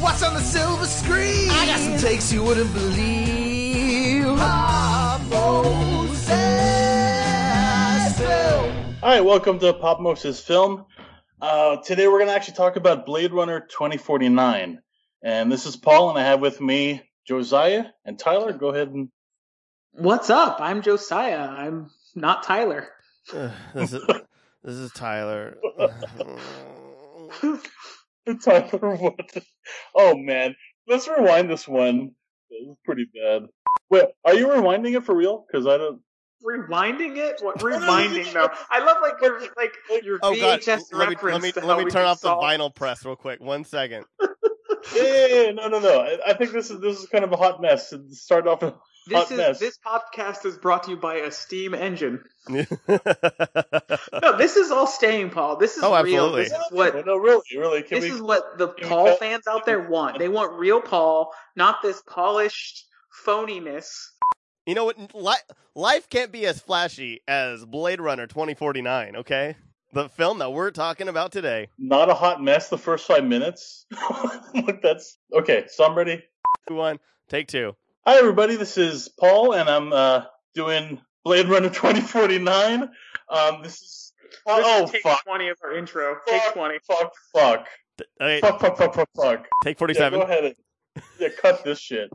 What's on the silver screen? I got some takes you wouldn't believe. Film. All right, welcome to Pop Moses Film. Uh, today we're going to actually talk about Blade Runner 2049. And this is Paul, and I have with me Josiah and Tyler. Go ahead and. What's up? I'm Josiah. I'm not Tyler. Ugh, this is this is Tyler. Tyler, what? Oh, man. Let's rewind this one. This is pretty bad. Wait, are you rewinding it for real? Because I don't. Rewinding it? What rewinding though? I love like oh, your like your oh god, VHS let me reference. let me to let me turn off the vinyl press real quick. One second. Yeah, yeah, yeah, no, no, no. I, I think this is this is kind of a hot mess. It started off. A- This is mess. this podcast is brought to you by a steam engine. No, this is all staying, Paul. This is Oh, real. absolutely. This is what No, really, really. Can this we? is what the can we Paul fans out there want. They want real Paul, not this polished phoniness. you know what? Li- life can't be as flashy as Blade Runner 2049. Okay, the film that we're talking about today. not a hot mess the first five minutes. Look, that's okay. So I'm ready. One, take two. Hi, everybody. This is Paul, and I'm uh, doing Blade Runner 2049. Um, this is oh, This oh take fuck, twenty of our intro. Take fuck, twenty. fuck, fuck, Th- Okay, fuck, fuck, fuck, fuck, fuck. take Yeah, 47. go ahead and yeah, cut this shit.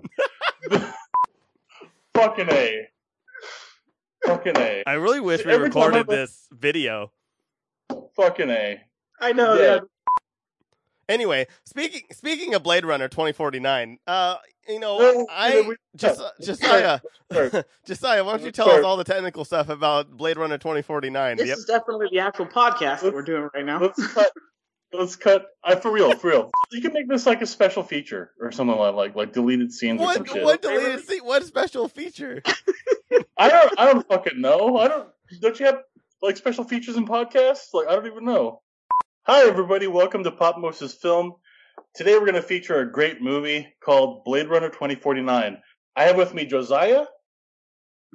Fucking a. Fucking a. I really wish we Every time recorded I- this video. Fucking a. I know. Yeah. Yeah. Anyway, speaking speaking of Blade Runner 2049, uh, you know, No, I we- just let's Josiah. Josiah, why don't you Let's tell us all the technical stuff about Blade Runner 2049? This Yep. is definitely the actual podcast that we're doing right now. Let's cut. Let's cut. I for real, for real. You can make this like a special feature or something like like like deleted scenes or some shit. what deleted scene? What special feature? I don't. I don't fucking know. I don't. Don't you have like special features in podcasts? Like I don't even know. Hi everybody, welcome to Pop Moses Film. Today we're going to feature a great movie called Blade Runner 2049. I have with me Josiah.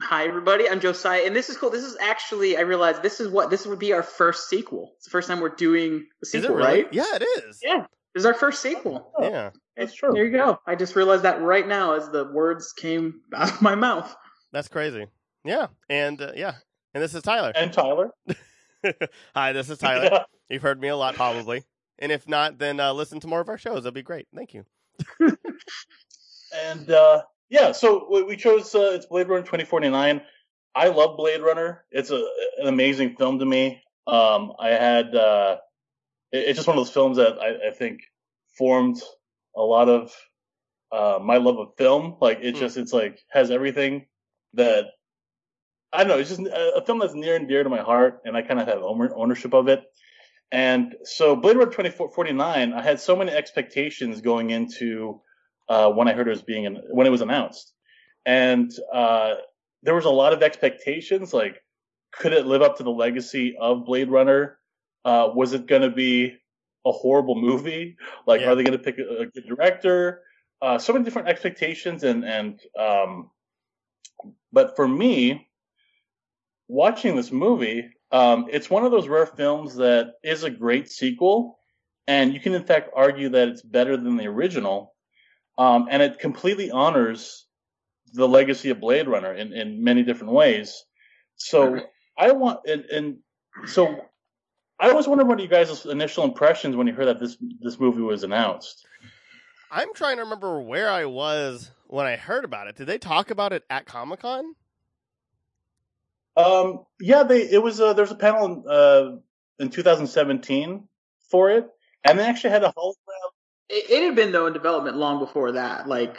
Hi, everybody. I'm Josiah, and this is cool. This is actually, I realized this is what this would be our first sequel. It's the first time we're doing a Is it sequel, really? right? Yeah, it is. Yeah. This is our first sequel. Oh, Yeah. That's true. There you go. I just realized that right now as the words came out of my mouth. That's crazy. Yeah, and uh, yeah, and this is Tyler. And Tyler. Hi, this is Tyler. You've heard me a lot, probably, and if not, then uh, listen to more of our shows. That'd be great. Thank you. And uh, yeah, so we- we chose uh, it's Blade Runner 2049. I love Blade Runner. It's a, an amazing film to me. Um, I had uh, it- it's just one of those films that I, I think formed a lot of uh, my love of film. Like it Hmm. just it's like has everything that I don't know. It's just a, a film that's near and dear to my heart, and I kind of have ownership of it. And so Blade Runner 2049, I had so many expectations going into uh, when I heard it was being an, when it was announced, and uh, there was a lot of expectations. Like, could it live up to the legacy of Blade Runner? Uh, was it going to be a horrible movie? Like, Yeah. are they going to pick a, a good director? Uh, so many different expectations, and and um, but for me, watching this movie, um, it's one of those rare films that is a great sequel, and you can in fact argue that it's better than the original. Um, and it completely honors the legacy of Blade Runner in, in many different ways. So I want, and, and so I was wondering what you guys' initial impressions when you heard that this this movie was announced. I'm trying to remember where I was when I heard about it. Did they talk about it at Comic Con? Um, yeah, they it was uh, there's a panel in, uh, in 2017 for it, and they actually had a hologram. It, it had been though in development long before that. Like,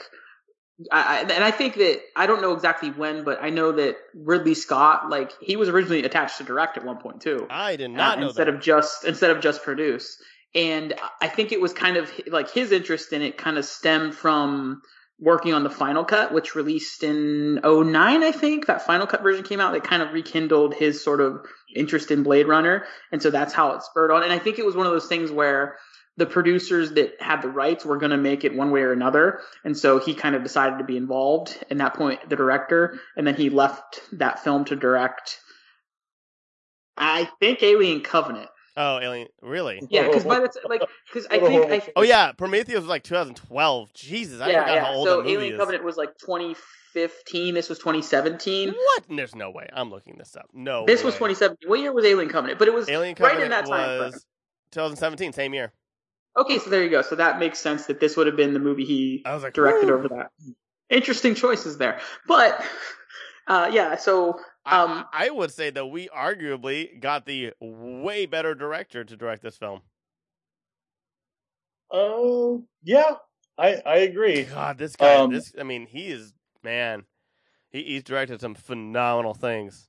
I, I, and I think that I don't know exactly when, but I know that Ridley Scott, like, he was originally attached to direct at one point too. I did not uh, know instead that. of just instead of just produce. And I think it was kind of like his interest in it kind of stemmed from working on the final cut, which released in 09, I think. That final cut version came out that kind of rekindled his sort of interest in Blade Runner. And so that's how it spurred on. And I think it was one of those things where the producers that had the rights were going to make it one way or another. And so he kind of decided to be involved in that point, the director. And then he left that film to direct, I think, Alien Covenant. Oh, Alien, really? Yeah, because by the t- like, because I think I, Oh yeah, Prometheus was like 2012. Jesus, I yeah, forgot yeah. how old so that movie Alien is. Covenant was like 2015. This was 2017. What? There's no way. I'm looking this up. No. This was 2017. What year was Alien Covenant? But it was Alien right Covenant in that time frame. was 2017, same year. Okay, so there you go. So that makes sense that this would have been the movie he I was like, directed "Woo." over that. Interesting choices there, but uh, yeah. So I- um, I, I would say that we arguably got the way better director to direct this film. Uh, yeah, I I agree. God, this guy, Um, this I mean, he is man. He, he's directed some phenomenal things.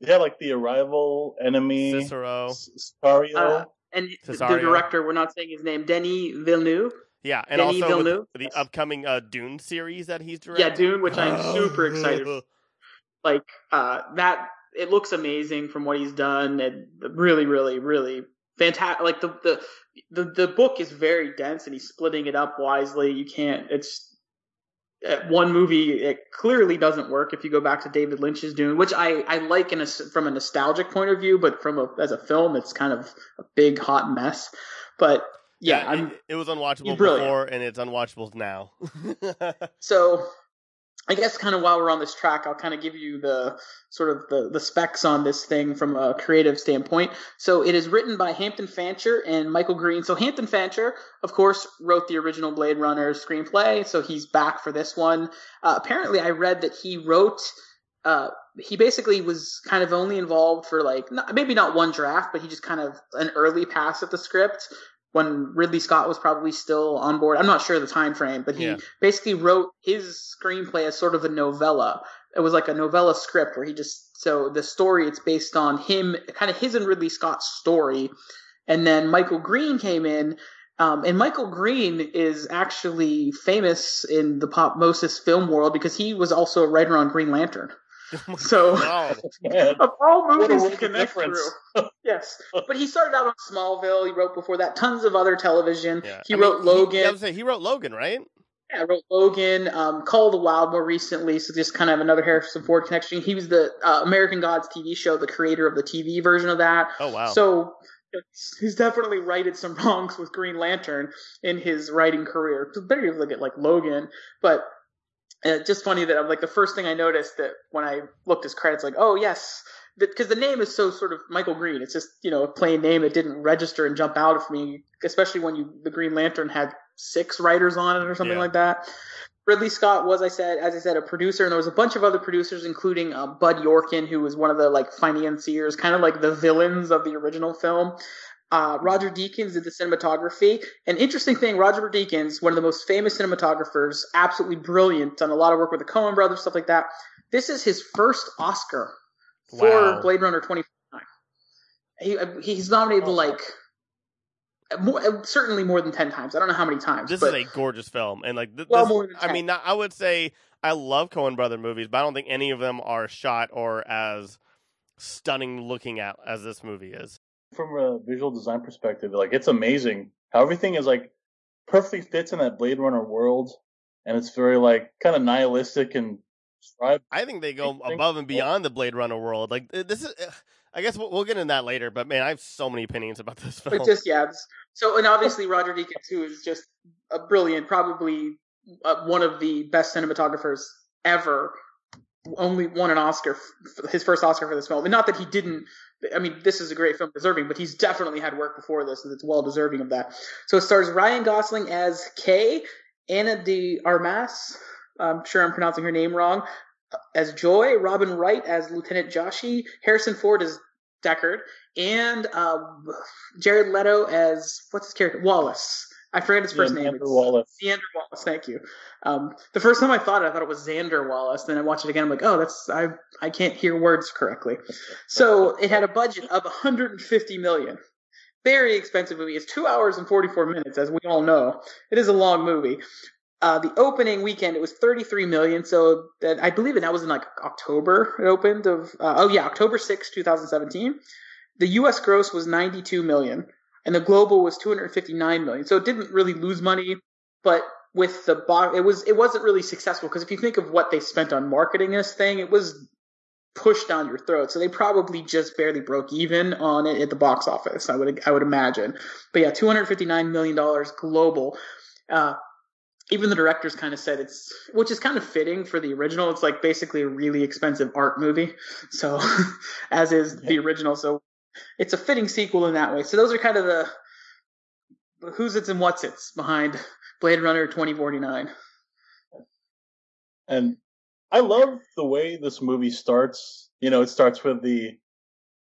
Yeah, like the Arrival, Enemy, Cicero, S- Sicario. uh, and the director, we're not saying his name, Denis Villeneuve. yeah, and Denis also Villeneuve. the upcoming uh, Dune series that he's directing. Yeah, Dune, which I'm super excited. Like uh, that, it looks amazing from what he's done, and really, really, really fantastic. Like the, the the the book is very dense, and he's splitting it up wisely. You can't. It's one movie. It clearly doesn't work if you go back to David Lynch's Dune, which I I like in a, from a nostalgic point of view, but from a as a film, it's kind of a big hot mess. But yeah, I'm it, it was unwatchable before, and it's unwatchable now. So, I guess kind of while we're on this track, I'll kind of give you the sort of the, the specs on this thing from a creative standpoint. So, it is written by Hampton Fancher and Michael Green. So, Hampton Fancher, of course, wrote the original Blade Runner screenplay, so he's back for this one. Uh, apparently, I read that he wrote. Uh, he basically was kind of only involved for like not, maybe not one draft, but he just kind of an early pass at the script when Ridley Scott was probably still on board. I'm not sure the time frame, but he Yeah. basically wrote his screenplay as sort of a novella. It was like a novella script where he just so the story it's based on him, kind of his and Ridley Scott's story, and then Michael Green came in. Um, and Michael Green is actually famous in the pop Moses film world because he was also a writer on Green Lantern. So of all movies world to connect difference. through. yes, but he started out on Smallville. He wrote before that tons of other television. Yeah. He I mean, wrote Logan. He, I was say, he wrote Logan, right? Yeah, I wrote Logan, um, Call of the Wild more recently, so just kind of another Harrison Ford connection. He was the uh, American Gods TV show, the creator of the TV version of that. Oh wow. So he's definitely righted some wrongs with Green Lantern in his writing career. It's better to look at like Logan, but uh, just funny that I'm like the first thing I noticed that when I looked his credits, like oh yes, because the name is so sort of Michael Green. It's just you know a plain name that didn't register and jump out of me, especially when you the Green Lantern had six writers on it or something Yeah. like that. Ridley Scott was, I said, as I said, a producer, and there was a bunch of other producers, including uh, Bud Yorkin, who was one of the like financiers, kind of like the villains of the original film. Uh, Roger Deakins did the cinematography. An interesting thing, Roger Deakins, one of the most famous cinematographers, absolutely brilliant, done a lot of work with the Coen brothers, stuff like that. This is his first Oscar for Wow. Blade Runner 2049. He, uh, he's nominated like more, certainly more than 10 times. I don't know how many times. This but is a gorgeous film, and like th- Well, this, more than I mean, I would say I love Coen Brother movies, but I don't think any of them are shot or as stunning looking at as this movie is. From a visual design perspective, like it's amazing how everything is like perfectly fits in that Blade Runner world, and it's very like kind of nihilistic and. I think they go above and beyond the Blade Runner world. Like this is, I guess we'll, we'll get into that later. But man, I have so many opinions about this film. But just yeah. So and obviously Roger Deakins too is just a brilliant, probably uh, one of the best cinematographers ever. Only won an Oscar, his first Oscar for this film. And not that he didn't. I mean, this is a great film, deserving, but he's definitely had work before this, and it's well deserving of that. So it stars Ryan Gosling as Kay, Ana de Armas. I'm sure I'm pronouncing her name wrong. As Joy, Robin Wright as Lieutenant Joshi, Harrison Ford as Deckard, and um, Jared Leto as what's his character Wallace. I forget his first Yeah, name. Xander It's Wallace. Xander Wallace. Thank you. Um, the first time I thought it, I thought it was Xander Wallace. Then I watched it again. I'm like, oh, that's I I can't hear words correctly. So it had a budget of 150 million. Very expensive movie. It's two hours and 44 minutes, as we all know. It is a long movie. Uh, the opening weekend it was 33 million. So that I believe it that was in like October. It opened of uh, oh yeah October 6, 2017. The U.S. gross was 92 million, and the global was 259 million. So it didn't really lose money, but with the box, it was it wasn't really successful because if you think of what they spent on marketing this thing, it was pushed down your throat. So they probably just barely broke even on it at the box office. I would I would imagine. But yeah, two hundred fifty nine million dollars global. Uh, even the directors kind of said it's, which is kind of fitting for the original. It's like basically a really expensive art movie. So, as is the original. So, it's a fitting sequel in that way. So, those are kind of the who's its and what's its behind Blade Runner 2049. And I love the way this movie starts. You know, it starts with the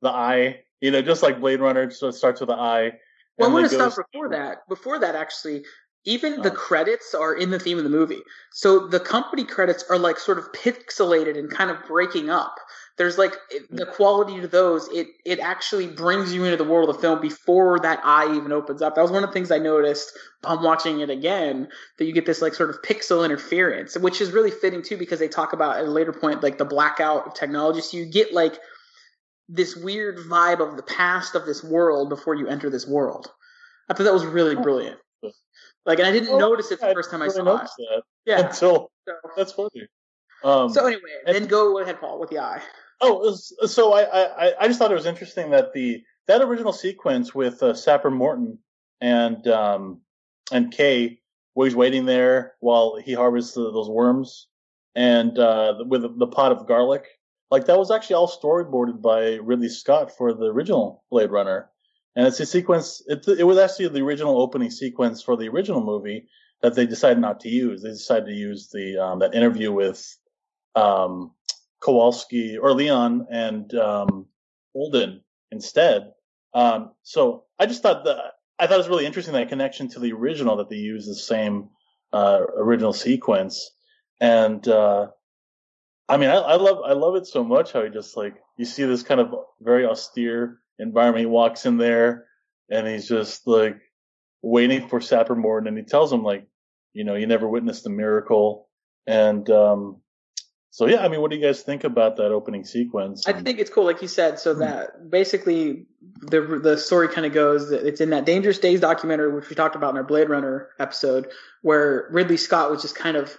the eye. You know, just like Blade Runner, so it starts with the eye. Well, I want to goes- stop before that. Before that, actually, even the Oh. credits are in the theme of the movie. So the company credits are like sort of pixelated and kind of breaking up. There's like the quality to those. It it actually brings you into the world of the film before that eye even opens up. That was one of the things I noticed upon watching it again. That you get this like sort of pixel interference, which is really fitting too because they talk about at a later point like the blackout of technology. So you get like this weird vibe of the past of this world before you enter this world. I thought that was really Oh. brilliant. Like, and I didn't Well, notice it the first time I saw it. that Yeah. until So, that's funny. Um, so anyway, and- then go ahead, Paul, with the eye. Oh, so I, I, I just thought it was interesting that the that original sequence with uh, Sapper Morton and um, and Kay, where he's waiting there while he harvests the, those worms, and uh, with the pot of garlic, like that was actually all storyboarded by Ridley Scott for the original Blade Runner, and it's a sequence. It, it was actually the original opening sequence for the original movie that they decided not to use. They decided to use the um, that interview with um, Kowalski or Leon and um, Holden instead. Um, so I just thought that I thought it was really interesting that connection to the original that they use the same uh, original sequence. And uh, I mean, I, I love I love it so much how he just like you see this kind of very austere environment. He walks in there and he's just like waiting for Sapper Morton, and he tells him like, you know, you never witnessed a miracle, and um, so yeah, I mean, what do you guys think about that opening sequence? I think it's cool, like you said. So that basically the the story kind of goes that it's in that Dangerous Days documentary, which we talked about in our Blade Runner episode, where Ridley Scott was just kind of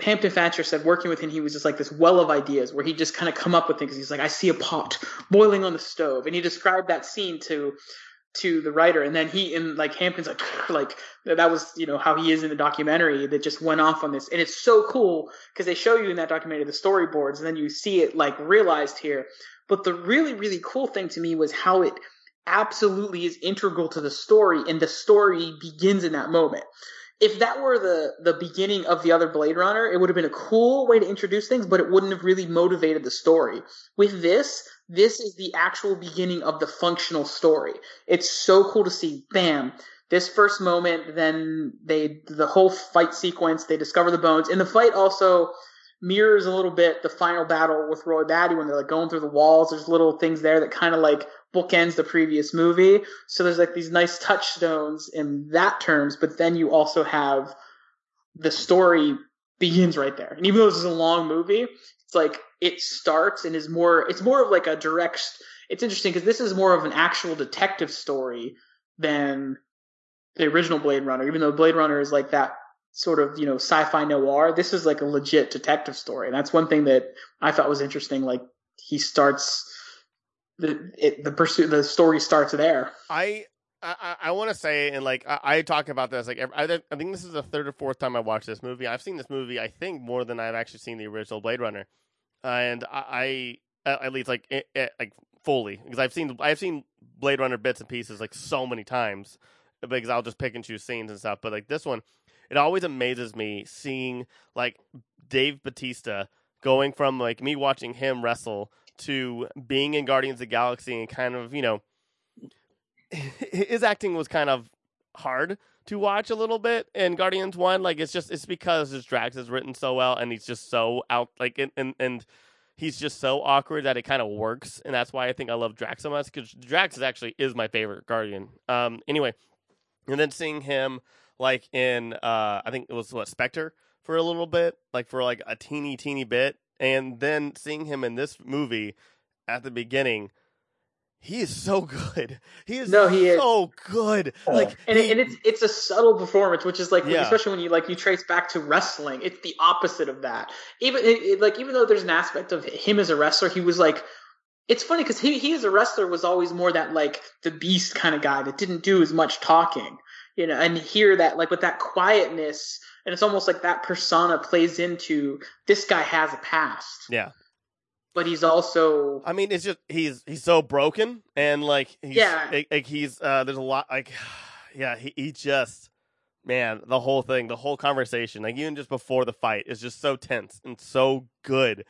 Hampton Fancher said working with him, he was just like this well of ideas where he just kind of come up with things. He's like, I see a pot boiling on the stove, and he described that scene to to the writer, and then he and like Hampton's like like that was you know how he is in the documentary that just went off on this, and it's so cool because they show you in that documentary the storyboards, and then you see it like realized here. But the really really cool thing to me was how it absolutely is integral to the story, and the story begins in that moment if that were the the beginning of the other Blade Runner, it would have been a cool way to introduce things, but it wouldn't have really motivated the story. With this, this is the actual beginning of the functional story. It's so cool to see. Bam. This first moment, then they the whole fight sequence. They discover the bones, and the fight also mirrors a little bit the final battle with Roy Batty when they're like going through the walls. There's little things there that kind of like bookends the previous movie. So there's like these nice touchstones in that terms, but then you also have the story begins right there. And even though this is a long movie, it's like it starts and is more it's more of like a direct it's interesting because this is more of an actual detective story than the original Blade Runner, even though Blade Runner is like that sort of, you know, sci-fi noir. This is like a legit detective story. And that's one thing that I thought was interesting. Like he starts the it, the pursuit the story starts there. I I, I want to say, and like I, I talk about this, like I, I think this is the third or fourth time I watched this movie. I've seen this movie, I think, more than I've actually seen the original Blade Runner, and I, I at least like it, it, like fully because I've seen I've seen Blade Runner bits and pieces like so many times because I'll just pick and choose scenes and stuff. But like this one, it always amazes me seeing like Dave Batista going from like me watching him wrestle to being in Guardians of the Galaxy and kind of you know his acting was kind of hard to watch a little bit in Guardians One. Like it's just it's because his Drax is written so well and he's just so out like and and, and he's just so awkward that it kind of works and that's why I think I love Drax so much because Drax is actually is my favorite Guardian. Um, anyway, and then seeing him like in uh I think it was what Spectre for a little bit, like for like a teeny teeny bit, and then seeing him in this movie at the beginning he is so good. He is No, he is. so good. Yeah. Like and, he- it, and it's it's a subtle performance, which is like Yeah. especially when you like you trace back to wrestling, it's the opposite of that. Even it, it- like even though there's an aspect of him as a wrestler, he was like. It's funny because he he as a wrestler was always more that like the beast kind of guy that didn't do as much talking, you know. And hear that like with that quietness, and it's almost like that persona plays into this guy has a past, yeah. but he's also I mean, it's just he's he's so broken and like he's, Yeah. like, like he's uh there's a lot like yeah he he just man the whole thing the whole conversation like even just before the fight is just so tense and so good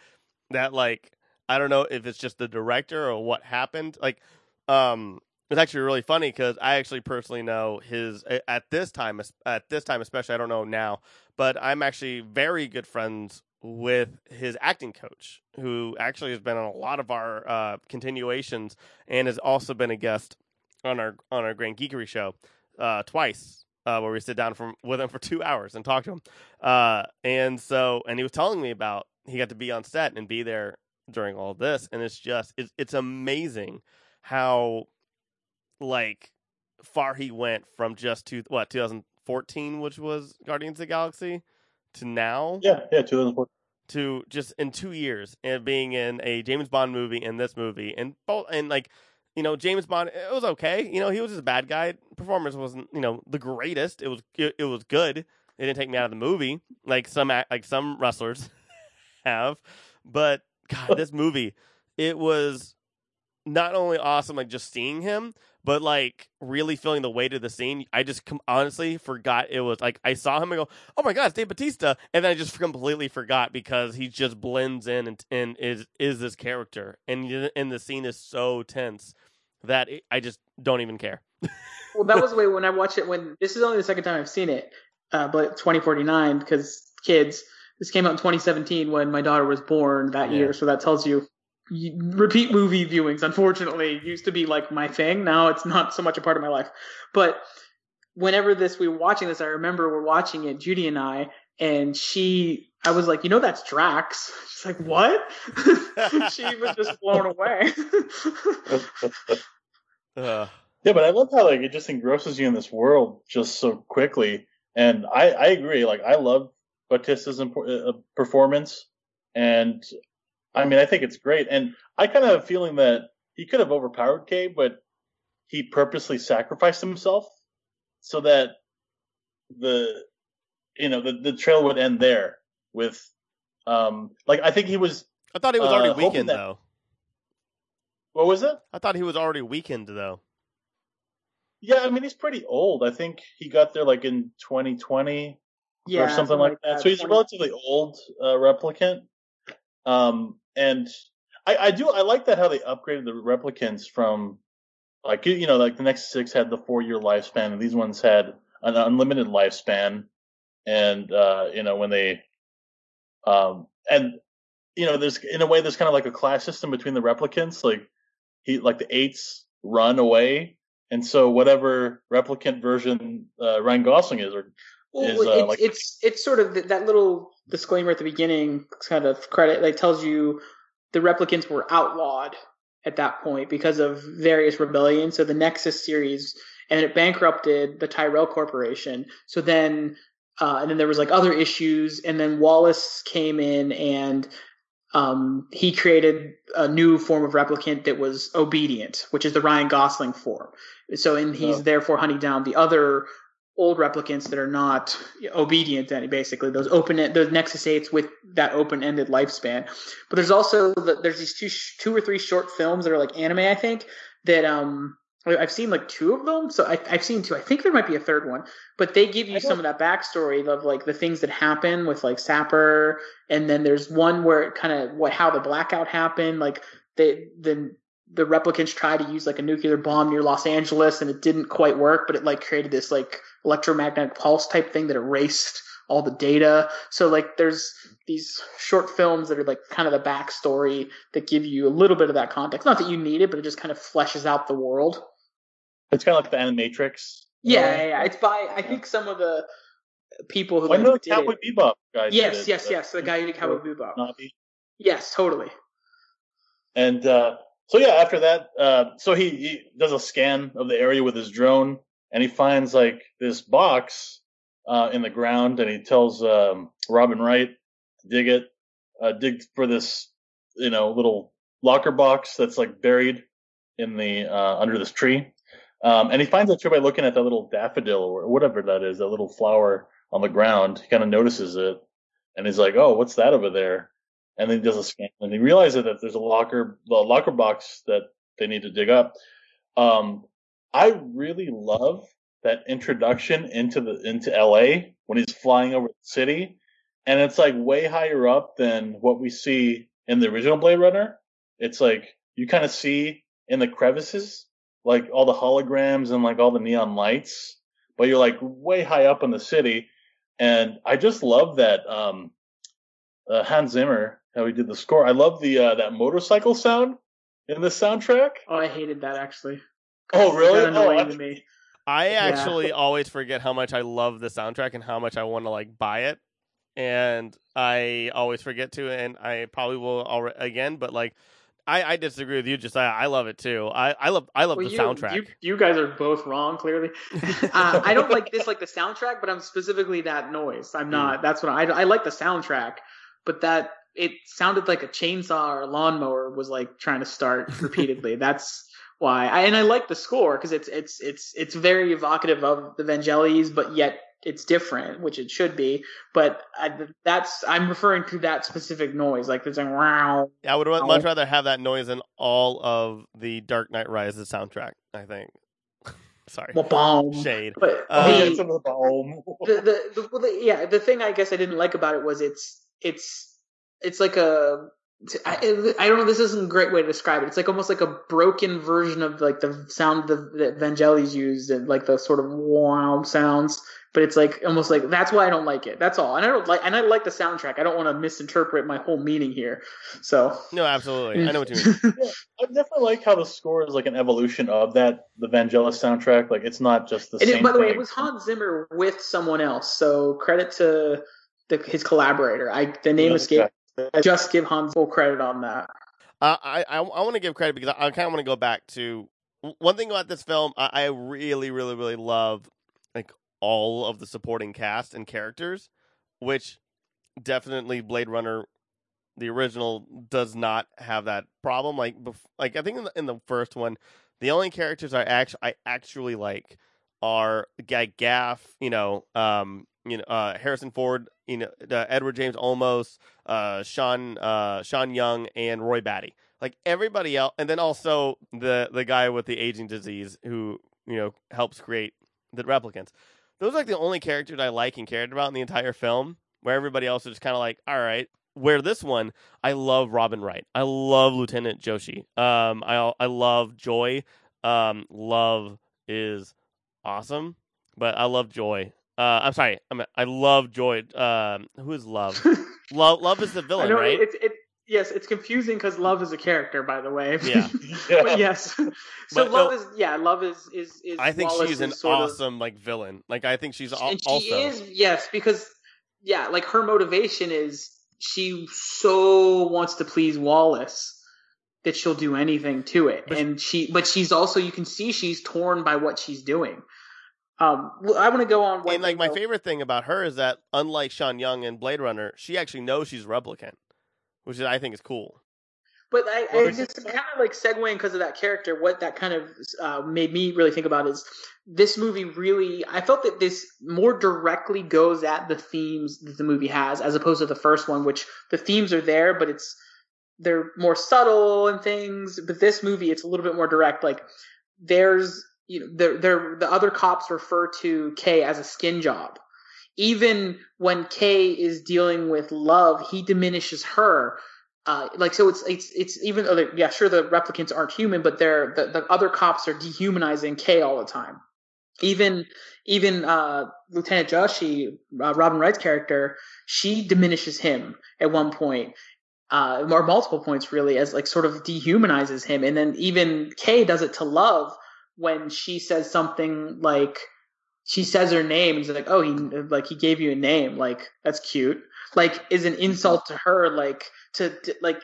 that like I don't know if it's just the director or what happened like um it's actually really funny because I actually personally know his at this time at this time especially I don't know now but I'm actually very good friends with his acting coach, who actually has been on a lot of our uh, continuations and has also been a guest on our on our Grand Geekery show uh, twice, uh, where we sit down from with him for two hours and talk to him. Uh, and so, and he was telling me about he got to be on set and be there during all this, and it's just it's it's amazing how like far he went from just to what 2014, which was Guardians of the Galaxy, to now? Yeah, yeah, 2004. to just in two years and being in a James Bond movie and this movie and both and like you know James Bond it was okay. You know he was just a bad guy. Performance wasn't you know the greatest. It was it, it was good. It didn't take me out of the movie like some like some wrestlers have. But God this movie it was not only awesome like just seeing him but like really feeling the weight of the scene I just com- honestly forgot it was like I saw him and go oh my god, it's Dave Batista, and then I just completely forgot because he just blends in and, and is is this character, and and the scene is so tense that it, I just don't even care. Well, that was the way when I watched it. When this is only the second time I've seen it, uh, but 2049 because kids. This came out in 2017 when my daughter was born that Yeah. year, so that tells you, you. Repeat movie viewings, unfortunately, used to be like my thing. Now it's not so much a part of my life. But whenever this we were watching this, I remember we're watching it, Judy and I, and she, I was like, you know, that's Drax. She's like, what? she was just blown away. Uh, Yeah, but I love how like it just engrosses you in this world just so quickly. And I, I agree. Like I love Batista's impo- uh, performance, and I mean I think it's great. And I kind of have a feeling that he could have overpowered Kay, but he purposely sacrificed himself so that the you know the the trail would end there with um like I think he was I thought he was already Uh, hoping weakened that- though. what was it? I thought he was already weakened though. Yeah, I mean he's pretty old. I think he got there like in 2020 yeah, or something like that. So he's a 20. relatively old uh, replicant. Um, and I, I do I like that how they upgraded the replicants from like you know like the Nexus Six had the four year lifespan, and these ones had an unlimited lifespan. And uh, you know when they um and you know there's in a way there's kind of like a class system between the replicants. Like he like the eights run away. And so, whatever replicant version uh, Ryan Gosling is, or Well, is, uh, it's, like- it's it's sort of that little disclaimer at the beginning, kind of credit that tells you the replicants were outlawed at that point because of various rebellions. So the Nexus series, and it bankrupted the Tyrell Corporation. So then, uh, and then there was like other issues, and then Wallace came in and um, he created a new form of replicant that was obedient, which is the Ryan Gosling form. So, and he's Oh. therefore hunting down the other old replicants that are not obedient any basically. Those open those nexus 8s with that open-ended lifespan. But there's also the, there's these two sh- two or three short films that are like anime i think that um i've seen like two of them. So I, i've seen two. I think there might be a third one. But they give you some of that backstory of like the things that happen with like sapper. And then there's one where it kind of what how the blackout happened. Like they the the replicants tried to use like a nuclear bomb near Los Angeles and it didn't quite work, but it like created this like electromagnetic pulse type thing that erased all the data. So like there's these short films that are like kind of the backstory that give you a little bit of that context. Not that you need it, but it just kind of fleshes out the world. It's kind of like the Animatrix. Yeah, yeah, yeah. It's by I think some of the people who I know the like, Cowboy it. Bebop guy. did Yes, yes, yes. The guy who did Cowboy Bebop. Nabi. Yes, totally. And uh, so yeah, after that, uh, so he, he does a scan of the area with his drone, and he finds like this box uh, in the ground, and he tells um, Robin Wright dig it, uh, dig for this, you know, little locker box that's like buried in the uh, under this tree. Um, and he finds that tree by looking at that little daffodil or whatever that is, that little flower on the ground. He kind of notices it, and he's like, "Oh, what's that over there?" And then he does a scan, and he realizes that there's a locker, a locker box that they need to dig up. Um, I really love that introduction into the into LA when he's flying over the city, and it's like way higher up than what we see in the original Blade Runner. It's like you kind of see in the crevices, like all the holograms and like all the neon lights, but you're like way high up in the city. And I just love that um, uh, Hans Zimmer how he did the score. I love the uh, that motorcycle sound in the soundtrack. Oh, I hated that actually. Oh, really? That annoying Oh, to me. I Yeah. actually always forget how much I love the soundtrack and how much I want to like buy it, and I always forget to, and I probably will alre again. But like, I, I disagree with you. Just I, I love it too. I, I love I love Well, the you, soundtrack. You, you guys are both wrong, clearly. uh, I don't like this, like the soundtrack, but I'm specifically that noise. Hmm. I'm not. That's what I. I like the soundtrack, but that it sounded like a chainsaw or a lawnmower was like trying to start repeatedly. That's why. I, and I like the score because it's it's it's it's very evocative of the Vangelis, but yet it's different, which it should be. But I, that's I'm referring to that specific noise, like there's a wow. I would much oh. rather have that noise than all of the Dark Knight Rises soundtrack. I think. Sorry, Boom. shade. But uh, Oh, the- yeah, it's in the the, the, the, the yeah the thing I guess I didn't like about it was it's it's it's like a I, I don't know this isn't a great way to describe it it's like almost like a broken version of like the sound that, that Vangelis used and like the sort of wow sounds but it's like almost like that's why I don't like it that's all and I don't like and I like the soundtrack I don't want to misinterpret my whole meaning here so No, absolutely. I know what you mean. I definitely like how the score is like an evolution of that the Vangelis soundtrack. Like it's not just the And same. it, by the way, thing. it was Hans Zimmer with someone else. So credit to the, his collaborator. I the name Yeah, escaped. I just give Hans full credit on that. Uh, I I, I want to give credit because I, I kind of want to go back to one thing about this film. I, I really, really, really love like all of the supporting cast and characters, which definitely Blade Runner, the original, does not have that problem. Like, bef- like I think in the, in the first one, the only characters I actually I actually like are Guy Gaff, you know, um, you know, uh, Harrison Ford, you know, Edward James Olmos, uh, Sean, uh, Sean Young, and Roy Batty. Like everybody else, and then also the the guy with the aging disease who you know helps create the replicants. Those are like the only characters I like and cared about in the entire film. Where everybody else is just kind of like, all right. Where this one, I love Robin Wright. I love Lieutenant Joshi. Um, I I love Joy. Um, love is awesome, but I love Joy. Uh, I'm sorry. I mean, I love Joy. Um, who is Love? Love, Love is the I villain, know right? it's it. Yes, it's confusing because love is a character, by the way. Yeah. but yes. So But love no- is yeah, love is is is. I think Wallace's she's an sort of- awesome like villain. Like I think she's al- and she also is yes because yeah, like her motivation is she so wants to please Wallace that she'll do anything to it, But- and she but she's also you can see she's torn by what she's doing. Um, I want to go on. and like my though. favorite thing about her is that unlike Sean Young in Blade Runner, she actually knows she's a replicant, which is, I think is cool. But I, What I just kind of like segueing because of that character. What that kind of uh, made me really think about is this movie really. I felt that this more directly goes at the themes that the movie has, as opposed to the first one, which the themes are there, but it's they're more subtle and things. But this movie, it's a little bit more direct. Like there's you know there there the other cops refer to Kay as a skin job. Even when Kay is dealing with love, he diminishes her uh, like so it's it's it's even though yeah sure the replicants aren't human but they're the, the other cops are dehumanizing Kay all the time even even uh, Lieutenant Joshi uh, Robin Wright's character she diminishes him at one point uh, or multiple points really as like sort of dehumanizes him and then even Kay does it to love when she says something like she says her name and he's like oh he like he gave you a name like that's cute like is an insult to her like to, to like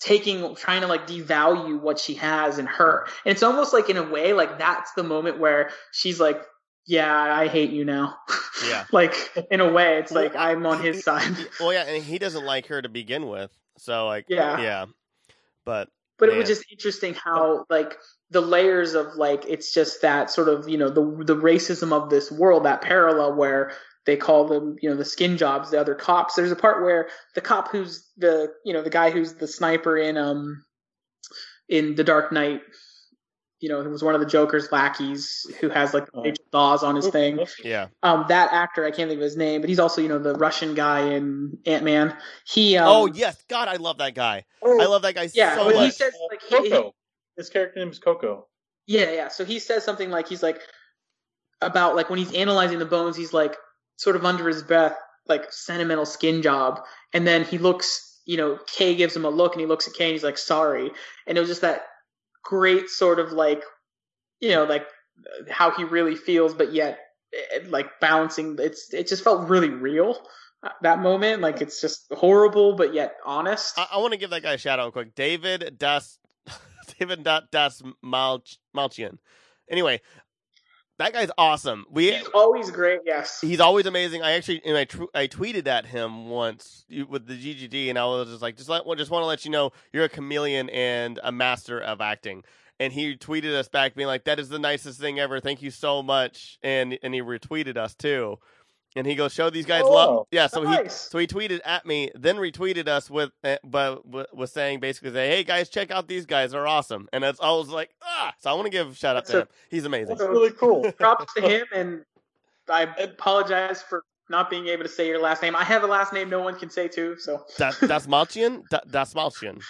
taking trying to like devalue what she has in her and it's almost like in a way like that's the moment where she's like yeah i hate you now Yeah. like in a way it's like i'm on his side Well, yeah, and he doesn't like her to begin with, so like, Yeah. yeah. But but it was just interesting how like the layers of like it's just that sort of you know the the racism of this world that parallel where they call them you know the skin jobs the other cops there's a part where the cop who's the you know the guy who's the sniper in um in the dark knight you know who was one of the joker's lackeys who has like Oh. Rachel Dawes on his thing yeah, um that actor i can't think of his name but he's also you know the russian guy in ant-man he um, oh yes, God, I love that guy. I love that guy Yeah, so but he says like he, he Coco. His character name is Coco. Yeah, yeah. So he says something like he's like about like when he's analyzing the bones, he's like sort of under his breath, like sentimental skin job, and then he looks, you know, Kay gives him a look, and he looks at Kay, and he's like sorry, and it was just that great sort of like, you know, like how he really feels, but yet eh, like balancing. It's it just felt really real. That moment, like it's just horrible, but yet honest. I, I want to give that guy a shout out quick. David Das, David Das Malch, Malchian. Anyway, that guy's awesome. We He's always great. Yes. he's always amazing. I actually and I tw- I tweeted at him once with the GGD, and I was just like, just let just want to let you know you're a chameleon and a master of acting. And he tweeted us back, being like, "That is the nicest thing ever. Thank you so much." And and he retweeted us too. And he goes, "Show these guys Oh, love." Yeah, so he so he tweeted at me, then retweeted us with, uh, but was saying basically, say, "Hey guys, check out these guys. They're awesome." And it's I was like, ah. So I want to give a shout out to So- him. He's amazing. That's really cool. props to him and I apologize for not being able to say your last name. I have a last name no one can say too, so That that's Malchian. That, that's Malchian.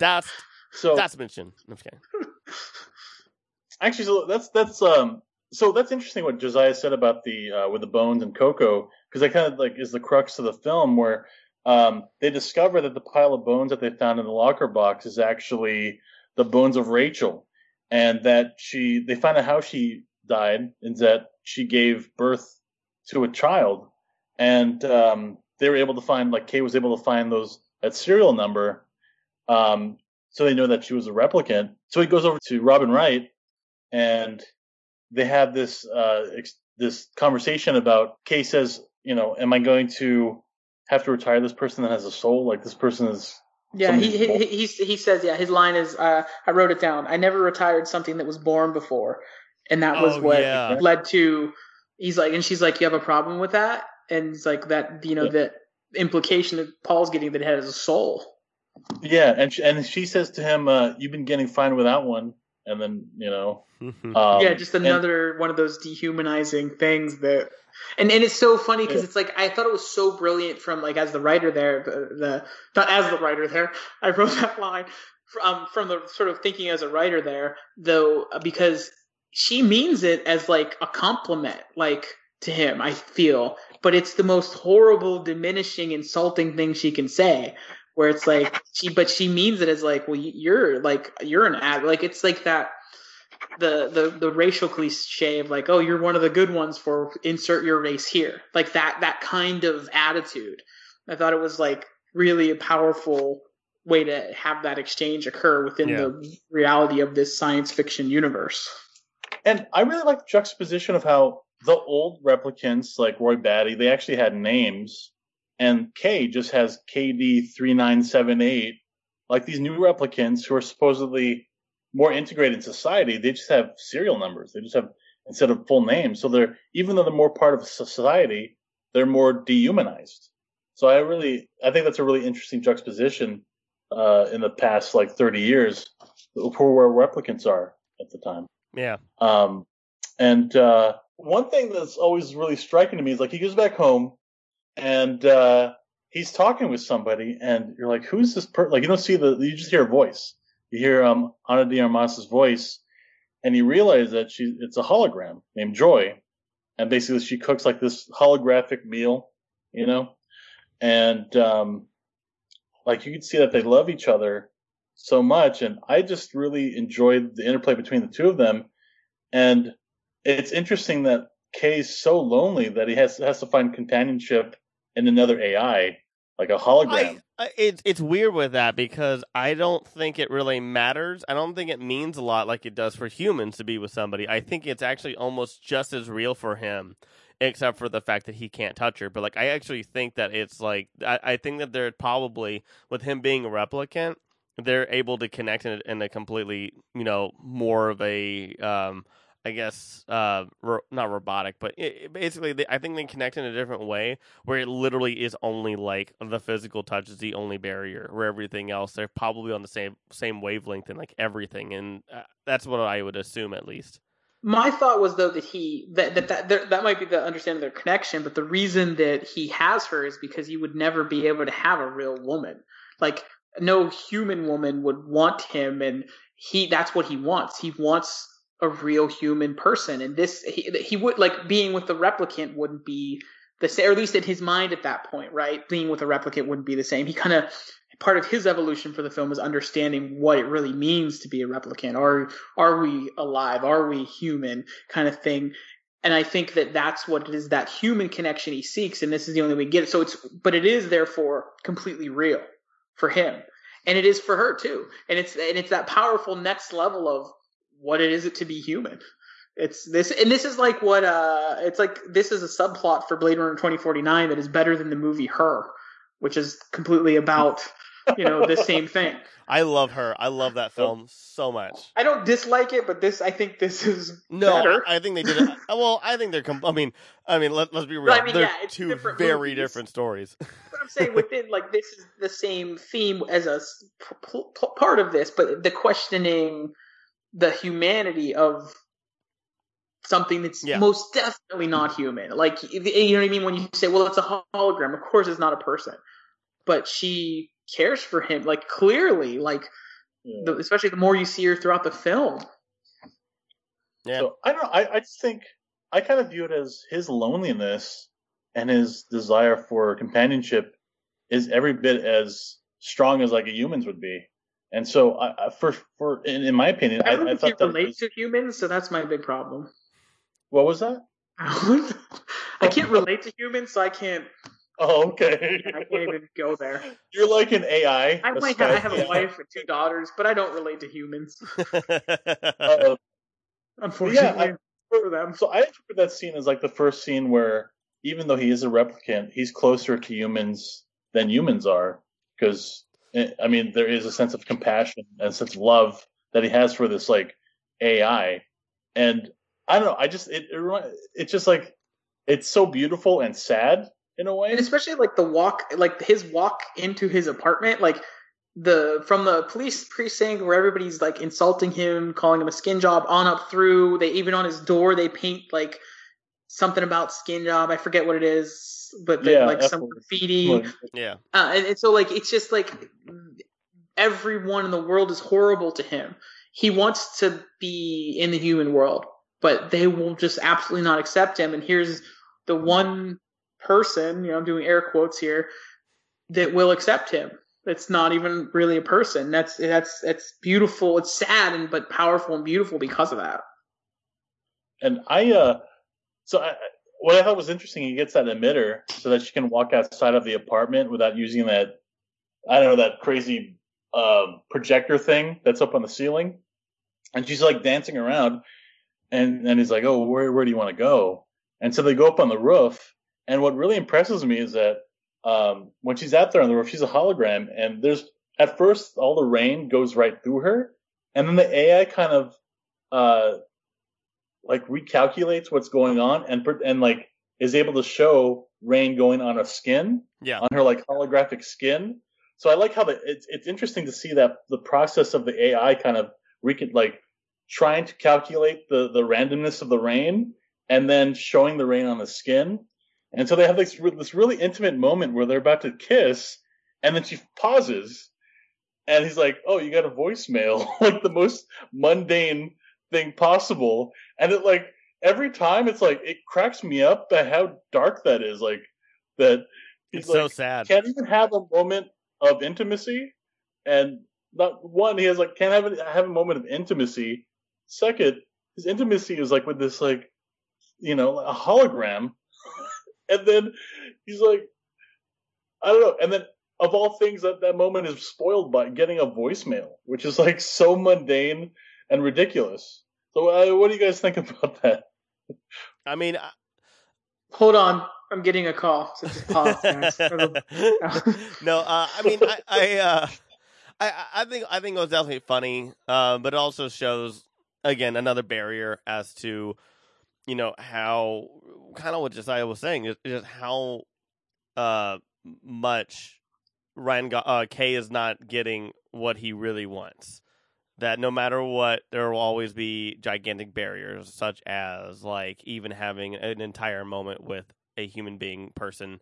That's So that's. Okay. actually, so that's that's um, so that's interesting what Josiah said about the uh, with the bones and Coco because that kind of like is the crux of the film where um, they discover that the pile of bones that they found in the locker box is actually the bones of Rachel, and that she they find out how she died and that she gave birth to a child, and um, they were able to find like Kay was able to find those that serial number, um, so they know that she was a replicant. So he goes over to Robin Wright, and they have this uh, ex- this conversation about Kay says, you know, am I going to have to retire this person that has a soul? Like this person is yeah, he he, he he he says yeah, his line is uh, I wrote it down. I never retired something that was born before, and that was Oh, what yeah. led to. He's like, and she's like, you have a problem with that, and it's like that, you know, Yeah. that implication that Paul's getting that it has a soul. yeah, and she, and she says to him, uh, "You've been getting fine without one," and then you know, um, yeah, just and- another one of those dehumanizing things that, and and it's so funny because Yeah. it's like I thought it was so brilliant from like as the writer there, the, the not as the writer there, I wrote that line from from the sort of thinking as a writer there though because she means it as like a compliment, like to him. I feel, but it's the most horrible, diminishing, insulting thing she can say. Where it's like she, but she means it as like, well, you're like you're an ad, like it's like that the the the racial cliche of like, oh, you're one of the good ones for insert your race here, like that that kind of attitude. I thought it was like really a powerful way to have that exchange occur within Yeah. the reality of this science fiction universe. And I really like the juxtaposition of how the old replicants, like Roy Batty, they actually had names, and K just has KD three nine seven eight. Like these new replicants who are supposedly more integrated in society, they just have serial numbers. They just have instead of full names. So they're even though they're more part of society, they're more dehumanized. So I really, I think that's a really interesting juxtaposition uh, in the past like thirty years for where replicants are at the time. yeah. Um, and uh, one thing that's always really striking to me is like he goes back home and uh, he's talking with somebody, and you're like, "Who's this person?" Like you don't see the, you just hear a voice. You hear um, Ana de Armas's voice, and you realize that she it's a hologram named Joy, and basically she cooks like this holographic meal, you know, and um, like you can see that they love each other so much, and I just really enjoyed the interplay between the two of them. And it's interesting that Kay's so lonely that he has has to find companionship in another AI. like a hologram. I, it's weird with that because I don't think it really matters. I don't think it means a lot like it does for humans to be with somebody. I think it's actually almost just as real for him, except for the fact that he can't touch her. But like, I actually think that it's like I, I think that they're probably with him being a replicant, they're able to connect in in a completely you know more of a um I guess uh, ro- not robotic, but it, it basically, they, I think they connect in a different way where it literally is only like the physical touch is the only barrier, where everything else they're probably on the same same wavelength and like everything, and uh, that's what I would assume at least. My thought was though that he that that that, that, that might be the understanding of their connection, but the reason that he has her is because he would never be able to have a real woman. Like no human woman would want him, and he that's what he wants. He wants a real human person. And this, he, he would like being with the replicant wouldn't be the same, or at least in his mind at that point, right? Being with a replicant wouldn't be the same. He kind of, part of his evolution for the film is understanding what it really means to be a replicant. Are, are we alive? Are we human kind of thing? And I think that that's what it is, that human connection he seeks. And this is the only way we get it. So it's, but it is therefore completely real for him. And it is for her too. And it's, and it's that powerful next level of what it is it to be human. It's this, and this is like what uh, it's like. This is a subplot for Blade Runner 2049 that is better than the movie Her, which is completely about you know the same thing. I love her. I love that film so much. I don't dislike it, but this I think this is no. better. I think they did it. well, I think they're. Com- I mean, I mean, let, us be real. I mean, they're yeah, two different very movies. different stories. But I'm saying within like this is the same theme as a p- p- part of this, but the questioning the humanity of something that's Yeah. most definitely not human. Like you know what I mean when you say, "Well, it's a hologram." Of course, it's not a person, but she cares for him. Like clearly, like Yeah. the, especially the more you see her throughout the film. Yeah. So I don't know. I, I just think I kind of view it as his loneliness and his desire for companionship is every bit as strong as like a human's would be. And so, I, I for for in, in my opinion, I, I, don't I thought that relate was, to humans, so that's my big problem. what was that? I can't relate to humans, so I can't. Oh, okay. I can't even go there. You're like an AI. I a might have, I have Skype a wife and two daughters, but I don't relate to humans, Uh, unfortunately I- for them. so I interpret that scene as like the first scene where, even though he is a replicant, he's closer to humans than humans are. Because Eh, I mean, there is a sense of compassion and sense of love that he has for this like AI, and I don't know. I just it it it's just like it's so beautiful and sad in a way. and especially like the walk, like his walk into his apartment, like the from the police precinct where everybody's like insulting him, calling him a skin job, on up through. They even on his door they paint like something about skin job. I forget what it is, but they, Yeah, like some F-word. graffiti. yeah. Uh, and, and so like it's just like everyone in the world is horrible to him. He wants to be in the human world, but they will just absolutely not accept him. And here's the one person, you know, I'm doing air quotes here, that will accept him. It's not even really a person. That's that's that's beautiful. It's sad and but powerful and beautiful because of that. And I, uh, so I, what I thought was interesting, he gets that emitter so that she can walk outside of the apartment without using that, I don't know, that crazy um, projector thing that's up on the ceiling. And she's like dancing around, and and he's like, "Oh, where where do you want to go?" And so they go up on the roof. And what really impresses me is that um, when she's out there on the roof, she's a hologram, and there's at first all the rain goes right through her, and then the AI kind of uh, like recalculates what's going on and and like is able to show rain going on a skin Yeah. on her like holographic skin. So I like how the it's it's interesting to see that the process of the AI kind of recon like trying to calculate the the randomness of the rain and then showing the rain on the skin. And so they have this this really intimate moment where they're about to kiss, and then she pauses, and he's like, "Oh, you got a voicemail," like the most mundane thing possible. And it like every time it's like it cracks me up at how dark that is. Like that It's like, so sad. can't even have a moment of intimacy, and not one he has like can't have a, have a moment of intimacy. Second, his intimacy is like with this like you know a hologram, and then he's like I don't know. And then of all things, that that moment is spoiled by getting a voicemail, which is like so mundane and ridiculous. So, uh, what do you guys think about that? I mean, I- Hold on, I'm getting a call. So just pause. no, uh, I mean, I, I, uh, I, I think, I think it was definitely funny, uh, but it also shows again another barrier as to, you know, how kind of what Josiah was saying is just how, uh, much Ryan Go- uh, Kay is not getting what he really wants. That no matter what, there will always be gigantic barriers, such as like even having an entire moment with a human being, person,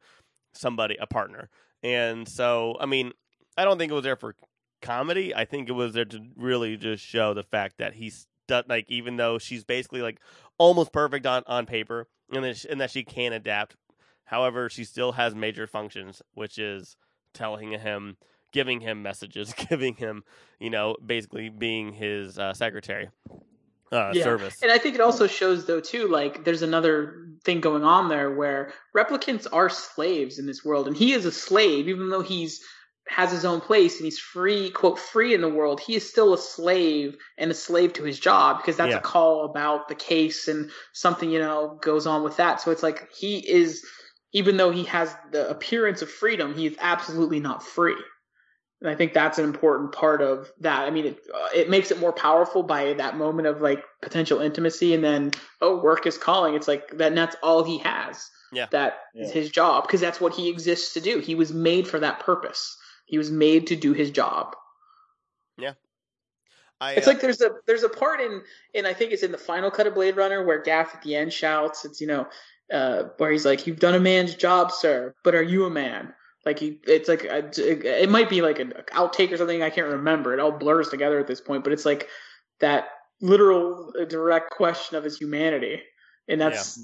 somebody, a partner. And so, I mean, I don't think it was there for comedy. I think it was there to really just show the fact that he's like, even though she's basically like almost perfect on, on paper, and that she, and that she can adapt. However, she still has major functions, which is telling him, giving him messages, giving him, you know, basically being his uh, secretary uh, Yeah. service. And I think it also shows, though, too, like there's another thing going on there where replicants are slaves in this world, and he is a slave, even though he's has his own place and he's free, quote, free in the world. He is still a slave and a slave to his job because that's Yeah. a call about the case and something you know goes on with that. So it's like he is, even though he has the appearance of freedom, he is absolutely not free. And I think that's an important part of that. I mean, it, uh, it makes it more powerful by that moment of like potential intimacy, and then oh, work is calling. It's like that. And that's all he has. Yeah. that is Yeah. his job because that's what he exists to do. He was made for that purpose. He was made to do his job. I, It's uh, like there's a there's a part in and I think it's in the final cut of Blade Runner where Gaff at the end shouts. It's you know uh, where he's like, "You've done a man's job, sir, but are you a man?" Like he, it's like a, it might be like an outtake or something. I can't remember. It all blurs together at this point, but it's like that literal uh, direct question of his humanity, and that's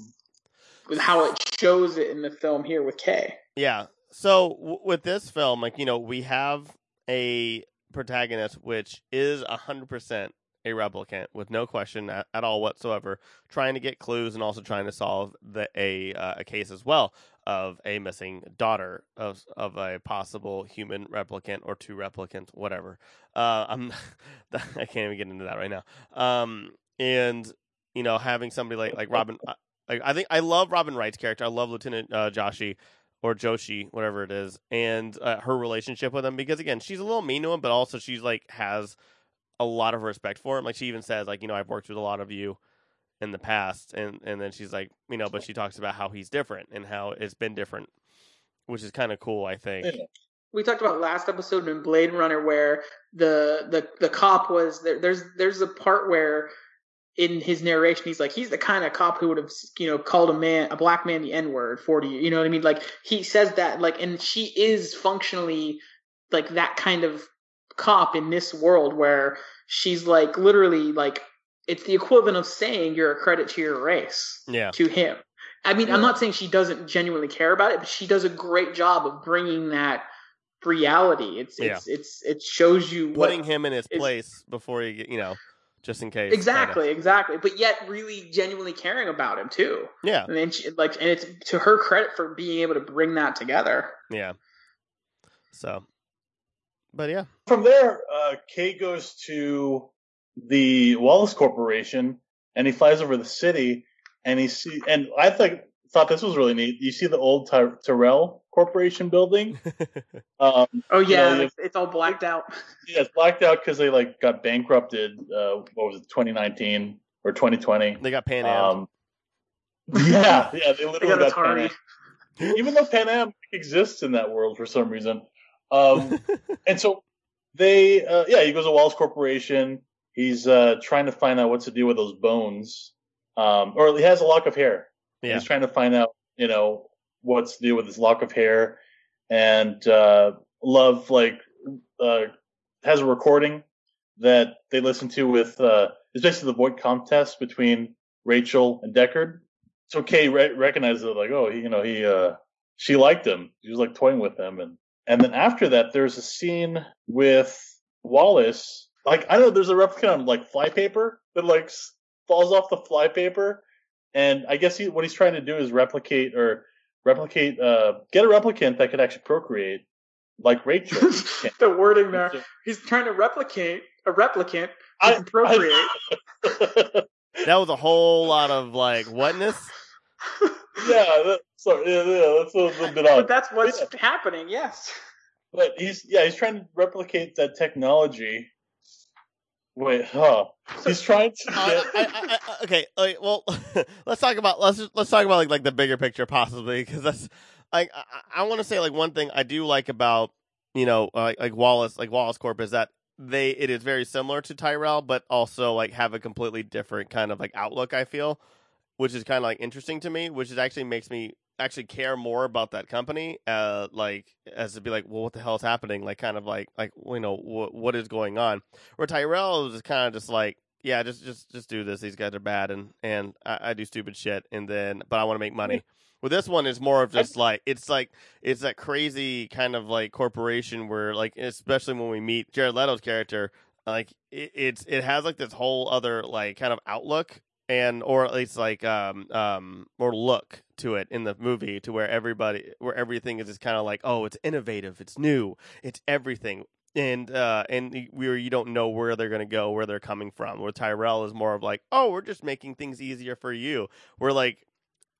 how it shows it in the film here with Kay. Yeah. So w- with this film, like you know, we have a protagonist which is a hundred percent a replicant with no question at, at all whatsoever, trying to get clues and also trying to solve the a uh, a case as well of a missing daughter of of a possible human replicant or two replicants, whatever. Uh, I'm I can't even get into that right now. Um, and you know, having somebody like like Robin, like I think I love Robin Wright's character. I love Lieutenant uh, Joshi or Joshi, whatever it is, and uh, her relationship with him because again, she's a little mean to him, but also she's like has a lot of respect for him. Like she even says, like you know, I've worked with a lot of you in the past, and and then she's like, you know, but she talks about how he's different and how it's been different, which is kind of cool. I think. We talked about last episode in Blade Runner where the the the cop was there. There's there's a part where in his narration he's like he's the kind of cop who would have you know called a man a black man the n word 40 you know what i mean like he says that like and she is functionally like that kind of cop in this world where she's like literally like it's the equivalent of saying you're a credit to your race Yeah. to him. I mean, I'm not saying she doesn't genuinely care about it, but she does a great job of bringing that reality. It's it's it's it shows you what Putting him in his is- place before he, get- you know, just in case. kinda. exactly, exactly, but yet really genuinely caring about him too. Yeah. And then she, like, and it's to her credit for being able to bring that together. Yeah. So, but yeah, From there, uh, Kay goes to the Wallace Corporation and he flies over the city and he see and I think thought this was really neat. You see the old Ty- Tyrell Corporation building. Um, Oh yeah, you- it's, it's all blacked out. yeah, it's blacked out because they like got bankrupted. Uh, what was it, 2019 or 2020? they got Pan Am. Um, yeah, yeah, they They literally got got Pan Am. Even though Pan Am exists in that world for some reason. Um, and so they, uh, yeah, he goes to Wallace Corporation. He's uh, trying to find out what's to do with those bones, um, or he has a lock of hair. Yeah. He's trying to find out, you know, what's to do with his lock of hair. And uh, Love like uh, has a recording that they listen to with uh, it's basically the Voight-Kampff test between Rachel and Deckard. So Kay re- recognizes it like, oh, he, you know, he uh, she liked him. She was like toying with him, and and then after that, there's a scene with Wallace. Like I don't know, there's a replicant on like flypaper that like falls off the flypaper, and I guess he, what he's trying to do is replicate or replicate, uh, get a replicant that could actually procreate, like Rachel. the wording there. He's trying to replicate a replicant who I- can procreate. I- That was a whole lot of like whatness. yeah, that, sorry, yeah, yeah, that's a little bit but odd. that's what's Yeah. happening. Yes. But he's yeah, he's trying to replicate that technology. Wait, huh? He's trying to Uh, get. I, I, I, uh, okay, like, well, let's talk about let's just, let's talk about like like the bigger picture possibly because that's like I, I want to say like one thing I do like about you know uh, like like Wallace like Wallace Corp is that they it is very similar to Tyrell but also like have a completely different kind of like outlook I feel which is kind of like interesting to me which is actually makes me actually care more about that company uh like as to be like well what the hell is happening? Like kind of like like you know what what is going on? Where Tyrell is kind of just like yeah just just just do this. These guys are bad and and I, I do stupid shit and then but I want to make money. With this one is more of just like it's like it's that crazy kind of like corporation where like especially when we meet Jared Leto's character like it, it's it has like this whole other like kind of outlook and or at least like um um or look to it in the movie to where everybody where everything is just kind of like oh it's innovative it's new it's everything. And uh and where you don't know where they're going to go where they're coming from where Tyrell is more of like oh we're just making things easier for you. We're like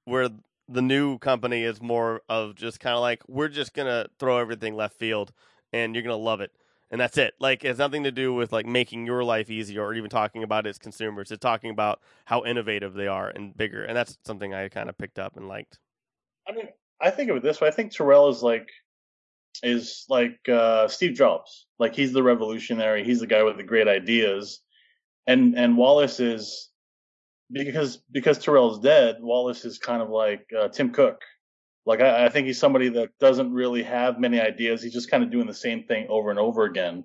where the new company is more of just kind of like we're just going to throw everything left field and you're going to love it and that's it. Like it's nothing to do with like making your life easier or even talking about its consumers. It's talking about how innovative they are and bigger, and that's something I kind of picked up and liked. I mean, I think of it this way. I think Terrell is like is like uh, Steve Jobs. Like he's the revolutionary. He's the guy with the great ideas, and and Wallace is because because Terrell's dead. Wallace is kind of like uh, Tim Cook. Like I, I think he's somebody that doesn't really have many ideas. He's just kind of doing the same thing over and over again.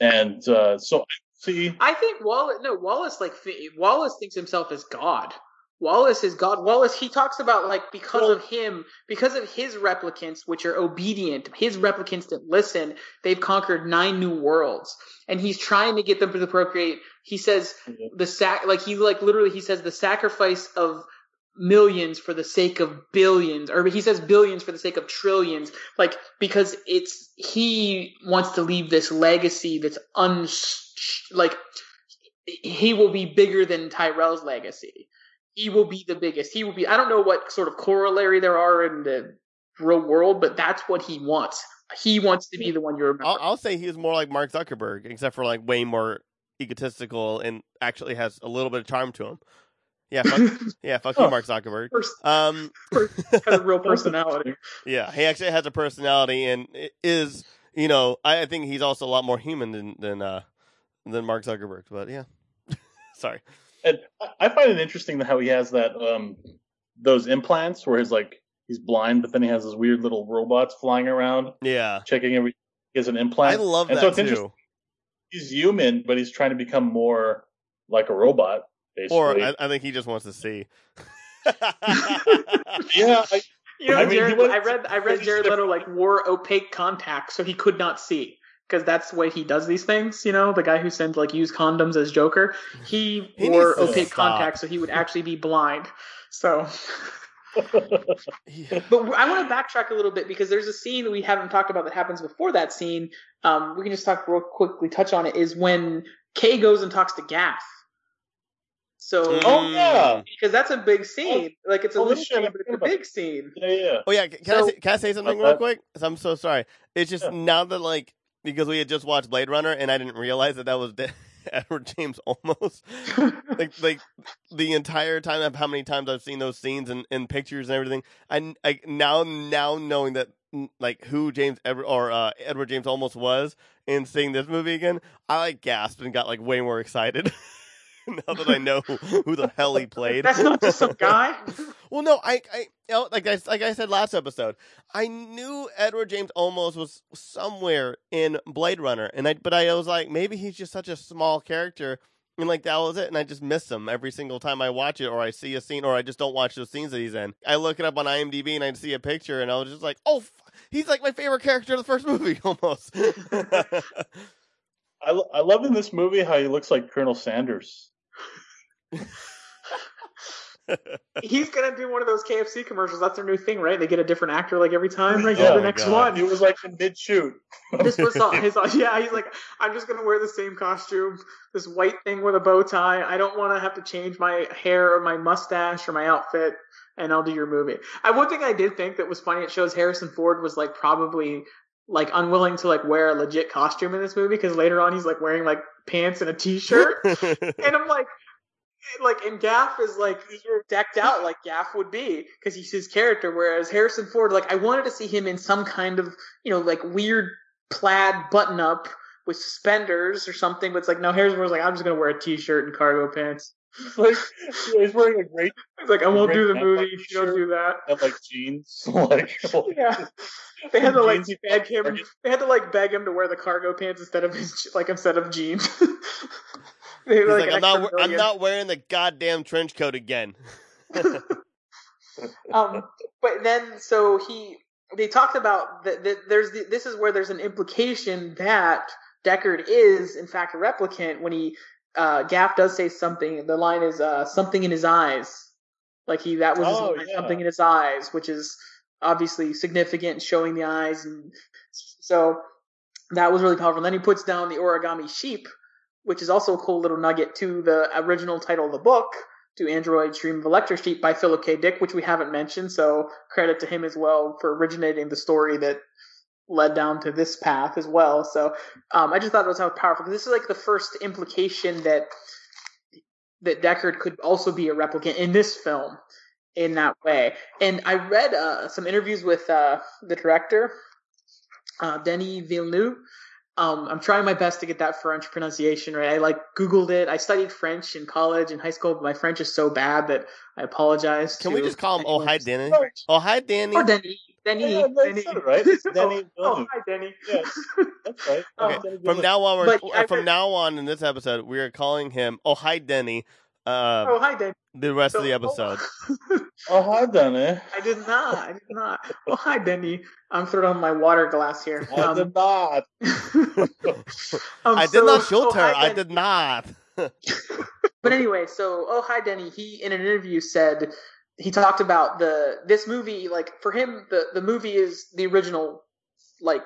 And uh, so see, I think Wallace. No, Wallace like Wallace thinks himself as God. Wallace is God. Wallace he talks about like because of him, because of his replicants, which are obedient. His replicants that listen. They've conquered nine new worlds, and he's trying to get them to procreate. He says the sac like he like literally he says the sacrifice of millions for the sake of billions or he says billions for the sake of trillions like because it's he wants to leave this legacy that's un like he will be bigger than Tyrell's legacy. He will be the biggest. He will be I don't know what sort of corollary there are in the real world but that's what he wants. He wants to be the one you remember I'll, I'll say he's more like Mark Zuckerberg, except for like way more egotistical and actually has a little bit of charm to him. Yeah, fuck, yeah, fuck you, Mark Zuckerberg. First, Um, has a real personality yeah, he actually has a personality and is you know I, I think he's also a lot more human than than uh than Mark Zuckerberg. But yeah, sorry. And I- find it interesting how he has that um those implants where he's like he's blind, but then he has those weird little robots flying around Yeah, checking every. He has an implant. I love and that so it's too. He's human, but he's trying to become more like a robot, basically. Or I, I think he just wants to see. yeah, I, You know, I mean, Jared, I read I read he's Jared different. Leto like wore opaque contacts so he could not see because that's the way he does these things. You know, the guy who sends like used condoms as Joker, he, He wore opaque stop. contacts so he would actually be blind. So, Yeah. but I want to backtrack a little bit because there's a scene that we haven't talked about that happens before that scene. Um, we can just talk real quickly, touch on it. Is when Kay goes and talks to Gaff. So, oh yeah, because that's a big scene. Like it's a Holy little shit, scene, but it's a forgot about big scene. yeah, yeah. Oh yeah, can, I say, can I say something Uh, real quick? I'm so sorry. It's just Yeah. now that like because we had just watched Blade Runner and I didn't realize that that was De- Edward James Olmos like like the entire time of how many times I've seen those scenes and, and pictures and everything. I, I now now knowing that like who James Edward or uh, Edward James Olmos was and seeing this movie again, I like gasped and got like way more excited. now that I know who, who the hell he played. That's not just some guy. Well, no, I, I, you know, like I, like I said last episode, I knew Edward James Olmos was somewhere in Blade Runner, and I, but I was like, maybe he's just such a small character, and like that was it, and I just miss him every single time I watch it, or I see a scene, or I just don't watch those scenes that he's in. I look it up on IMDb and I see a picture, and I was just like, oh, f- he's like my favorite character of the first movie, almost. I, lo- I love in this movie how he looks like Colonel Sanders. He's gonna do one of those KFC commercials. That's their new thing, right? They get a different actor like every time. Like, Oh the next God. one. He was like in mid shoot. This was all his. Yeah, he's like, I'm just gonna wear the same costume, this white thing with a bow tie. I don't want to have to change my hair or my mustache or my outfit, and I'll do your movie. I one thing I did think that was funny. It shows Harrison Ford was like probably like unwilling to like wear a legit costume in this movie because later on he's like wearing like pants and a t-shirt, and I'm like. Like and Gaff is like decked out like Gaff would be because he's his character, whereas Harrison Ford, like I wanted to see him in some kind of you know like weird plaid button up with suspenders or something. But it's like no, Harrison Ford's like I'm just gonna wear a t-shirt and cargo pants. like he's wearing a great He's like I won't do the movie if you don't do that. and like jeans. Like Yeah, they had to like beg him. They had to like beg him to wear the cargo pants instead of his like instead of jeans. They He's were, like, I'm not, extra I'm not wearing the goddamn trench coat again. um, but then so he they talked about that, that there's the, this is where there's an implication that Deckard is in fact a replicant when he uh Gaff does say something the line is uh something in his eyes like he that was his Oh, line, yeah. something in his eyes which is obviously significant showing the eyes and so that was really powerful and then he puts down the origami sheep which is also a cool little nugget to the original title of the book Do Androids Dream of Electric Sheep by Philip K. Dick, which we haven't mentioned, so credit to him as well for originating the story that led down to this path as well. So um, I just thought that was how powerful. 'cause this is like the first implication that that Deckard could also be a replicant in this film in that way. And I read uh, some interviews with uh, the director, uh, Denis Villeneuve. Um, I'm trying my best to get that French pronunciation right. I like Googled it. I studied French in college and high school, but my French is so bad that I apologize. Can to we just call him Oh Hi who's Danny? French. Oh Hi Danny. Or Denny. Denny. Yeah, Denny. right? Denny oh, oh, hi, Denny. Yes. That's right. Okay, Denny From now on, we're, But from read- now on in this episode, we are calling him Oh Hi Denny. Uh, Oh, hi, Denny. the rest of the episode. Oh, hi, Denny. I did not. I did not. Oh, hi, Denny. I'm throwing on my water glass here. I Um, did not. um, I did so- not shoot oh, her. hi, I did not. But anyway, so oh hi Denny, he in an interview said he talked about the this movie like for him the the movie is the original like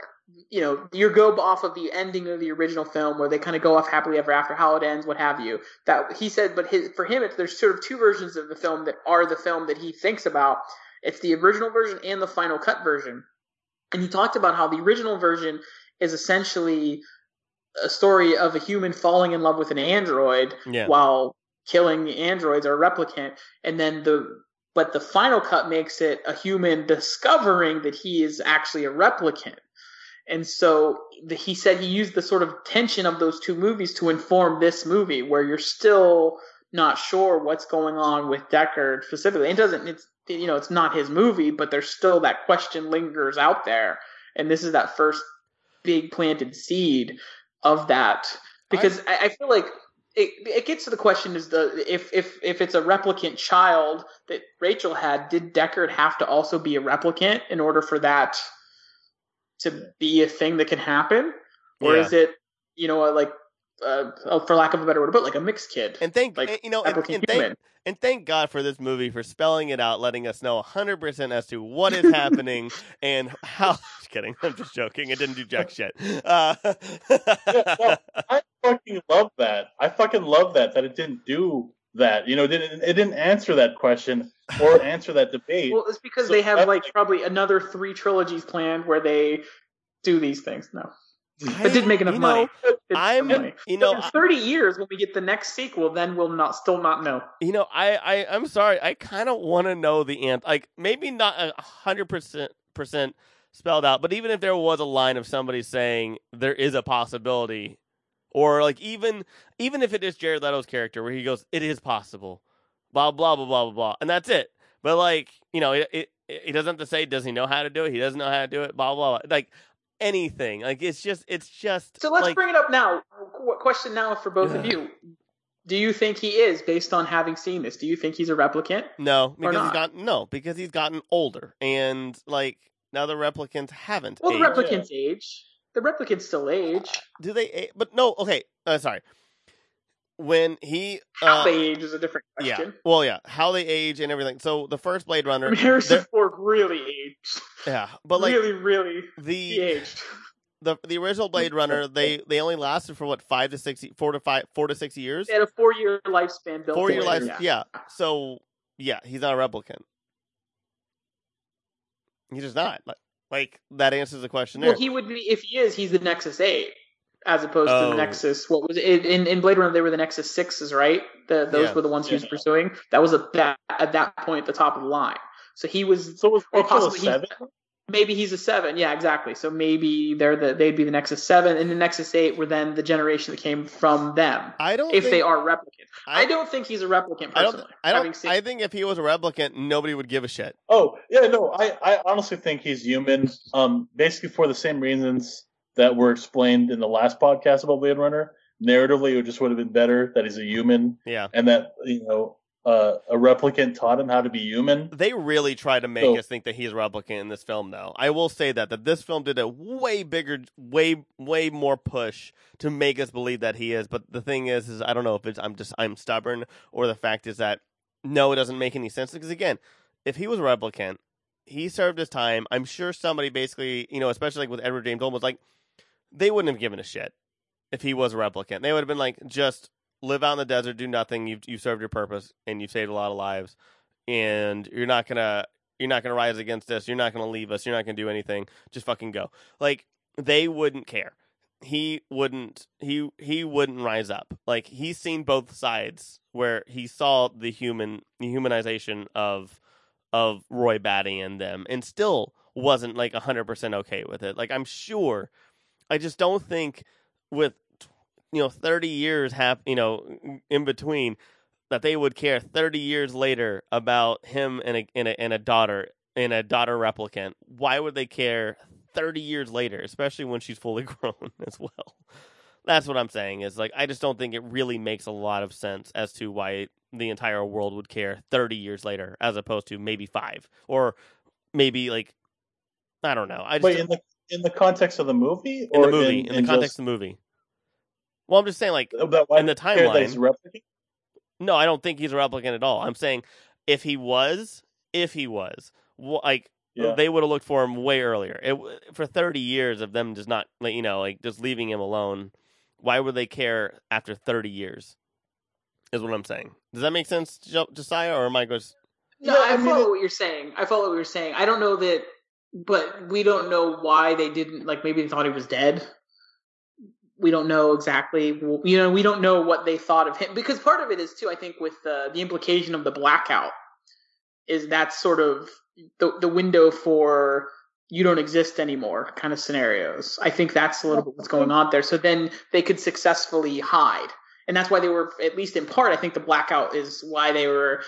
you know you go off of the ending of the original film where they kind of go off happily ever after how it ends what have you. That he said but his, for him it's there's sort of two versions of the film that are the film that he thinks about. It's the original version and the final cut version. And he talked about how the original version is essentially a story of a human falling in love with an android Yeah. while killing androids or a replicant. And then the but the final cut makes it a human discovering that he is actually a replicant and so the, he said he used the sort of tension of those two movies to inform this movie where you're still not sure what's going on with Deckard specifically. It doesn't it's you know it's not his movie but there's still that question lingers out there. And this is that first big planted seed of that. Because I, I feel like it, it gets to the question is the if if if it's a replicant child that Rachel had, did Deckard have to also be a replicant in order for that to be a thing that can happen, or Yeah. is it you know like uh, for lack of a better word, but like a mixed kid, And thank like and, you know, and, replicant and thank and thank God for this movie for spelling it out, letting us know 100 percent as to what is happening and how. Just kidding, I'm just joking. It didn't do jack shit. Uh, no. I fucking love that. I fucking love that that it didn't do that. You know, it didn't it didn't answer that question or answer that debate. Well, it's because So they have like like- probably another three trilogies planned where they do these things. No, I- it didn't make enough you money. know, It did I'm, money. you So know, in 30 years, when we get the next sequel, then we'll not still not know. You know, I, I I'm sorry. I kind of want to know the ant. Like maybe not a hundred percent percent spelled out, but even if there was a line of somebody saying there is a possibility, or like even even if it is Jared Leto's character where he goes, it is possible, blah blah blah blah blah blah, and that's it. But like you know, it, it, he doesn't have to say does he know how to do it. He doesn't know how to do it. Blah blah. blah. Like anything. Like it's just it's just. So let's like, bring it up now. Question now for both of you: Do you think he is, based on having seen this? Do you think he's a replicant? No, because he's gotten no, because he's gotten older, and like now the replicants haven't. Well, the aged. replicants age. The replicants still age. Do they? But no. Okay. Uh, sorry. when he How uh, they age is a different question. yeah, well, yeah, how they age and everything. So the first Blade Runner, I mean, Harrison Ford really aged. yeah, but like really, really, the aged. the the original Blade Runner, they they only lasted for what five to six, four to five, four to six years, They had a four-year lifespan built. four year in. life. Yeah. Yeah. So yeah, he's not a replicant. He's just not. Like, like that answers the question there. Well, he would be if he is. He's the Nexus Eight, as opposed to Oh. the Nexus. What was it in in Blade Runner? They were the Nexus Sixes, right? The, those Yeah. were the ones he was pursuing. That was a, that at that point the top of the line. So he was So was Or possibly he's- seven? Maybe he's a seven. Yeah, exactly. So maybe they're the they'd be the Nexus Seven, and the Nexus Eight were then the generation that came from them. I don't. If think, they are replicants, I, I, don't think he's a replicant I don't. personally. I having don't. seen- I think if he was a replicant, nobody would give a shit. Oh yeah, no, I, I honestly think he's human. Um, basically for the same reasons that were explained in the last podcast about Blade Runner. Narratively, it just would have been better that he's a human Yeah. and that you know uh, a replicant taught him how to be human. They really try to make So- us think that he's a replicant in this film, though. I will say that that this film did a way bigger, way way more push to make us believe that he is. But the thing is, is I don't know if it's I'm just I'm stubborn or the fact is that no, it doesn't make any sense. Because again, if he was a replicant, he served his time. I'm sure somebody basically, you know, especially like with Edward James Olmos, like they wouldn't have given a shit if he was a replicant. They would have been like, just live out in the desert, do nothing. You've you've served your purpose and you've saved a lot of lives, and you're not gonna you're not gonna rise against us. You're not gonna leave us. You're not gonna do anything. Just fucking go. Like they wouldn't care. He wouldn't. He he wouldn't rise up. Like he's seen both sides where he saw the human the humanization of of Roy Batty and them, and still wasn't like hundred percent okay with it. Like I'm sure. I just don't think with you know 30 years hap- you know in between that they would care 30 years later about him and a and a, and a daughter and a daughter replicant. Why would they care 30 years later especially when she's fully grown as well? That's what i'm saying is like i just don't think it really makes a lot of sense as to why the entire world would care 30 years later as opposed to maybe 5 or maybe like i don't know. I just Wait, in the in the context of the movie, in or the movie in, the context just, of the movie well i'm just saying like that why in the they care that he's a timeline- No, I don't think he's a replicant at all. I'm saying if he was, if he was, like Yeah. they would have looked for him way earlier. It, for 30 years of them just not, you know, like just leaving him alone. Why would they care after 30 years? Is what I'm saying. Does that make sense, Josiah, or am I just? No, Yeah, I, I mean, follow it- what you're saying. I follow what you're saying. I don't know that, but we don't know why they didn't. Like maybe they thought he was dead. We don't know exactly. You know, we don't know what they thought of him because part of it is too. I think with uh, the implication of the blackout is that sort of the the window for you don't exist anymore kind of scenarios. I think that's a little bit what's going on there. So then they could successfully hide. And that's why they were, at least in part, I think the blackout is why they were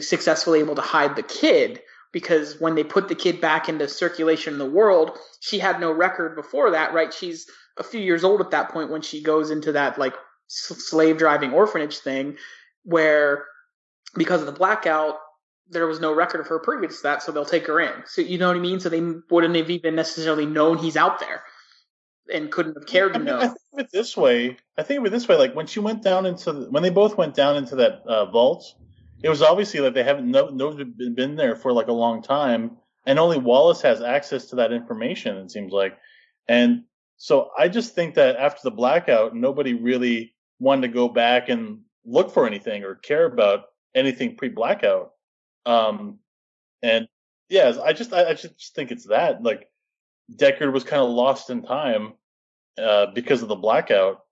successfully able to hide the kid because when they put the kid back into circulation in the world, she had no record before that, right? She's a few years old at that point when she goes into that like slave driving orphanage thing where because of the blackout, there was no record of her previous to that, so they'll take her in. So you know what I mean? So they wouldn't have even necessarily known he's out there and couldn't have cared I to mean, know. I think of it this way. I think of it this way. Like when she went down into the, when they both went down into that uh, vault, it was obviously like they haven't no no been there for like a long time, and only Wallace has access to that information. It seems like, and so I just think that after the blackout, nobody really wanted to go back and look for anything or care about anything pre-blackout. Um, and yeah, I just I, I just think it's that like Deckard was kind of lost in time uh, because of the blackout.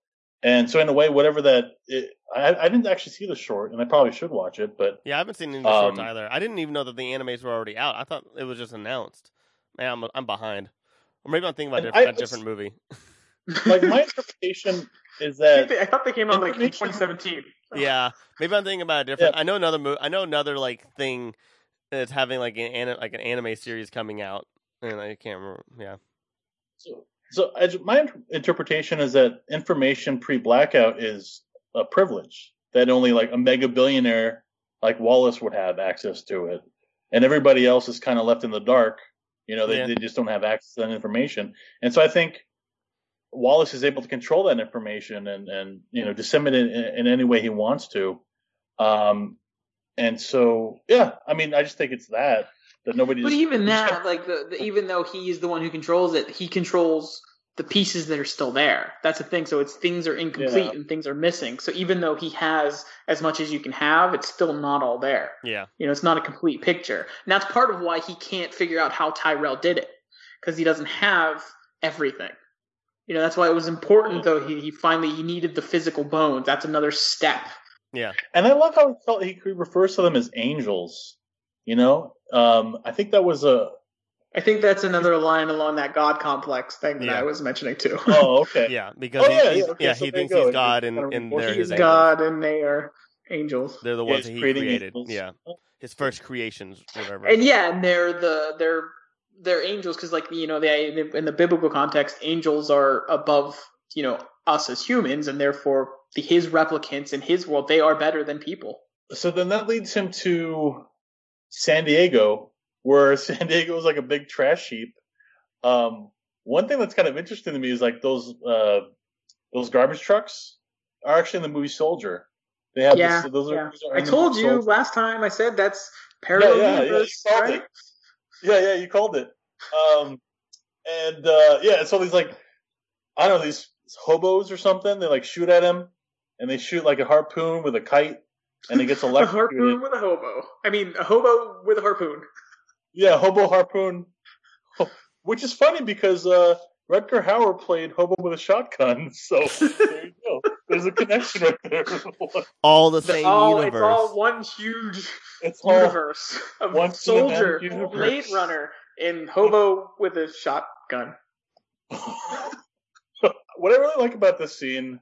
And so, in a way, whatever that it, I, I didn't actually see the short, and I probably should watch it. But Yeah, I haven't seen any of the shorts Um, either. I didn't even know that the animes were already out. I thought it was just announced. Man, I'm I'm behind. Or maybe I'm thinking about And diff- I- a different movie. like my interpretation is that I thought they came out like in 2017. Yeah, maybe I'm thinking about a different. I know another mo- I know another like thing that's having like an ani- like an anime series coming out, and I can't remember. Yeah, so. So I, my interpretation is that information pre-blackout is a privilege that only like a mega billionaire like Wallace would have access to it, and everybody else is kind of left in the dark. You know, they, Yeah. they just don't have access to that information. And so I think Wallace is able to control that information and and you know disseminate it in, in any way he wants to. Um, and so yeah, I mean, I just think it's that that nobody. But just, even that, like the, the even though he's the one who controls it, he controls the pieces that are still there. That's the thing. So it's things are incomplete Yeah. and things are missing. So even though he has as much as you can have, it's still not all there. Yeah. You know, it's not a complete picture. And that's part of why he can't figure out how Tyrell did it because he doesn't have everything. You know, that's why it was important though. He, he finally he needed the physical bones. That's another step. Yeah. And I love how he, felt, he refers to them as angels. You know, um, I think that was a. I think that's another line along that God complex thing that Yeah. I was mentioning too. Oh, okay. Yeah. Because Oh, he, yeah, he, yeah, okay, yeah, so he thinks go. he's God just and, kind of and they're reinforces his He's angels. God and they are angels. They're the ones he's that he created. angels. Yeah. His first creations, whatever. And yeah, and they're the they're they're angels because like you know they in the biblical context, angels are above you know us as humans, and therefore the, his replicants in his world they are better than people. So then that leads him to San Diego, where San Diego is like a big trash heap. Um, one thing that's kind of interesting to me is like those uh, those garbage trucks are actually in the movie Soldier. They have Yeah, this, those are, yeah. are I told you Soldier. last time. I said that's parallel Yeah, yeah, yeah, universe, you called right? it. Yeah, yeah, you called it. Um, and uh, yeah, so these like I don't know these hobos or something. They like shoot at him, and they shoot like a harpoon with a kite, and it gets A electrocuted. harpoon with a hobo. I mean, a hobo with a harpoon. Yeah, Hobo Harpoon. Which is funny because uh, Rutger Hauer played Hobo with a shotgun. So there you go. There's a connection right there. all the The- same all, universe. It's all one huge It's all universe of one soldier, cinematic universe. Blade Runner, and hobo with a shotgun. what I really like about this scene,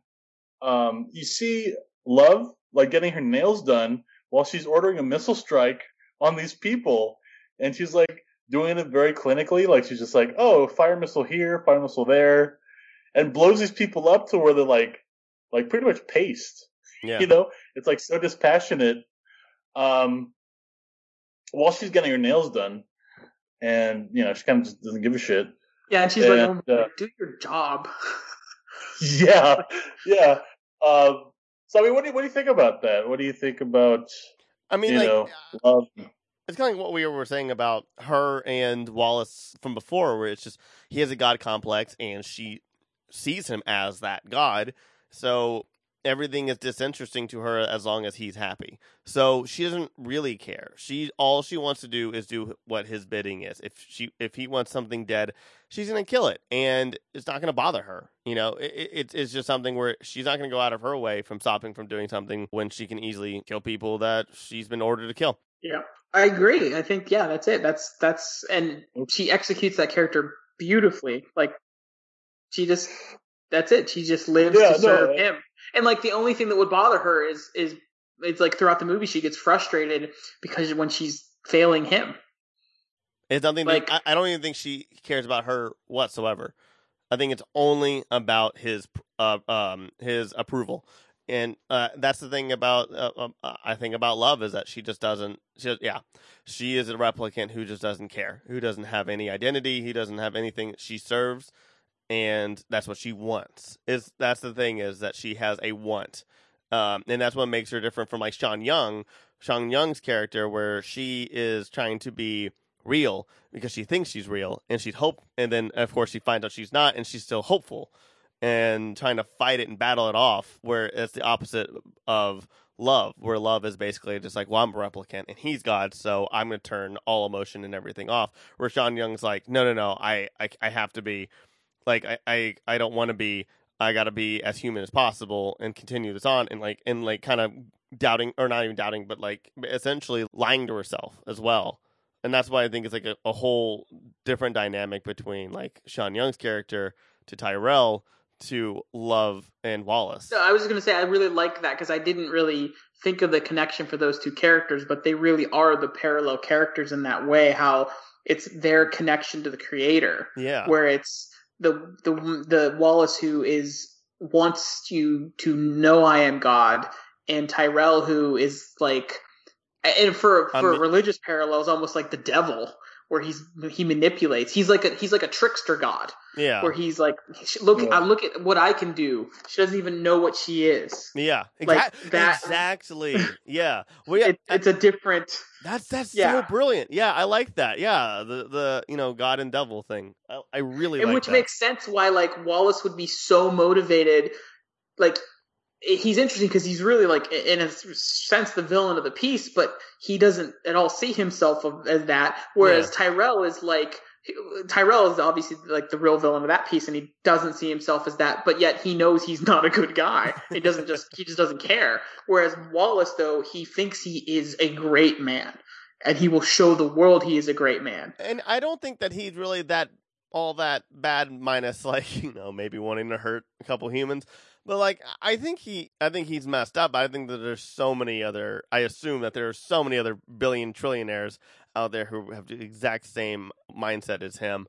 um, you see Love like getting her nails done while she's ordering a missile strike on these people, and she's like doing it very clinically. Like she's just like, "Oh, fire missile here, fire missile there," and blows these people up to where they're like, like pretty much paste. yeah. You know, it's like so dispassionate. Um, while she's getting her nails done, and you know, she kind of just doesn't give a shit. Yeah, and she's like, oh, uh, "Do your job." yeah, yeah. Um, so I mean, what do you what do you think about that? What do you think about I mean, you like, know love? It's kind of like what we were saying about her and Wallace from before, where it's just he has a god complex and she sees him as that god. So everything is disinteresting to her as long as he's happy. So she doesn't really care. She all she wants to do is do what his bidding is. If she if he wants something dead, she's gonna kill it, and it's not gonna bother her. You know, it, it, it's just something where she's not gonna go out of her way from stopping from doing something when she can easily kill people that she's been ordered to kill. Yeah, I agree. I think yeah, that's it. That's that's and she executes that character beautifully. Like she just that's it. She just lives Yeah, to no, serve I- him. And like the only thing that would bother her is is it's like throughout the movie she gets frustrated because when she's failing him. It's nothing. Like- I, I don't even think she cares about her whatsoever. I think it's only about his uh, um his approval, and uh, that's the thing about uh, um, I think about love is that she just doesn't. She, yeah, she is a replicant who just doesn't care, who doesn't have any identity, he doesn't have anything. She serves, and that's what she wants. Is that's the thing is that she has a want, um, and that's what makes her different from like Sean Young, Sean Young's character, where she is trying to be real because she thinks she's real and she'd hope and then of course she finds out she's not and she's still hopeful and trying to fight it and battle it off where it's the opposite of love where love is basically just like well i'm a replicant and he's god so i'm going to turn all emotion and everything off. Where sean young's like no no no i i, I have to be like i i, I don't want to be i got to be as human as possible and continue this on and like and like kind of doubting or not even doubting but like essentially lying to herself as well. And that's why I think it's like a, a whole different dynamic between like Sean Young's character to Tyrell to Love and Wallace. So I was going to say I really like that because I didn't really think of the connection for those two characters, but they really are the parallel characters in that way. How it's their connection to the creator, Yeah, where it's the the the Wallace who is wants you to know I am God, and Tyrell who is like, and for for religious parallels, almost like the devil, where he's he manipulates. He's like a he's like a trickster god Yeah. where he's like, look, Yeah. I look at what I can do. She doesn't even know what she is. Yeah, Like, exac- that- exactly. Yeah, well, yeah, It, it's a different. that's that's yeah. so brilliant. Yeah, I like that. Yeah, the the you know God and devil thing. I, I really and like which that. makes sense why like Wallace would be so motivated. Like he's interesting because he's really like in a sense the villain of the piece, but he doesn't at all see himself as that. Whereas Tyrell is like Tyrell is obviously like the real villain of that piece, and he doesn't see himself as that. But yet he knows he's not a good guy. He doesn't just he just doesn't care. Whereas Wallace though he thinks he is a great man. And he will show the world he is a great man. and I don't think that he's really that all that bad. Minus like you know maybe wanting to hurt a couple humans. But like, I think he, I think he's messed up. I think that there's so many other. I assume that there are so many other billion trillionaires out there who have the exact same mindset as him.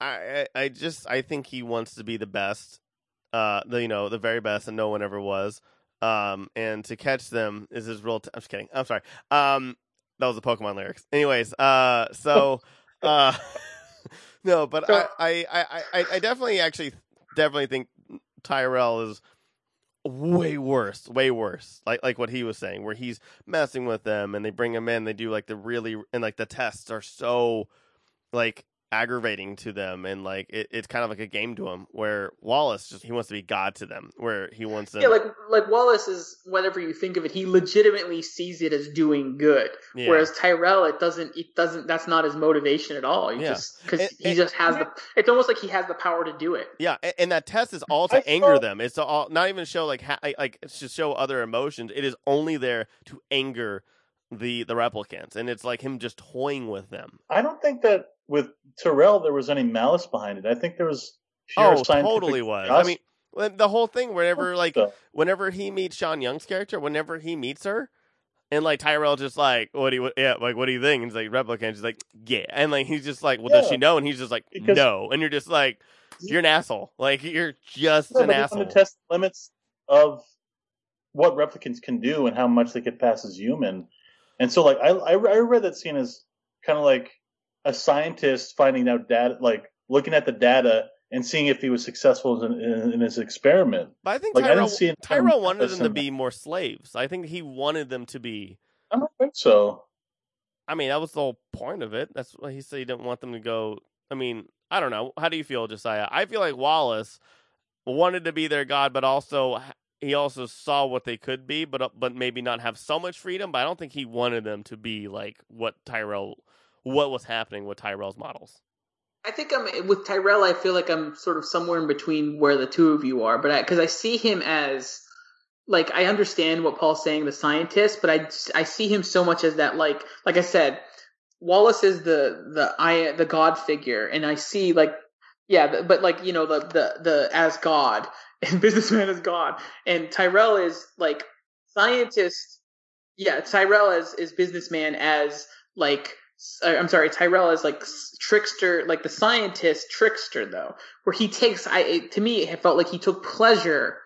I, I, I just, I think he wants to be the best, uh, the you know the very best, and no one ever was. Um, and to catch them is his real. T- I'm just kidding. I'm sorry. Um, that was the Pokemon lyrics. Anyways, uh, so, uh, no, but I, I, I, I, I definitely actually definitely think Tyrell is way worse, way worse. Like like what he was saying, where he's messing with them and they bring him in, they do like the really and like the tests are so like aggravating to them and like it, it's kind of like a game to him where Wallace just he wants to be God to them where he wants them Yeah, like like Wallace is whatever you think of it, he legitimately sees it as doing good. Yeah. Whereas Tyrell, it doesn't it doesn't that's not his motivation at all. He Yeah. just because he and- just has the it's almost like he has the power to do it. Yeah, a- and that test is all I to anger thought- them. It's to all not even show like ha- like it's to show other emotions. It is only there to anger the the replicants, and it's like him just toying with them. I don't think that with Tyrell there was any malice behind it. I think there was pure oh, totally was. I mean, the whole thing. Whenever like whenever he meets Sean Young's character, whenever he meets her, and like Tyrell just like, what do you, yeah, like what do you think? And he's like replicant. She's like, yeah, and like he's just like, well, does she know? And he's just like, Because- no, and you're just like, you're an asshole. Like you're just no, an asshole. to test the limits of what replicants can do and how much they could pass as human. And so, like, I I, I read that scene as kind of like a scientist finding out data, like looking at the data and seeing if he was successful in, in, in his experiment. But I think Like, I Tyrell, didn't see Tyrell wanted them to be more slaves. I think he wanted them to be. I don't think so. I mean, that was the whole point of it. That's why he said he didn't want them to go. I mean, I don't know. How do you feel, Josiah? I feel like Wallace wanted to be their god, but also he also saw what they could be, but uh, but maybe not have so much freedom. But I don't think he wanted them to be like what Tyrell, what was happening with Tyrell's models. I think I'm with Tyrell. I feel like I'm sort of somewhere in between where the two of you are, but because I, see him as like I understand what Paul's saying, the scientist, but I I see him so much as that like like I said, Wallace is the the I the God figure, and I see like yeah, but like you know the the the as God and businessman as God, and Tyrell is like scientist. Yeah, Tyrell is is businessman as like Uh, I'm sorry, Tyrell is like trickster, like the scientist trickster though, where he takes. I it, to me, it felt like he took pleasure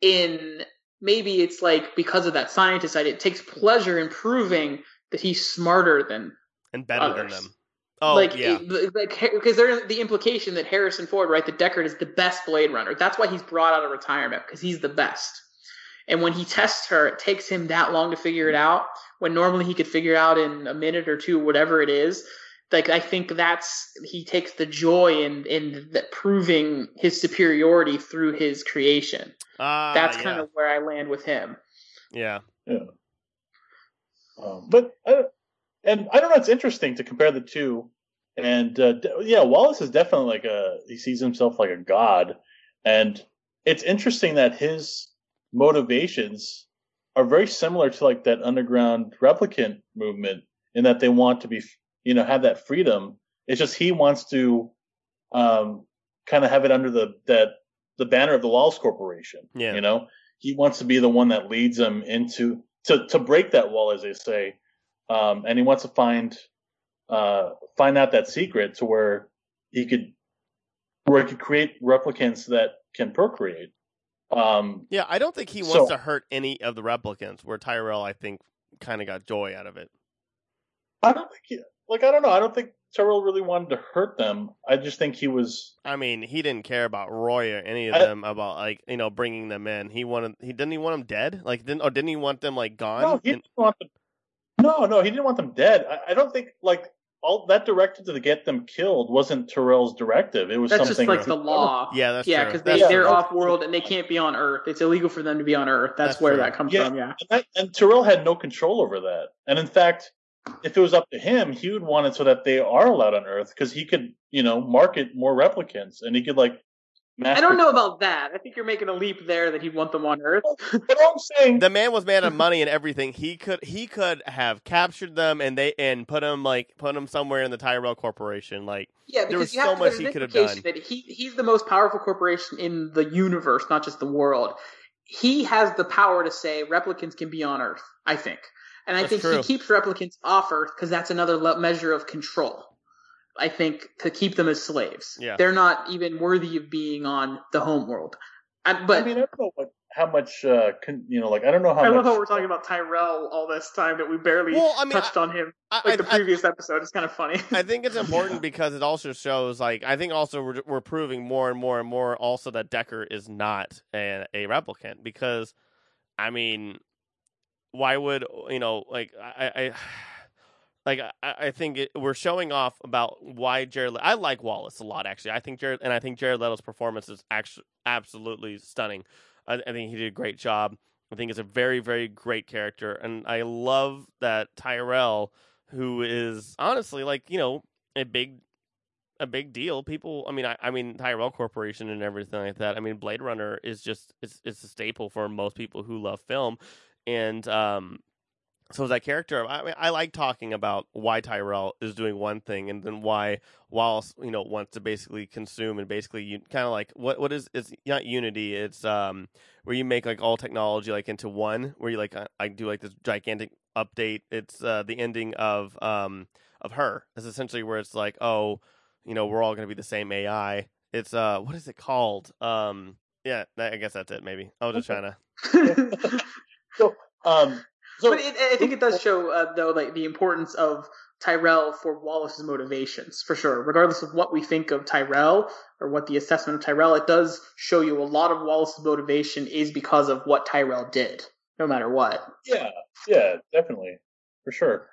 in. Maybe it's like because of that scientist side, it takes pleasure in proving that he's smarter than and better than them. Oh like yeah, it- like because there's the implication that Harrison Ford, right, the Deckard is the best Blade Runner. That's why he's brought out of retirement because he's the best. And when he tests her, it takes him that long to figure it out. When normally he could figure out in a minute or two, whatever it is. Like I think that's he takes the joy in in the, proving his superiority through his creation. Ah, That's yeah. kind of where I land with him. yeah. Um, but uh, and I don't know. It's interesting to compare the two. And uh, d- yeah, Wallace is definitely like a he sees himself like a god, and it's interesting that his motivations are very similar to like that underground replicant movement in that they want to be you know have that freedom. It's just he wants to um, kind of have it under the that the banner of the Wallace Corporation. Yeah. you know he wants to be the one that leads them into to to break that wall, as they say, um, and he wants to find uh, find out that secret to where he could where he could create replicants that can procreate. Um, Yeah, I don't think he So- wants to hurt any of the replicants. Where Tyrell, I think, kind of got joy out of it. I don't think he, like I don't know. I don't think Tyrell really wanted to hurt them. I just think he was. I mean, he didn't care about Roy or any of I- them about like you know bringing them in. He wanted he didn't he want them dead? Like didn't or didn't he want them like gone? No, he didn't want them. No, no, he didn't want them dead. I, I don't think like all that directive to get them killed wasn't Tyrell's directive. It was something That's just something like the law. yeah, that's yeah, because they, true. they're off world and they can't be on Earth. It's illegal for them to be on Earth. That's, That's where true. that comes Yeah. from. Yeah. And, that, and Terrell had no control over that. And in fact, if it was up to him, he would want it so that they are allowed on Earth because he could, you know, market more replicants and he could like. I don't know about that. I think you're making a leap there that he'd want them on Earth. But I'm saying, the man was made of money and everything. He could he could have captured them and they and put them like put them somewhere in the Tyrell Corporation. Like Yeah, There because was you have so to, much he could have done. That he he's the most powerful corporation in the universe, not just the world. He has the power to say replicants can be on Earth. I think, and I That's think true. he keeps replicants off Earth because that's another le- measure of control. I think to keep them as slaves. Yeah. They're not even worthy of being on the home world. And, but I mean, I don't know what, how much, uh, con, you know, like I don't know how I much. love how we're talking about Tyrell all this time that we barely Well, I mean, touched on him. I, Like the I- I- previous episode, it's kind of funny. I think it's important because it also shows, like, I think also we're, we're proving more and more and more also that Deckard is not a, a replicant because, I mean, why would you know, like, I, I like, I, I think it, we're showing off about why Jared. I like Wallace a lot, actually. I think Jared, and I think Jared Leto's performance is actually absolutely stunning. I, I think he did a great job. I think it's a very, very great character, and I love that Tyrell, who is honestly like you know a big, a big deal. People, I mean, I, I mean Tyrell Corporation and everything like that. I mean, Blade Runner is just it's it's a staple for most people who love film, and um, so as that character, I mean, I like talking about why Tyrell is doing one thing, and then why Wallace, you know, wants to basically consume and basically you kind of like what what is it's not unity, it's um where you make like all technology like into one, where you like I, I do like this gigantic update. It's uh, the ending of um of her. It's essentially where it's like oh, you know, we're all gonna be the same AI. It's uh what is it called? Um yeah, I guess that's it. Maybe I was just trying to. Um, so but it, I think it does show, uh, though, like the importance of Tyrell for Wallace's motivations, for sure. Regardless of what we think of Tyrell or what the assessment of Tyrell, it does show you a lot of Wallace's motivation is because of what Tyrell did, no matter what. Yeah, yeah, definitely, for sure.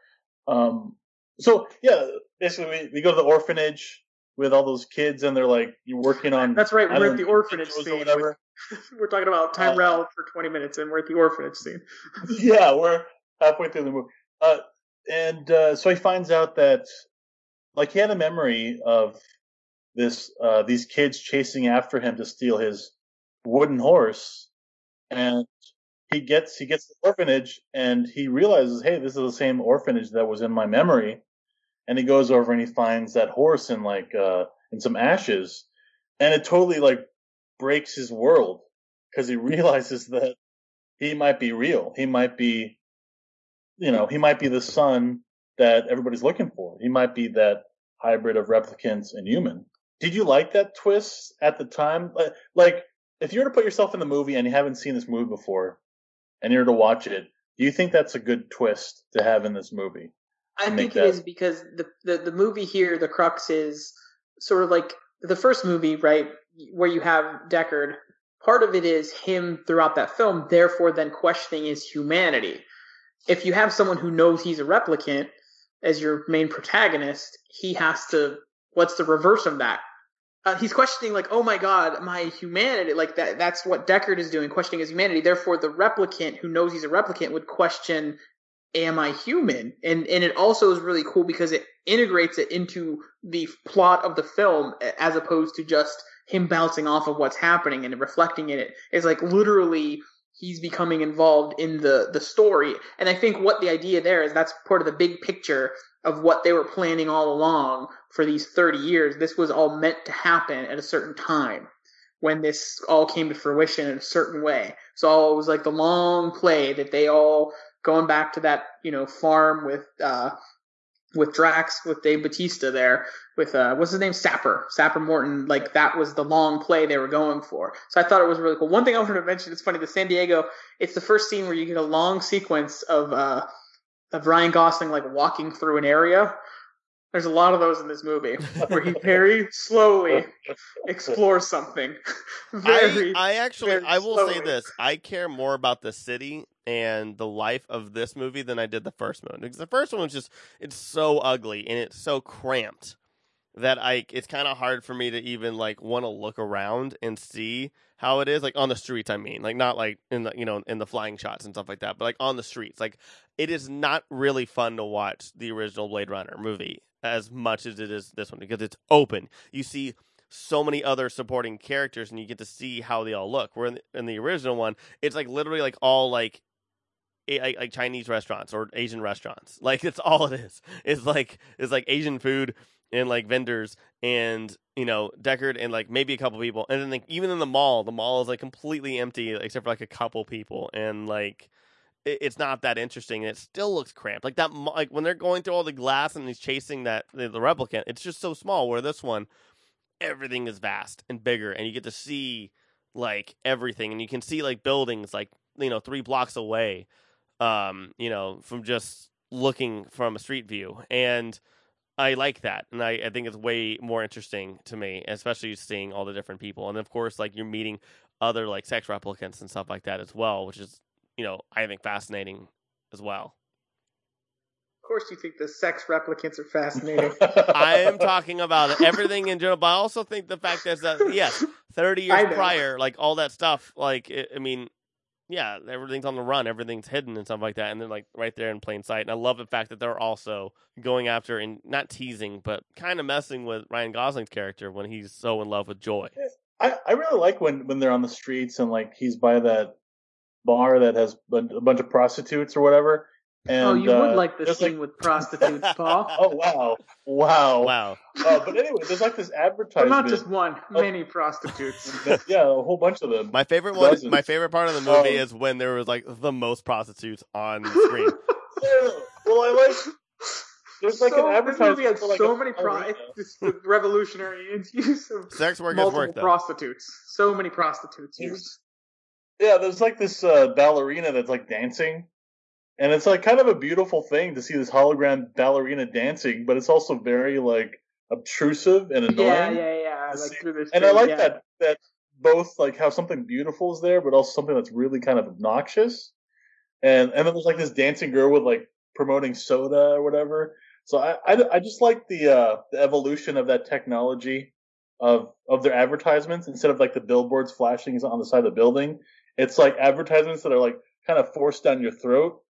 Um, so yeah, basically we, we go to the orphanage with all those kids, and they're like, "You're working on." That's right. We're at the orphanage videos or scene. whatever. We're talking about time Tyrell for 20 minutes, and we're at the orphanage scene. yeah, we're halfway through the movie. Uh, and uh, so he finds out that, like, he had a memory of this uh, these kids chasing after him to steal his wooden horse, and he gets he gets the orphanage and he realizes, hey, this is the same orphanage that was in my memory, and he goes over and he finds that horse in like uh, in some ashes, and it totally like breaks his world because he realizes that he might be real. He might be, you know, he might be the son that everybody's looking for. He might be that hybrid of replicants and human. Did you like that twist at the time? Like, if you were to put yourself in the movie and you haven't seen this movie before, and you're to watch it, do you think that's a good twist to have in this movie? I think it is because the, the the movie here, the crux is sort of like the first movie, right, where you have Deckard. Part of it is him throughout that film, therefore then questioning his humanity. If you have someone who knows he's a replicant as your main protagonist, he has to. What's the reverse of that? Uh, he's questioning like, oh my god, my humanity. Like that. That's what Deckard is doing, questioning his humanity. Therefore, the replicant who knows he's a replicant would question am I human? And and it also is really cool because it integrates it into the plot of the film as opposed to just him bouncing off of what's happening and reflecting in. It's like literally he's becoming involved in the the story. And I think what the idea there is that's part of the big picture of what they were planning all along for these 30 years. This was all meant to happen at a certain time when this all came to fruition in a certain way. So it was like the long play that they all going back to that you know farm with uh with Drax with Dave Bautista there with uh what's his name? Sapper. Sapper Morton like that was the long play they were going for. So I thought it was really cool. One thing I wanted to mention it's funny the San Diego it's the first scene where you get a long sequence of uh of Ryan Gosling like walking through an area. There's a lot of those in this movie where he very slowly explores something. very, I, I actually, I will say this: I care more about the city and the life of this movie than I did the first one because the first one was just it's so ugly and it's so cramped that I it's kind of hard for me to even like want to look around and see how it is like on the streets. I mean, like not like in the you know in the flying shots and stuff like that, but like on the streets. Like it is not really fun to watch the original Blade Runner movie as much as it is this one because it's open. You see so many other supporting characters and you get to see how they all look. Where in the, in the original one, it's like literally like all like like, like Chinese restaurants or Asian restaurants. Like it's all it is. It's like it's like Asian food and like vendors and you know Deckard and like maybe a couple people and then like even in the mall, the mall is like completely empty except for like a couple people and like it, it's not that interesting and it still looks cramped. Like that like when they're going through all the glass and he's chasing that the, the replicant, it's just so small. Where this one, everything is vast and bigger and you get to see like everything and you can see like buildings like you know three blocks away um you know from just looking from a street view. And i like that. And i, I think it's way more interesting to me especially seeing all the different people. And of course like you're meeting other like sex replicants and stuff like that as well which is you know i think fascinating as well. Of course, you think the sex replicants are fascinating. I am talking about everything in general, but I also think the fact is that yes, thirty years prior, like all that stuff, like it, I mean, yeah, everything's on the run, everything's hidden and stuff like that, and they're like right there in plain sight. And I love the fact that they're also going after and not teasing, but kind of messing with Ryan Gosling's character when he's so in love with Joy. I, I really like when, when they're on the streets and like he's by that bar that has a a bunch of prostitutes or whatever. And, oh, you uh, would like this there's, scene with prostitutes, Paul. Oh wow, wow, Wow, Uh, but anyway, there's like this But advertisement. not just one, many prostitutes. yeah, a whole bunch of them. my favorite one, Dozens. my favorite part of the movie Um, is when there was like the most prostitutes on screen. Yeah, well, I like. There's like so, an this movie advertisement had for like so many pro- it's the revolutionary use of Sex work multiple work prostitutes. So many prostitutes used. Yeah, there's like this uh, ballerina that's like dancing, and it's like kind of a beautiful thing to see this hologram ballerina dancing, but it's also very like obtrusive and annoying. Yeah, yeah, yeah. Like see. through this. And I like yeah. that that both like how something beautiful is there, but also something that's really kind of obnoxious. And and then there's like this dancing girl with like promoting soda or whatever. So I I, I just like the uh the evolution of that technology of of their advertisements instead of like the billboards flashing on the side of the building. It's like advertisements that are like kind of forced down your throat,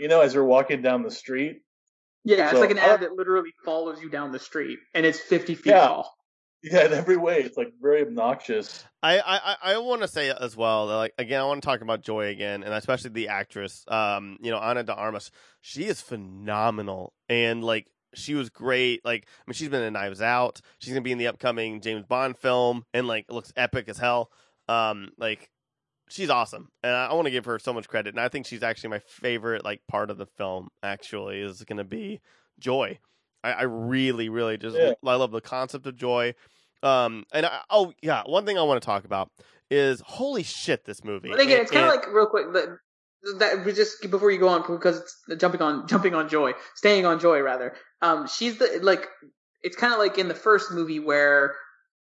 you know, as you're walking down the street. Yeah, it's So, like an I- ad that literally follows you down the street, and it's fifty feet Yeah. tall. Yeah, in every way, it's like very obnoxious. I I, I want to say as well, that, like again, I want to talk about Joy again, and especially the actress, um, you know, Ana de Armas. She is phenomenal, and like she was great. Like I mean, she's been in Knives Out. She's gonna be in the upcoming James Bond film, and like it looks epic as hell. Um, like she's awesome, and I, I want to give her so much credit. And I think she's actually my favorite like part of the film. Actually, is gonna be Joy. I, I really, really just Yeah. I love the concept of Joy. Um, and I, oh yeah, one thing I want to talk about is holy shit, this movie. But again, And- it's kind of like real quick. The, that we just before you go on because it's jumping on jumping on Joy, staying on Joy rather. Um, she's the like it's kind of like in the first movie where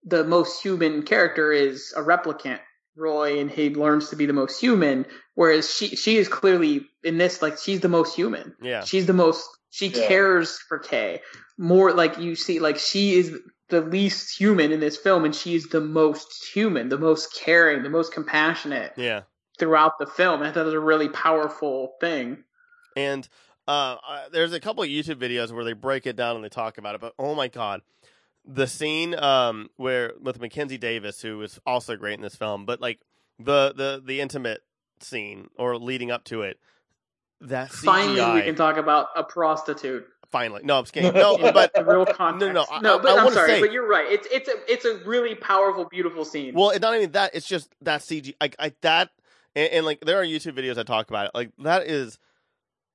the most human character is a replicant, Roy, and he learns to be the most human. Whereas she she is clearly in this like she's the most human. yeah, She's the most. She Yeah. cares for Kay more. Like you see, like she is the least human in this film, and she is the most human, the most caring, the most compassionate yeah. throughout the film. And I thought it was a really powerful thing. And uh, uh, there's a couple of YouTube videos where they break it down and they talk about it. But oh my god, the scene um, where with Mackenzie Davis, who is also great in this film, but like the the the intimate scene or leading up to it, that CGI. Finally, we can talk about a prostitute. finally, no, I'm kidding. No, but the real context. no, I- no, I- but I I'm sorry, say- but you're right. It's it's a it's a really powerful, beautiful scene. Well, it's not even that. It's just that CG. Like, I that, and, and like there are YouTube videos that talk about it. Like that is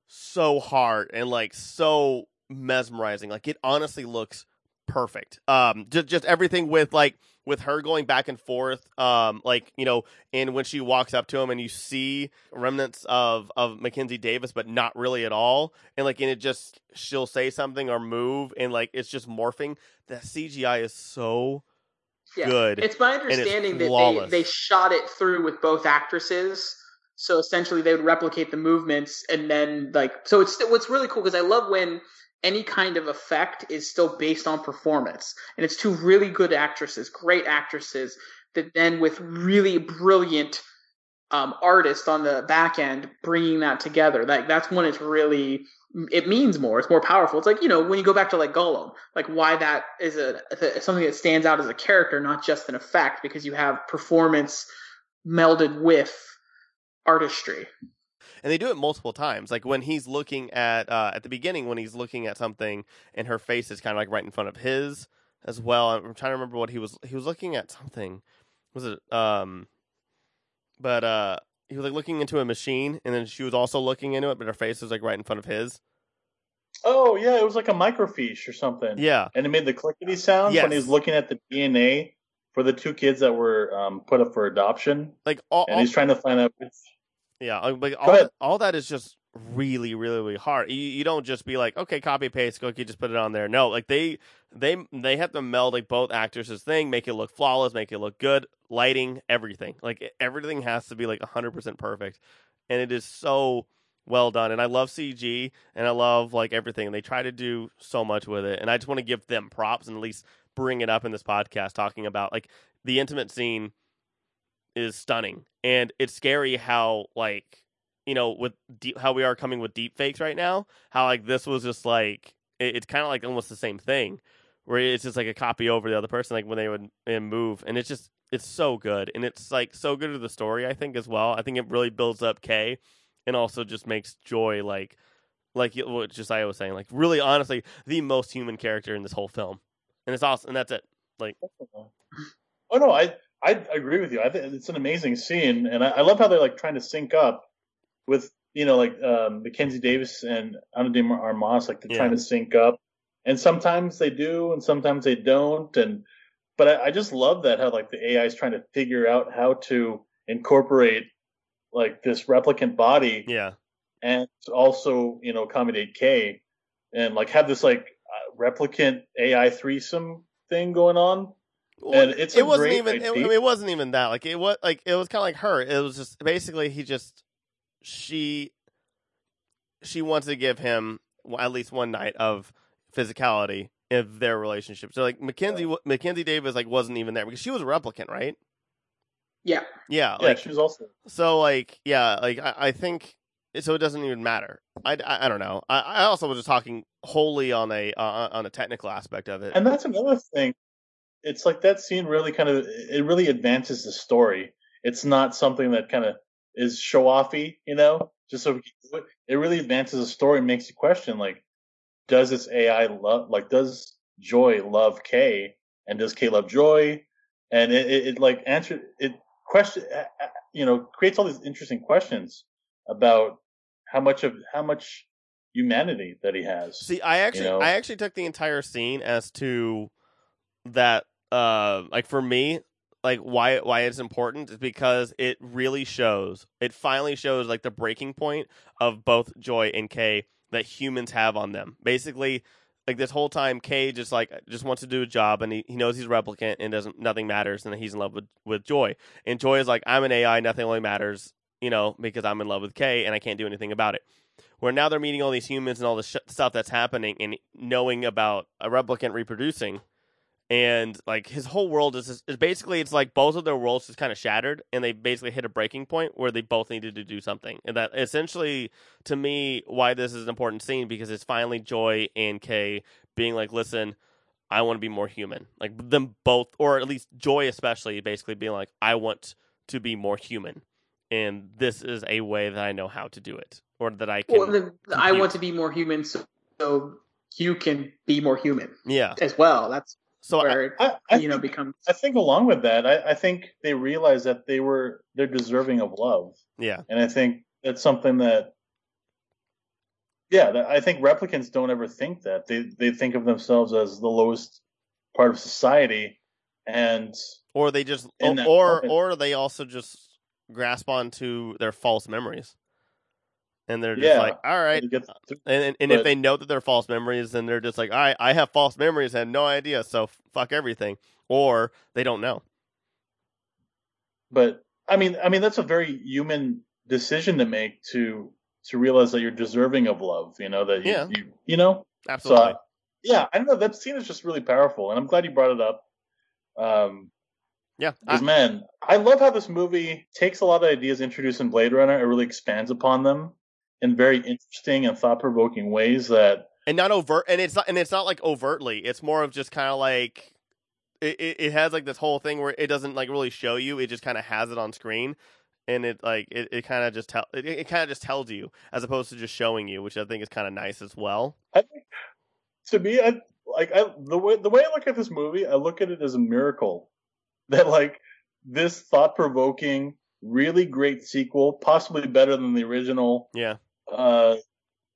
so hard and like so mesmerizing. Like it honestly looks perfect. Um, just just everything with like with her going back and forth. Um, like you know, and when she walks up to him and you see remnants of of Mackenzie Davis, but not really at all. And like, and it just she'll say something or move, and like it's just morphing. The CGI is so Yeah. good. It's my it's understanding that they, they shot it through with both actresses. So essentially, they would replicate the movements, and then like so. It's what's really cool because I love when any kind of effect is still based on performance, and it's two really good actresses, great actresses that then with really brilliant um, artists on the back end bringing that together. Like that's when it's really it means more. It's more powerful. It's like you know when you go back to like Gollum, like why that is a something that stands out as a character, not just an effect, because you have performance melded with artistry. And they do it multiple times. Like when he's looking at uh, at the beginning when he's looking at something and her face is kind of like right in front of his as well. I'm trying to remember what he was he was looking at something. Was it um but uh he was like looking into a machine and then she was also looking into it but her face was like right in front of his. Oh yeah, it was like a microfiche or something. Yeah. and it made the clickety sound Yes. when he was looking at the DNA for the two kids that were um, put up for adoption, Like all, and all he's trying to find out. Which, Yeah, uh, like all that, all that is just really, really, really hard. You, you don't just be like, okay, copy paste, okay, just put it on there. No, like they they they have to meld like both actors' thing, make it look flawless, make it look good, lighting, everything. Like everything has to be like hundred percent perfect, and it is so well done. And I love CG, and I love like everything. And they try to do so much with it, and I just want to give them props and at least bring it up in this podcast, talking about like the intimate scene is stunning and it's scary how like you know with deep, how we are coming with deep fakes right now how like this was just like it, it's kind of like almost the same thing where it's just like a copy over the other person like when they would uh, move and it's just it's so good and it's like so good to the story i think as well. I think it really builds up kay and also just makes joy like like what josiah was saying like really honestly the most human character in this whole film and it's awesome and that's it Like oh no, I I agree with you. I think it's an amazing scene, and I, I love how they're like trying to sync up with you know like um, Mackenzie Davis and Ana de Armas, like they're Yeah. trying to sync up, and sometimes they do, and sometimes they don't, and but I, I just love that how like the AI is trying to figure out how to incorporate like this replicant body yeah and also you know accommodate K and like have this like uh, replicant AI threesome thing going on. And it's a it wasn't even. It, I idea. mean, it wasn't even that. Like it was like it was kind of like her. It was just basically he just she she wants to give him at least one night of physicality of their relationship. So like Mackenzie Mackenzie Davis like wasn't even there because she was a replicant, right? Yeah. Yeah, Yeah, she was also so like yeah, like I, I think so. It doesn't even matter. I, I, I don't know. I, I also was just talking wholly on a uh, on a technical aspect of it. and that's another thing. It's like that scene really kind of it really advances the story. It's not something that kind of is show offy, you know, just so we can do it. It really advances the story and makes you question like, does this AI love like does Joy love Kay and does Kay love Joy? And it, it, it like answer it question you know creates all these interesting questions about how much of how much humanity that he has. See, I actually, know? I actually took the entire scene as to that. Uh, like for me, like why why it's important is because it really shows. It finally shows like the breaking point of both Joy and Kay that humans have on them. Basically, like this whole time, Kay just like just wants to do a job, and he, he knows he's a replicant and doesn't nothing matters, and he's in love with with Joy. And Joy is like, I'm an AI, nothing really matters, you know, because I'm in love with Kay and I can't do anything about it where now they're meeting all these humans and all the sh- stuff that's happening and knowing about a replicant reproducing and like his whole world is, is basically it's like both of their worlds just kind of shattered and they basically hit a breaking point where they both needed to do something and that essentially to me why this is an important scene because it's finally joy and kay being like listen i want to be more human. Like them both or at least joy especially basically being like i want to be more human and this is a way that i know how to do it or that i can Well, the, I want to be more human, so, so you can be more human yeah. as well. That's so I, where I, I you know think, becomes. I think along with that, I, I think they realized that they were they're deserving of love, yeah. And I think that's something that, yeah, that, I think replicants don't ever think that. They they think of themselves as the lowest part of society, and or they just In oh, that or or they also just grasp onto their false memories, and they're just Yeah. like, all right. they get through And and, and if they know that they're false memories, then they're just like, all right, I have false memories, I had no idea, so fuck everything. Or they don't know. but I mean, I mean that's a very human decision to make to to realize that you're deserving of love. You know that you Yeah. you, you know. Absolutely. So yeah, I don't know. That scene is just really powerful, and I'm glad you brought it up. Um, yeah. because man, I love how this movie takes a lot of ideas introduced in Blade Runner and really expands upon them in very interesting and thought provoking ways. That and not overt and it's not and it's not like overtly. It's more of just kind of like it, it, it has like this whole thing where it doesn't like really show you. It just kind of has it on screen. And it like it, it kind of just tell it, it kind of just tells you as opposed to just showing you which i think is kind of nice as well. I think to me, I like I the way the way I look at this movie, I look at it as a miracle that like this thought provoking, really great sequel, possibly better than the original yeah uh,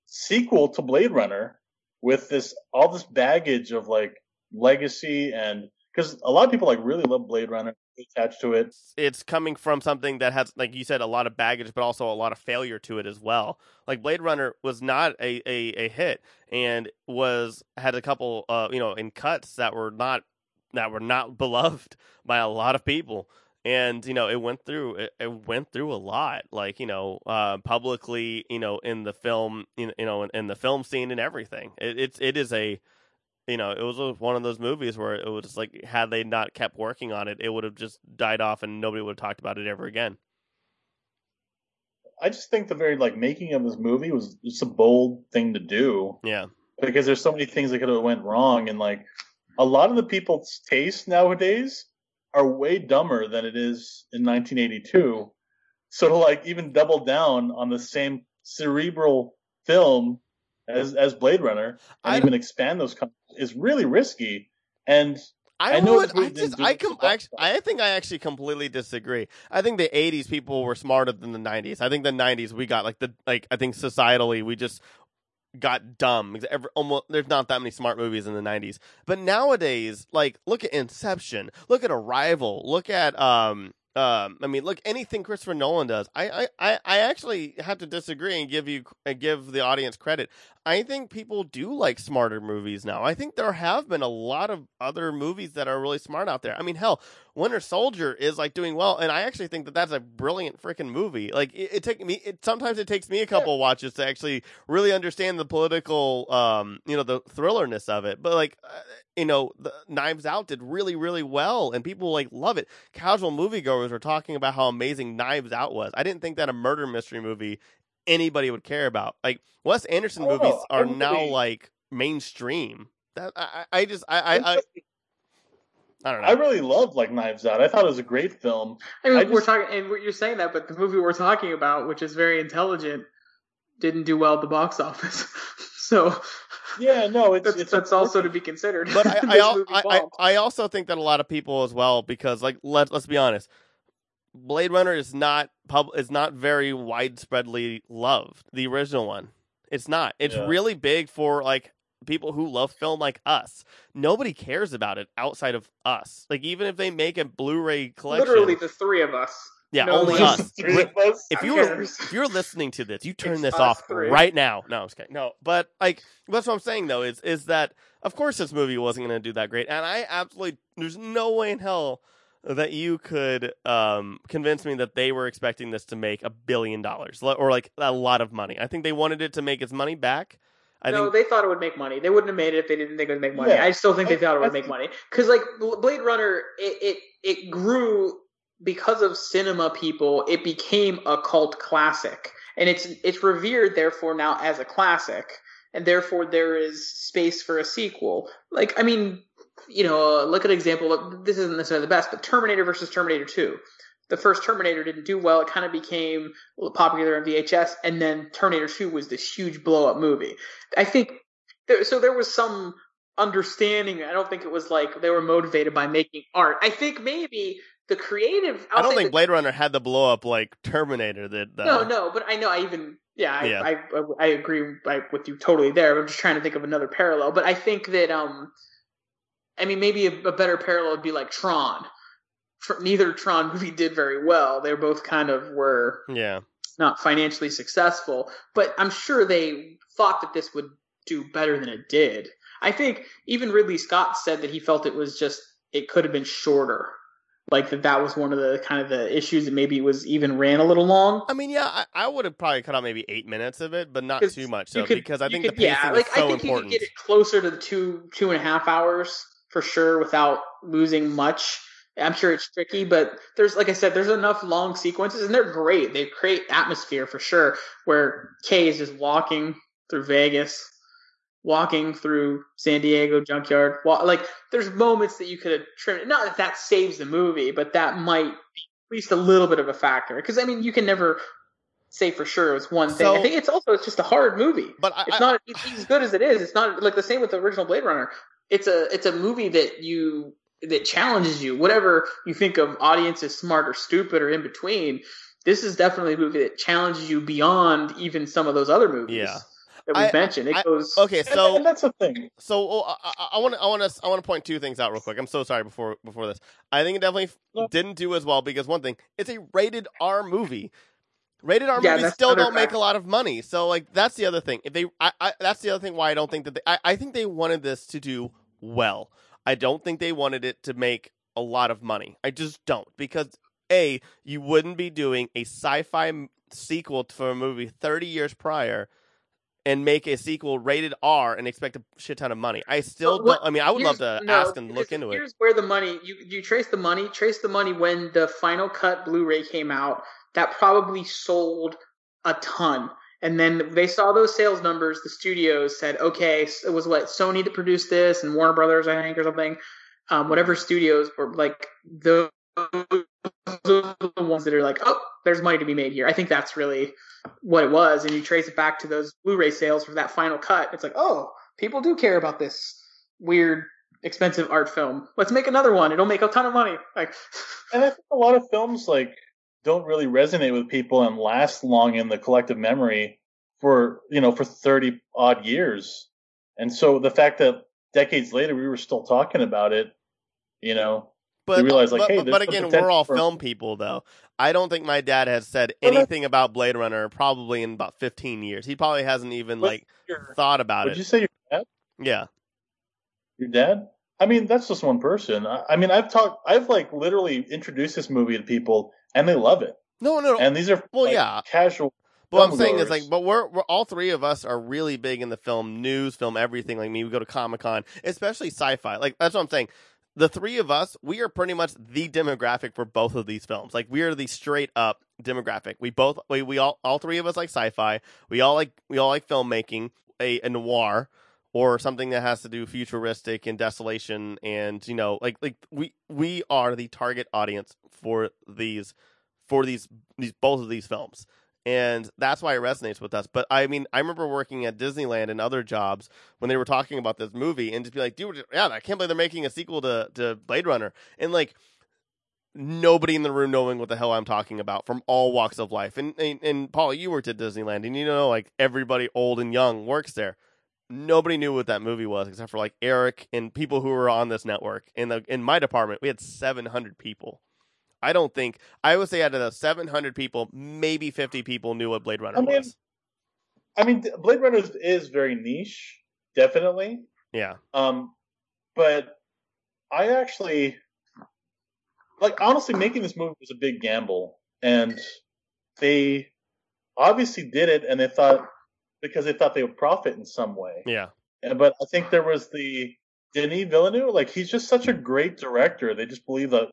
sequel to Blade Runner, with this all this baggage of like legacy and because a lot of people like really love Blade Runner, attached to it. it's coming from something that has like you said a lot of baggage but also a lot of failure to it as well like blade runner was not a, a, a hit and was had a couple uh you know in cuts that were not that were not beloved by a lot of people and you know it went through it, it went through a lot like you know uh publicly you know in the film you know- you know in, in the film scene and everything it, it's it is a you know, it was one of those movies where it was like, had they not kept working on it, it would have just died off and nobody would have talked about it ever again. I just think the very like making of this movie was just a bold thing to do Yeah. because there's so many things that could have went wrong and like a lot of the people's taste nowadays are way dumber than it is in 1982 so to like even double down on the same cerebral film as as blade runner and I- even expand those is really risky and I, I know would. I just. I com- actually. I think I actually completely disagree. I think the '80s people were smarter than the '90s. I think the '90s we got like the like. I think societally we just got dumb. Every, almost there's not that many smart movies in the '90s. But nowadays, like look at Inception, look at Arrival, look at um. Um, I mean, look, anything Christopher Nolan does, I, I, I, actually have to disagree and give you and give the audience credit. I think people do like smarter movies now. I think there have been a lot of other movies that are really smart out there. I mean, hell, Winter Soldier is like doing well, and I actually think that that's a brilliant freaking movie. Like it, it take me, it sometimes it takes me a couple watches to actually really understand the political, um, you know, the thrillerness of it. But like, uh, you know, the Knives Out did really, really well, and people like love it. Casual moviegoers were talking about how amazing Knives Out was. I didn't think that a murder mystery movie anybody would care about. Like Wes Anderson don't movies are now like mainstream. That I, I I just I I, I, I don't know. I really loved like Knives Out. I thought it was a great film. I mean, I we're just- talking, and you're saying that, but the movie we're talking about, which is very intelligent, didn't do well at the box office. so Yeah, no, it's that's, it's that's also to be considered. but I I, This al- movie I, I. I also think that a lot of people as well because like let let's be honest, Blade Runner is not pub is not very widespreadly loved. The original one, it's not. It's Yeah. really big for like people who love film like us. Nobody cares about it outside of us. Like even if they make a Blu-ray collection, Literally the three of us. yeah, no only us. Three of us. if you were if you're listening to this, you turn It's this off three. right now. No, I'm just kidding. No, but like that's what I'm saying though is is that of course this movie wasn't going to do that great, and I absolutely there's no way in hell that you could um, convince me that they were expecting this to make a billion dollars or like a lot of money. I think they wanted it to make its money back. I no, think they thought it would make money. They wouldn't have made it if they didn't think it would make money. Yeah. I still think they thought it would make money because, like, Blade Runner, it, it it grew because of cinema people. It became a cult classic, and it's it's revered therefore now as a classic, and therefore there is space for a sequel. Like, I mean, you know, uh, look at an example. This isn't necessarily the best, but Terminator versus Terminator Two. The first Terminator didn't do well. It kind of became popular in VHS, and then Terminator 2 was this huge blow up movie. I think there, so. There was some understanding. I don't think it was like they were motivated by making art. I think maybe the creative. I'll I don't think that- Blade Runner had the blow up like Terminator did. Though. No, no, but I know. I even yeah, I Yeah. I, I, I agree with you totally there. I'm just trying to think of another parallel. But I think that um, I mean, maybe a, a better parallel would be like Tron. Neither Tron movie did very well. They both kind of were Yeah. not financially successful, but I'm sure they thought that this would do better than it did. I think even Ridley Scott said that he felt it was just it could have been shorter. Like that that was one of the kind of the issues that maybe it was even ran a little long. I mean, yeah, I, I would have probably cut out maybe eight minutes of it, but not too much. So could- because I think could- the pacing yeah, like is so I think important. you could get it closer to the two two and a half hours for sure without losing much. I'm sure it's tricky, but there's like I said, there's enough long sequences and they're great. They create atmosphere for sure. Where Kay is just walking through Vegas, walking through San Diego junkyard. Wa- Like there's moments that you could have trimmed. Not that that saves the movie, but that might be at least a little bit of a factor. Because I mean, you can never say for sure it's one thing. So- I think it's also it's just a hard movie. but I, It's I- not it's as good as it is. It's not like the same with the original Blade Runner. It's a it's a movie that you that challenges you. Whatever you think of audience is smart or stupid or in between, this is definitely a movie that challenges you beyond even some of those other movies Yeah. that we I- mentioned. It I- goes okay, so and that's the thing. So oh, I want to I want to I want to point two things out real quick. I'm so sorry before before this. I think it definitely No. didn't do as well because one thing, it's a rated R movie. Rated R Yeah, movies still don't make a lot of money. So like that's the other thing. If they I, I that's the other thing why I don't think that they I, I think they wanted this to do well. I don't think they wanted it to make a lot of money. I just don't because a you wouldn't be doing a sci-fi m- sequel for a movie 30 years prior and make a sequel rated R and expect a shit ton of money. I still don't. I mean, I would love to no, ask and look into it. Here's where the money you you trace the money, trace the money when the final cut Blu-ray came out. That probably sold a ton. And then they saw those sales numbers. The studios said, "Okay, it was what Sony that produced this, and Warner Brothers, I think, or something. Um, whatever studios were like those the ones that are like, oh, there's money to be made here. I think that's really what it was. And you trace it back to those Blu-ray sales for that final cut. It's like, oh, people do care about this weird, expensive art film. Let's make another one. It'll make a ton of money. Like, And I think a lot of films like don't really resonate with people and last long in the collective memory for you know for thirty odd years. And so the fact that decades later we were still talking about it, you know, But realize, like, but, hey, but, but again, we're all for- film people, though. I don't think my dad has said anything about Blade Runner probably in about 15 years. He probably hasn't even But like your, thought about would it. Would you say your dad? Yeah. Your dad? I mean, that's just one person. I, I mean, I've talked, I've like literally introduced this movie to people, and they love it. No, no, no. And these are Well, like, yeah. casual. But what I'm saying is like, but we're, we're all three of us are really big in the film news, film everything. Like me, we go to Comic Con, especially sci-fi. Like that's what I'm saying. The three of us, we are pretty much the demographic for both of these films. Like we are the straight up demographic. We both, we, we all, all three of us like sci-fi. We all like, we all like filmmaking, a, a noir or something that has to do futuristic and desolation and you know like like we we are the target audience for these for these these both of these films. And that's why it resonates with us. But i mean i remember working at disneyland and other jobs when they were talking about this movie and just be like dude yeah i can't believe they're making a sequel to to blade runner. And like nobody in the room knowing what the hell i'm talking about from all walks of life. And and, and paul you worked at disneyland and you know like everybody old and young works there nobody knew what that movie was except for like Eric and people who were on this network. In the in my department, we had 700 people. I don't think I would say out of the 700 people, maybe 50 people knew what Blade Runner I mean, was. I mean, Blade Runner is, is very niche, definitely. Yeah, Um, but I actually, like, honestly, making this movie was a big gamble, and they obviously did it, and they thought because they thought they would profit in some way. yeah, And- But I think there was the Denis Villeneuve, like he's just such a great director. They just believe that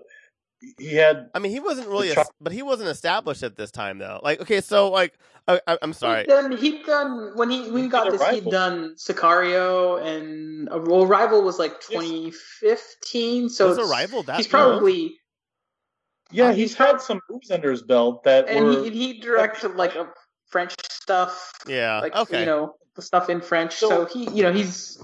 he had. I mean, he wasn't really, The a, but he wasn't established at this time though. Like, okay, so like, I, I, I'm sorry. He'd done, he'd done when he when he He got did this, he'd Arrival. done Sicario and uh, well, Arrival was like 2015. So was it's- Arrival that he's old? probably Yeah, Uh, he's he's had some movies under his belt that and were. he he directed like a French stuff, Yeah, like okay. you know the stuff in French. So, So- he you know he's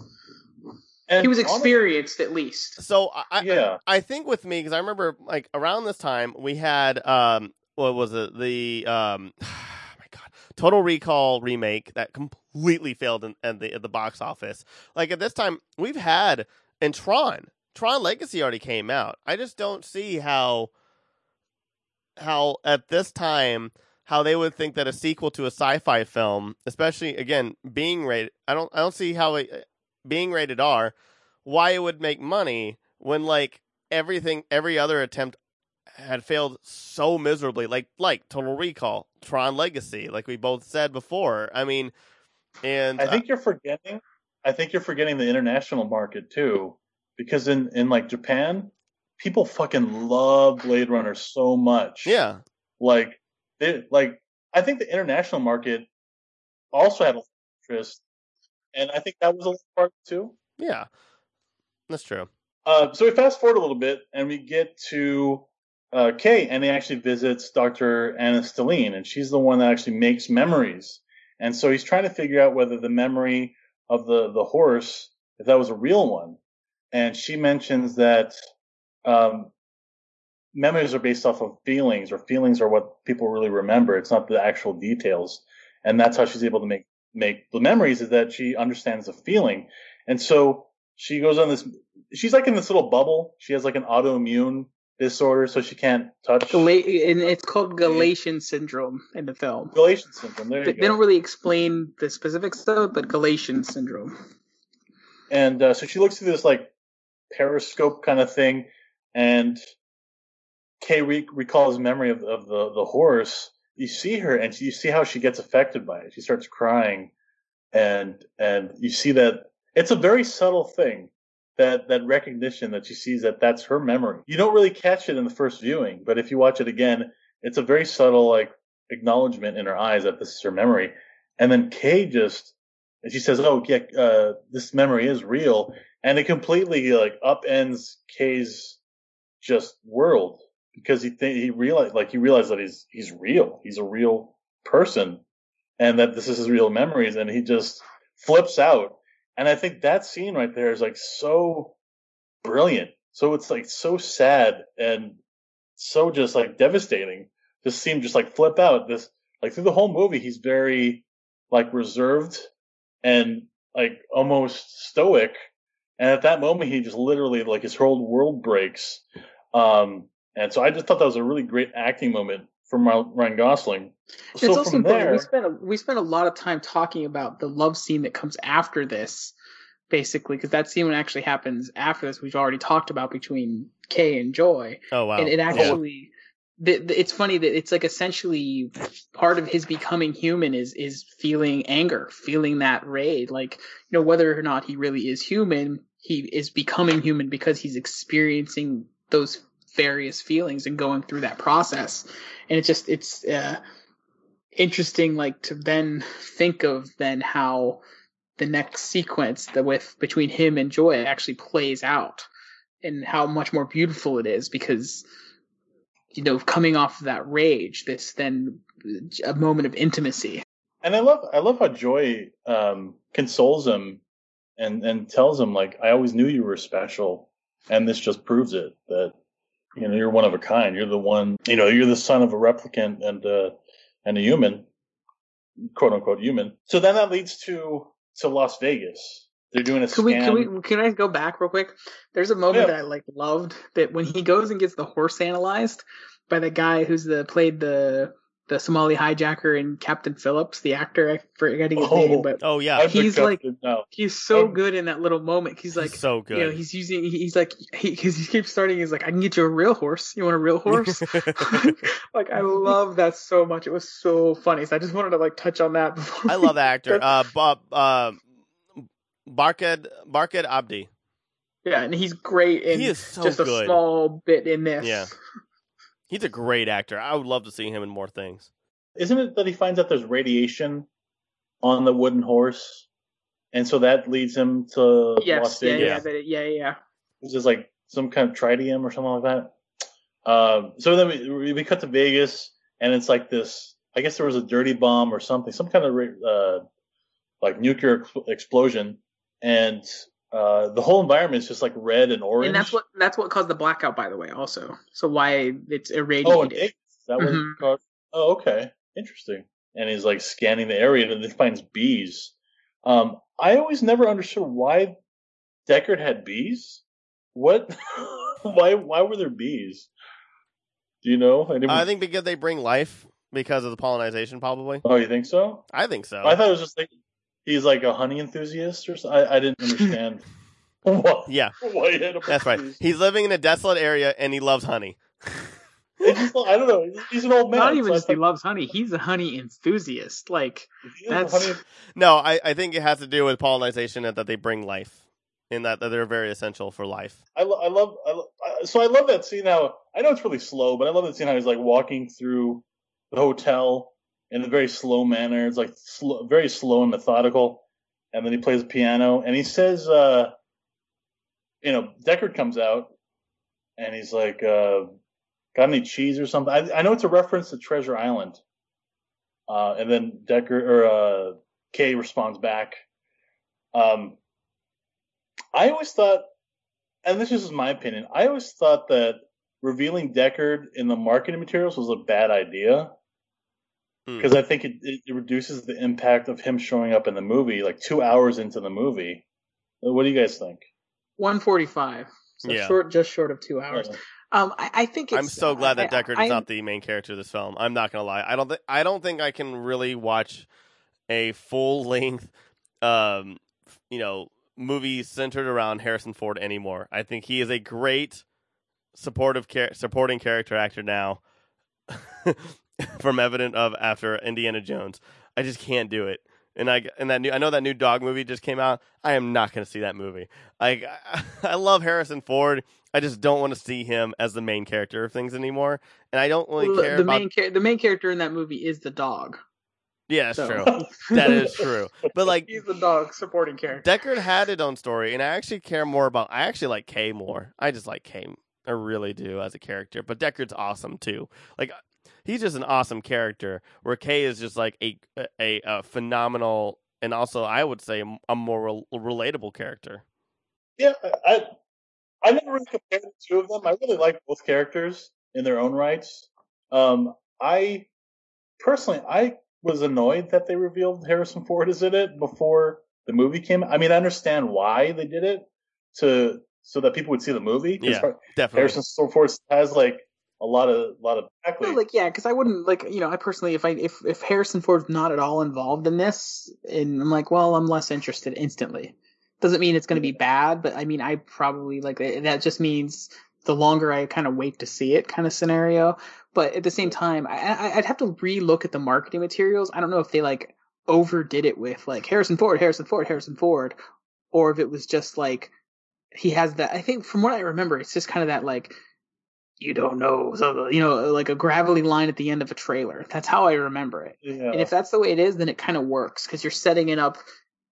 and he was honestly- experienced at least. So I, I, Yeah. I think with me because I remember like around this time we had um what was it the um my god Total Recall remake that completely failed in, at the at the box office. Like at this time we've had and Tron Tron Legacy already came out. I just don't see how how at this time how they would think that a sequel to a sci-fi film, especially again being rated, I don't I don't see how it, being rated R, why it would make money when like everything every other attempt had failed so miserably, like like Total Recall, Tron Legacy, like we both said before. I mean, and I uh, think you're forgetting. I think you're forgetting the international market too, because in in like Japan, people fucking love Blade Runner so much. yeah, Like they like I think the international market also had a lot of interest, and I think that was a part too. yeah, that's true. Uh, so we fast forward a little bit and we get to uh, Kay, and he actually visits Dr. Ana Stelline, and she's the one that actually makes memories. And so he's trying to figure out whether the memory of the, the horse, if that was a real one. And she mentions that um, memories are based off of feelings, or feelings are what people really remember. It's not the actual details. And that's how she's able to make make the memories is that she understands the feeling. And so she goes on this she's like in this little bubble. She has like an autoimmune disorder, so she can't touch Gala- and it's called Galatian syndrome in the film. Galatian syndrome. There they go. don't really explain the specifics though, but Galatian syndrome. and uh, so she looks through this like periscope kind of thing, and Kay re- recalls memory of, of the the horse. You see her, and you see how she gets affected by it. She starts crying, and and you see that it's a very subtle thing. That that recognition that she sees that that's her memory. You don't really catch it in the first viewing, but if you watch it again, it's a very subtle like acknowledgement in her eyes that this is her memory. And then Kay just and she says, "Oh, yeah, uh, this memory is real," and it completely like upends Kay's just world because he th- he realized like he realized that he's he's real, he's a real person, and that this is his real memories, and he just flips out. And I think that scene right there is like so brilliant. So it's like so sad and so just like devastating. See him just like flip out. This like through the whole movie, he's very like reserved and like almost stoic. And at that moment, he just literally like his whole world breaks. Um, and so I just thought that was a really great acting moment from Ryan Gosling. it's So also from important. there, We spent a, we spent a lot of time talking about the love scene that comes after this, basically, because that scene actually happens after this. We've already talked about between Kay and Joy, Oh wow, and it Yeah. actually. The, the, it's funny that it's like essentially part of his becoming human is is feeling anger, feeling that rage. Like you know whether or not he really is human, he is becoming human because he's experiencing those various feelings and going through that process. And it's just it's uh, interesting, like to then think of then how the next sequence that with between him and Joy actually plays out, and how much more beautiful it is because you know coming off of that rage, this then a moment of intimacy. and I love I love how Joy um, consoles him and and tells him like I always knew you were special, and this just proves it that you know you're one of a kind. You're the one you know you're the son of a replicant and uh, and a human, quote unquote human. So then that leads to to Las Vegas. They're doing a Can we, can we can I go back real quick? There's a moment Yeah. that I like loved that when he goes and gets the horse analyzed by the guy who's the played the the Somali hijacker and Captain Phillips, the actor. I forgetting his Oh. name, but oh yeah, he's picked like- the- no. he's so good in that little moment. He's like, so good. you know, he's using. He's like, he because he keeps starting. He's like, I can get you a real horse. You want a real horse? like I love that so much. It was so funny. So I just wanted to like touch on that. Before I love that actor. Uh, Bob, uh, Barkhad Barkhad Abdi. Yeah, and he's great in He is so just a small bit in this. Yeah. He's a great actor. I would love to see him in more things. Isn't it that he finds out there's radiation on the wooden horse, and so that leads him to Yes. Las Yeah. Vegas? Yeah. That it, yeah. Yeah. It's just like some kind of tritium or something like that. Um, so then we, we cut to Vegas, and it's like this. I guess there was a dirty bomb or something, some kind of uh, like nuclear ex- explosion, and uh, the whole environment is just like red and orange. And that's what that's what caused the blackout, by the way. Also, so why it's irradiated. Oh, in Vegas. That was Mhm. caused. Oh, okay, interesting. And he's like scanning the area, and then he finds bees. Um, I always never understood why Deckard had bees. What? why? Why were there bees? Do you know? Anyone? I think because they bring life because of the pollination, probably. Oh, you think so? I think so. I thought it was just like he's like a honey enthusiast or something. I, I didn't understand. why, yeah, why he had a that's right. He's living in a desolate area and he loves honey. It's just, I don't know. He's an old man. Not even I just he loves honey. He's a honey enthusiast. Like he is a that's- honey- No, I, I think it has to do with pollination and that they bring life, in that, that they're very essential for life. I, lo- I love. I lo- I- so I love that scene. How I know it's really slow, but I love that scene how he's like walking through the hotel in a very slow manner. It's like very slow and methodical, and then he plays the piano and he says, uh, you know, Deckard comes out and he's like, uh, "Got any cheese or something?" I, I know it's a reference to Treasure Island, uh, and then Deckard or uh, Kay responds back. Um, I always thought and this is my opinion. I always thought that revealing Deckard in the marketing materials was a bad idea Hmm. because I think it, it reduces the impact of him showing up in the movie like two hours into the movie. What do you guys think? 145. So Yeah. short, just short of two hours. Um, I, I think it's, I'm so glad that I- Deckard I- is not the main character of this film. I'm not gonna lie. I don't. Th- I don't think I can really watch a full length, um, you know, movie centered around Harrison Ford anymore. I think he is a great supportive char- supporting character actor now. from evident of after Indiana Jones, I just can't do it. And I and that new I know that new dog movie just came out. I am not going to see that movie. Like I, I love Harrison Ford. I just don't want to see him as the main character of things anymore. And I don't really Well, care the about. main char- the main character in that movie is the dog. yeah, that's so- true. That is true. But like He's the dog supporting character. Deckard had his own story, and I actually care more about. I actually like Kay more. I just like Kay. I really do as a character. But Deckard's awesome too. Like he's just an awesome character. Where Kay is just like a a, a phenomenal, and also I would say a more rel- relatable character. Yeah, I I never really compared the two of them. I really like both characters in their own rights. Um, I personally I was annoyed that they revealed Harrison Ford is in it before the movie came. I mean, I understand why they did it to so that people would see the movie. Yeah. Definitely. Harrison Ford has like a lot of a lot of backlash. like yeah, because I wouldn't like you know I personally if I if if Harrison Ford's not at all involved in this and I'm like well I'm less interested instantly. Doesn't mean it's going to be bad, but I mean I probably like that just means the longer I kind of wait to see it kind of scenario. But at the same time, I I'd have to relook at the marketing materials. I don't know if they like overdid it with like Harrison Ford, Harrison Ford, Harrison Ford, or if it was just like he has that. I think from what I remember, it's just kind of that like you don't know, so you know, like a gravelly line at the end of a trailer. That's how I remember it. yeah. And if that's the way it is, then it kind of works because you're setting it up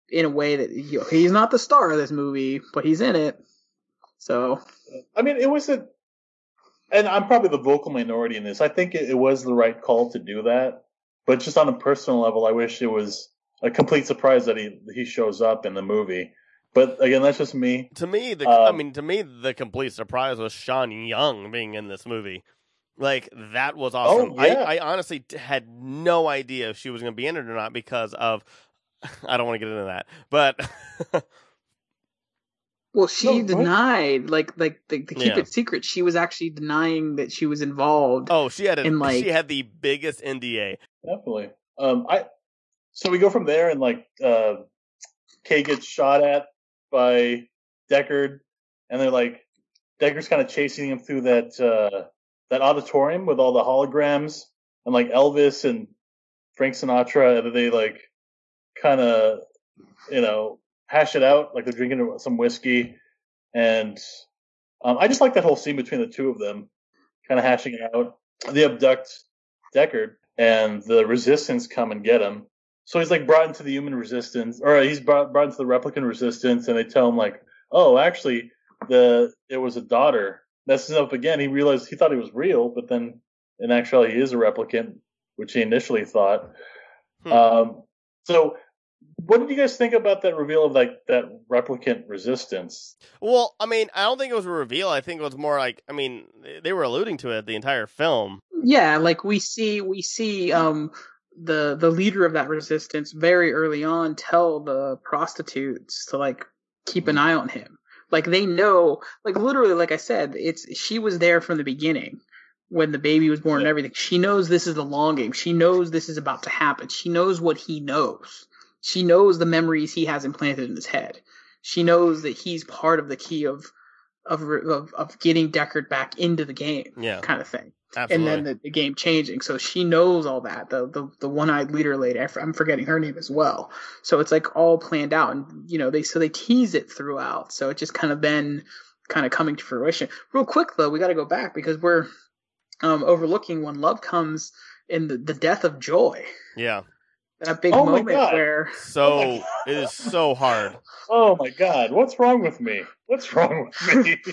in a way that you know, he's not the star of this movie, but he's in it. So I mean, it was a, and I'm probably the vocal minority in this. I think it, it was the right call to do that, but just on a personal level, I wish it was a complete surprise that he he shows up in the movie. But again, that's just me. to me, the I Um, mean, to me, the complete surprise was Sean Young being in this movie. Like that was awesome. Oh, yeah. I, I honestly had no idea if she was going to be in it or not because of. I don't want to get into that, but Well, she No, what? denied, like, like to, to keep Yeah. it secret. She was actually denying that she was involved. oh, she had a, And, like- she had the biggest NDA. Definitely. Um, I so we go from there, and like uh, Kay gets shot at by Deckard, and they're like Deckard's kind of chasing him through that uh, that auditorium with all the holograms and like Elvis and Frank Sinatra, and they like kind of you know hash it out like they're drinking some whiskey, and um, I just like that whole scene between the two of them, kind of hashing it out. They abduct Deckard, and the resistance come and get him. So he's like brought into the human resistance, or he's brought brought into the replicant resistance, and they tell him like, oh, actually, the it was a daughter. Messes up again. He realized he thought he was real, but then in actuality, he is a replicant, which he initially thought. Hmm. Um, so, what did you guys think about that reveal of like that replicant resistance? Well, I mean, I don't think it was a reveal. I think it was more like, I mean, they were alluding to it the entire film. Yeah, like we see, we see, um, the the leader of that resistance very early on tell the prostitutes to like keep an mm. eye on him. Like they know, like literally, like I said, it's she was there from the beginning when the baby was born and everything. She knows this is the long game. She knows this is about to happen. She knows what he knows. She knows the memories he has implanted in his head. She knows that he's part of the key of of of, of getting Deckard back into the game, Yeah. kind of thing. Absolutely. And then the, the game changing, so she knows all that. The the, the one eyed leader lady, I f- I'm forgetting her name as well. So it's like all planned out, and you know they so they tease it throughout. So it just kind of been kind of coming to fruition. Real quick though, we got to go back because we're um, overlooking when Luv comes in the, the death of joy. yeah. That big Oh moment God. where So it is so hard. Oh my god, what's wrong with me? What's wrong with me?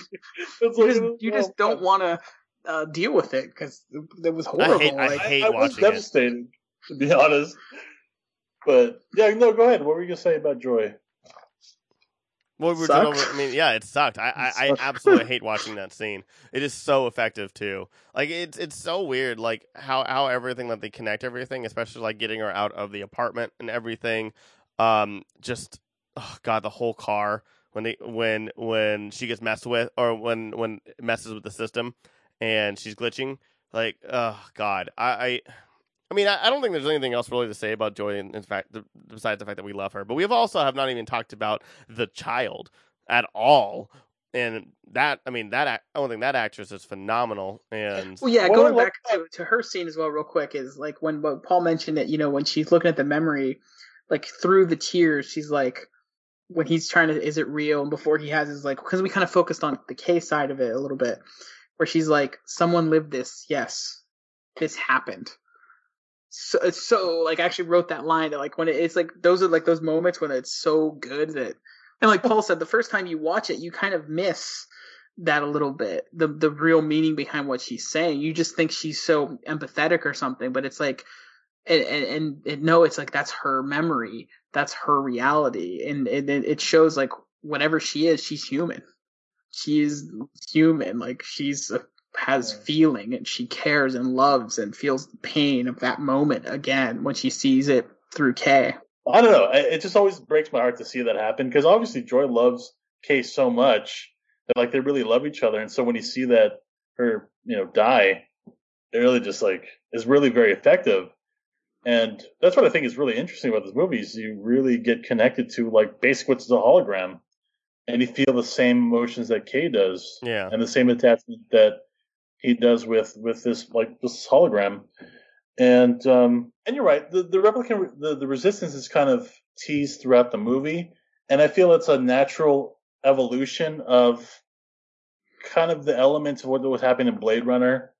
It's you just you just oh, don't want to uh, deal with it because it was I horrible. hate- I like, hate I, was watching it. devastated, to be honest. But yeah, no, go ahead. What were you gonna say about Joy? Well, we were Sucked? doing over, I mean, yeah, it sucked. I, I, I Sucked. absolutely hate watching that scene. It is so effective too. Like it's it's so weird, like how how everything that they connect everything, especially like getting her out of the apartment and everything. Um, just oh god, the whole car when they when when she gets messed with or when when it messes with the system and she's glitching. Like, oh god, I. I I mean, I, I don't think there's anything else really to say about Joy. In, in fact, the, besides the fact that we love her, but we have also have not even talked about the child at all. And that, I mean, that I don't think that actress is phenomenal. And Well, yeah, going what- back to, to her scene as well, real quick, is like when what Paul mentioned it, you know, when she's looking at the memory, like through the tears, she's like, when he's trying to, is it real? And before he has his like, because we kind of focused on the K side of it a little bit, where she's like, someone lived this, yes, this happened. So, so like, I actually wrote that line that like when it, it's like, those are like those moments when it's so good that, and like Paul said, the first time you watch it, you kind of miss that a little bit the the real meaning behind what she's saying. You just think she's so empathetic or something but it's like and and, and, no it's like that's her memory. That's her reality. And it, it shows like whatever she is she's human she's human like she's a, has feeling and she cares and loves and feels the pain of that moment again when she sees it through Kay. I don't know. It it just always breaks my heart to see that happen because obviously Joy loves Kay so much that like they really love each other, and so when you see that her you know die, it really just like is really very effective. And that's what I think is really interesting about this movie is you really get connected to like basically what's a hologram, and you feel the same emotions that Kay does, yeah, and the same attachment that he does with with this like this hologram. And um, and you're right. The the replicant the, the resistance is kind of teased throughout the movie, and I feel it's a natural evolution of kind of the elements of what was happening in Blade Runner,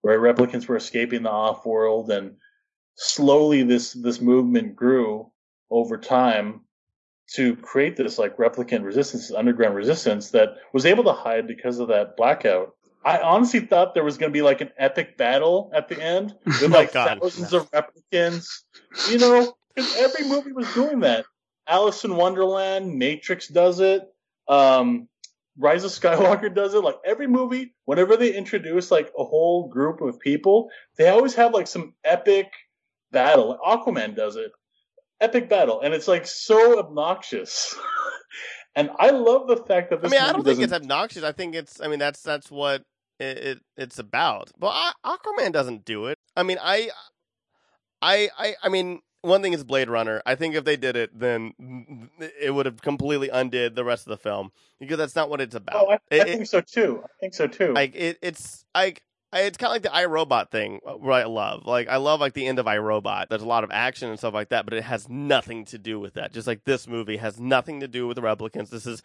where replicants were escaping the off world, and slowly this this movement grew over time to create this like replicant resistance, underground resistance that was able to hide because of that blackout. I honestly thought there was going to be like an epic battle at the end with like God. thousands of replicants. You know, every movie was doing that. Alice in Wonderland, Matrix does it. Um, Rise of Skywalker does it. Like every movie, whenever they introduce like a whole group of people, they always have like some epic battle. Aquaman does it. Epic battle. And it's like so obnoxious. and I love the fact that I mean, I don't think it's obnoxious. I think it's. I mean, that's that's what it, it it's about. But I, Aquaman doesn't do it. I mean, I, I, I, I mean, one thing is Blade Runner. I think if they did it, then it would have completely undid the rest of the film because that's not what it's about. Oh, I, I It- think so too. I think so too. like it, it's like I- it's kind of like the iRobot thing, uh, where I love. Like I love like the end of iRobot. There's a lot of action and stuff like that, but it has nothing to do with that. Just like this movie has nothing to do with the replicants. This is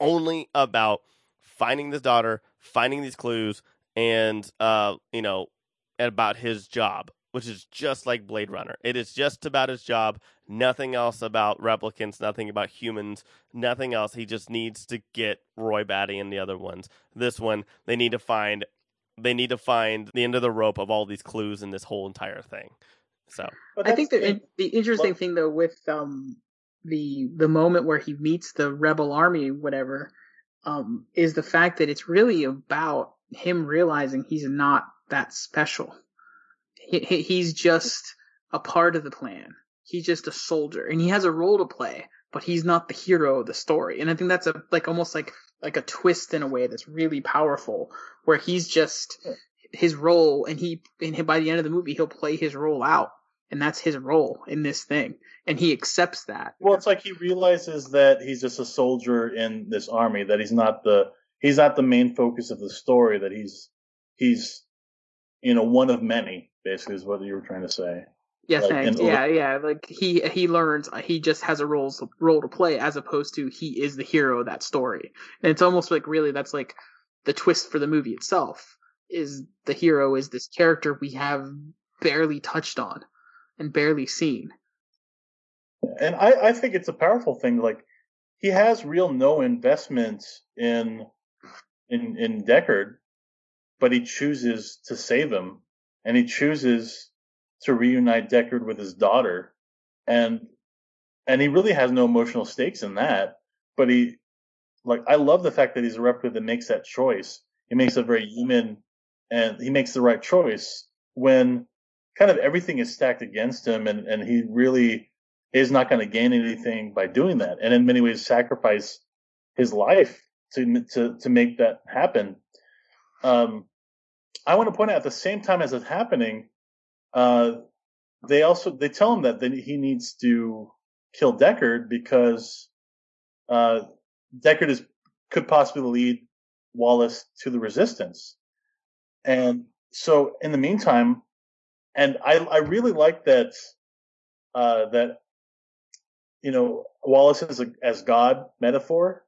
only about finding this daughter, finding these clues, and uh, you know, about his job, which is just like Blade Runner. It is just about his job. Nothing else about replicants. Nothing about humans. Nothing else. He just needs to get Roy Batty and the other ones. This one, they need to find. They need to find the end of the rope of all these clues in this whole entire thing. So I think the the interesting Well- thing though with um the the moment where he meets the rebel army, whatever, um, is the fact that it's really about him realizing he's not that special. He, he, he's just a part of the plan. He's just a soldier, and he has a role to play, but he's not the hero of the story. And I think that's a like almost like like a twist in a way that's really powerful, where he's just his role, and he and by the end of the movie he'll play his role out, and that's his role in this thing, and he accepts that. Well, it's like he realizes that he's just a soldier in this army, that he's not the he's not the main focus of the story, that he's he's you know one of many. Basically, is what you were trying to say. Yeah, Like, thanks. Yeah, yeah. Like he he learns uh, he just has a role role to play as opposed to he is the hero of that story. And it's almost like really that's like the twist for the movie itself is the hero is this character we have barely touched on and barely seen. And I, I think it's a powerful thing. Like he has real no investment in in in Deckard, but he chooses to save him, and he chooses to reunite Deckard with his daughter, and and he really has no emotional stakes in that. But he, like, I love the fact that he's a replicant that makes that choice. He makes a very human, and he makes the right choice when kind of everything is stacked against him, and and he really is not going to gain anything by doing that, and in many ways sacrifice his life to to to make that happen. Um, I want to point out at the same time as it's happening, uh, they also they tell him that he needs to kill Deckard because uh, Deckard is could possibly lead Wallace to the Resistance, and so in the meantime, and I I really like that uh, that you know Wallace is a, as God metaphor,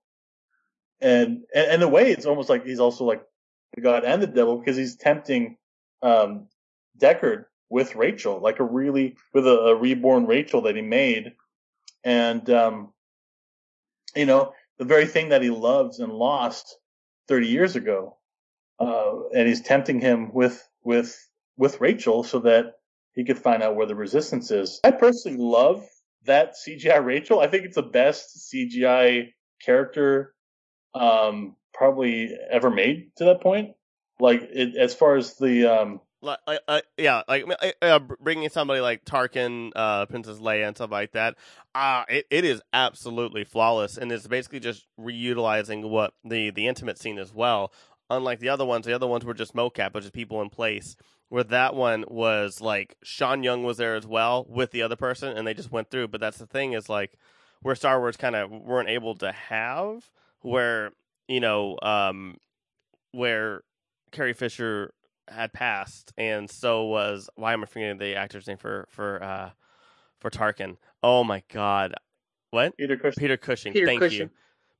and, and in a way it's almost like he's also like the God and the devil because he's tempting um, Deckard with Rachel, like a really with a, a reborn Rachel that he made, and um, you know the very thing that he loves and lost thirty years ago, uh, and he's tempting him with with with Rachel so that he could find out where the resistance is. I personally love that CGI Rachel. I think it's the best CGI character um, probably ever made to that point. Like it, as far as the um, Like, uh, yeah, like uh, bringing somebody like Tarkin, uh, Princess Leia, and stuff like that. Uh, it, it is absolutely flawless, and it's basically just reutilizing what the the intimate scene as well. Unlike the other ones, the other ones were just mocap, but just people in place. Where that one was like Sean Young was there as well with the other person, and they just went through. But that's the thing is like where Star Wars kind of weren't able to have where you know um, where Carrie Fisher had passed, and so was why am I forgetting the actor's name for for uh, for Tarkin? Oh my god, what Peter Cushing. Peter Cushing? Peter Thank Cushing. you.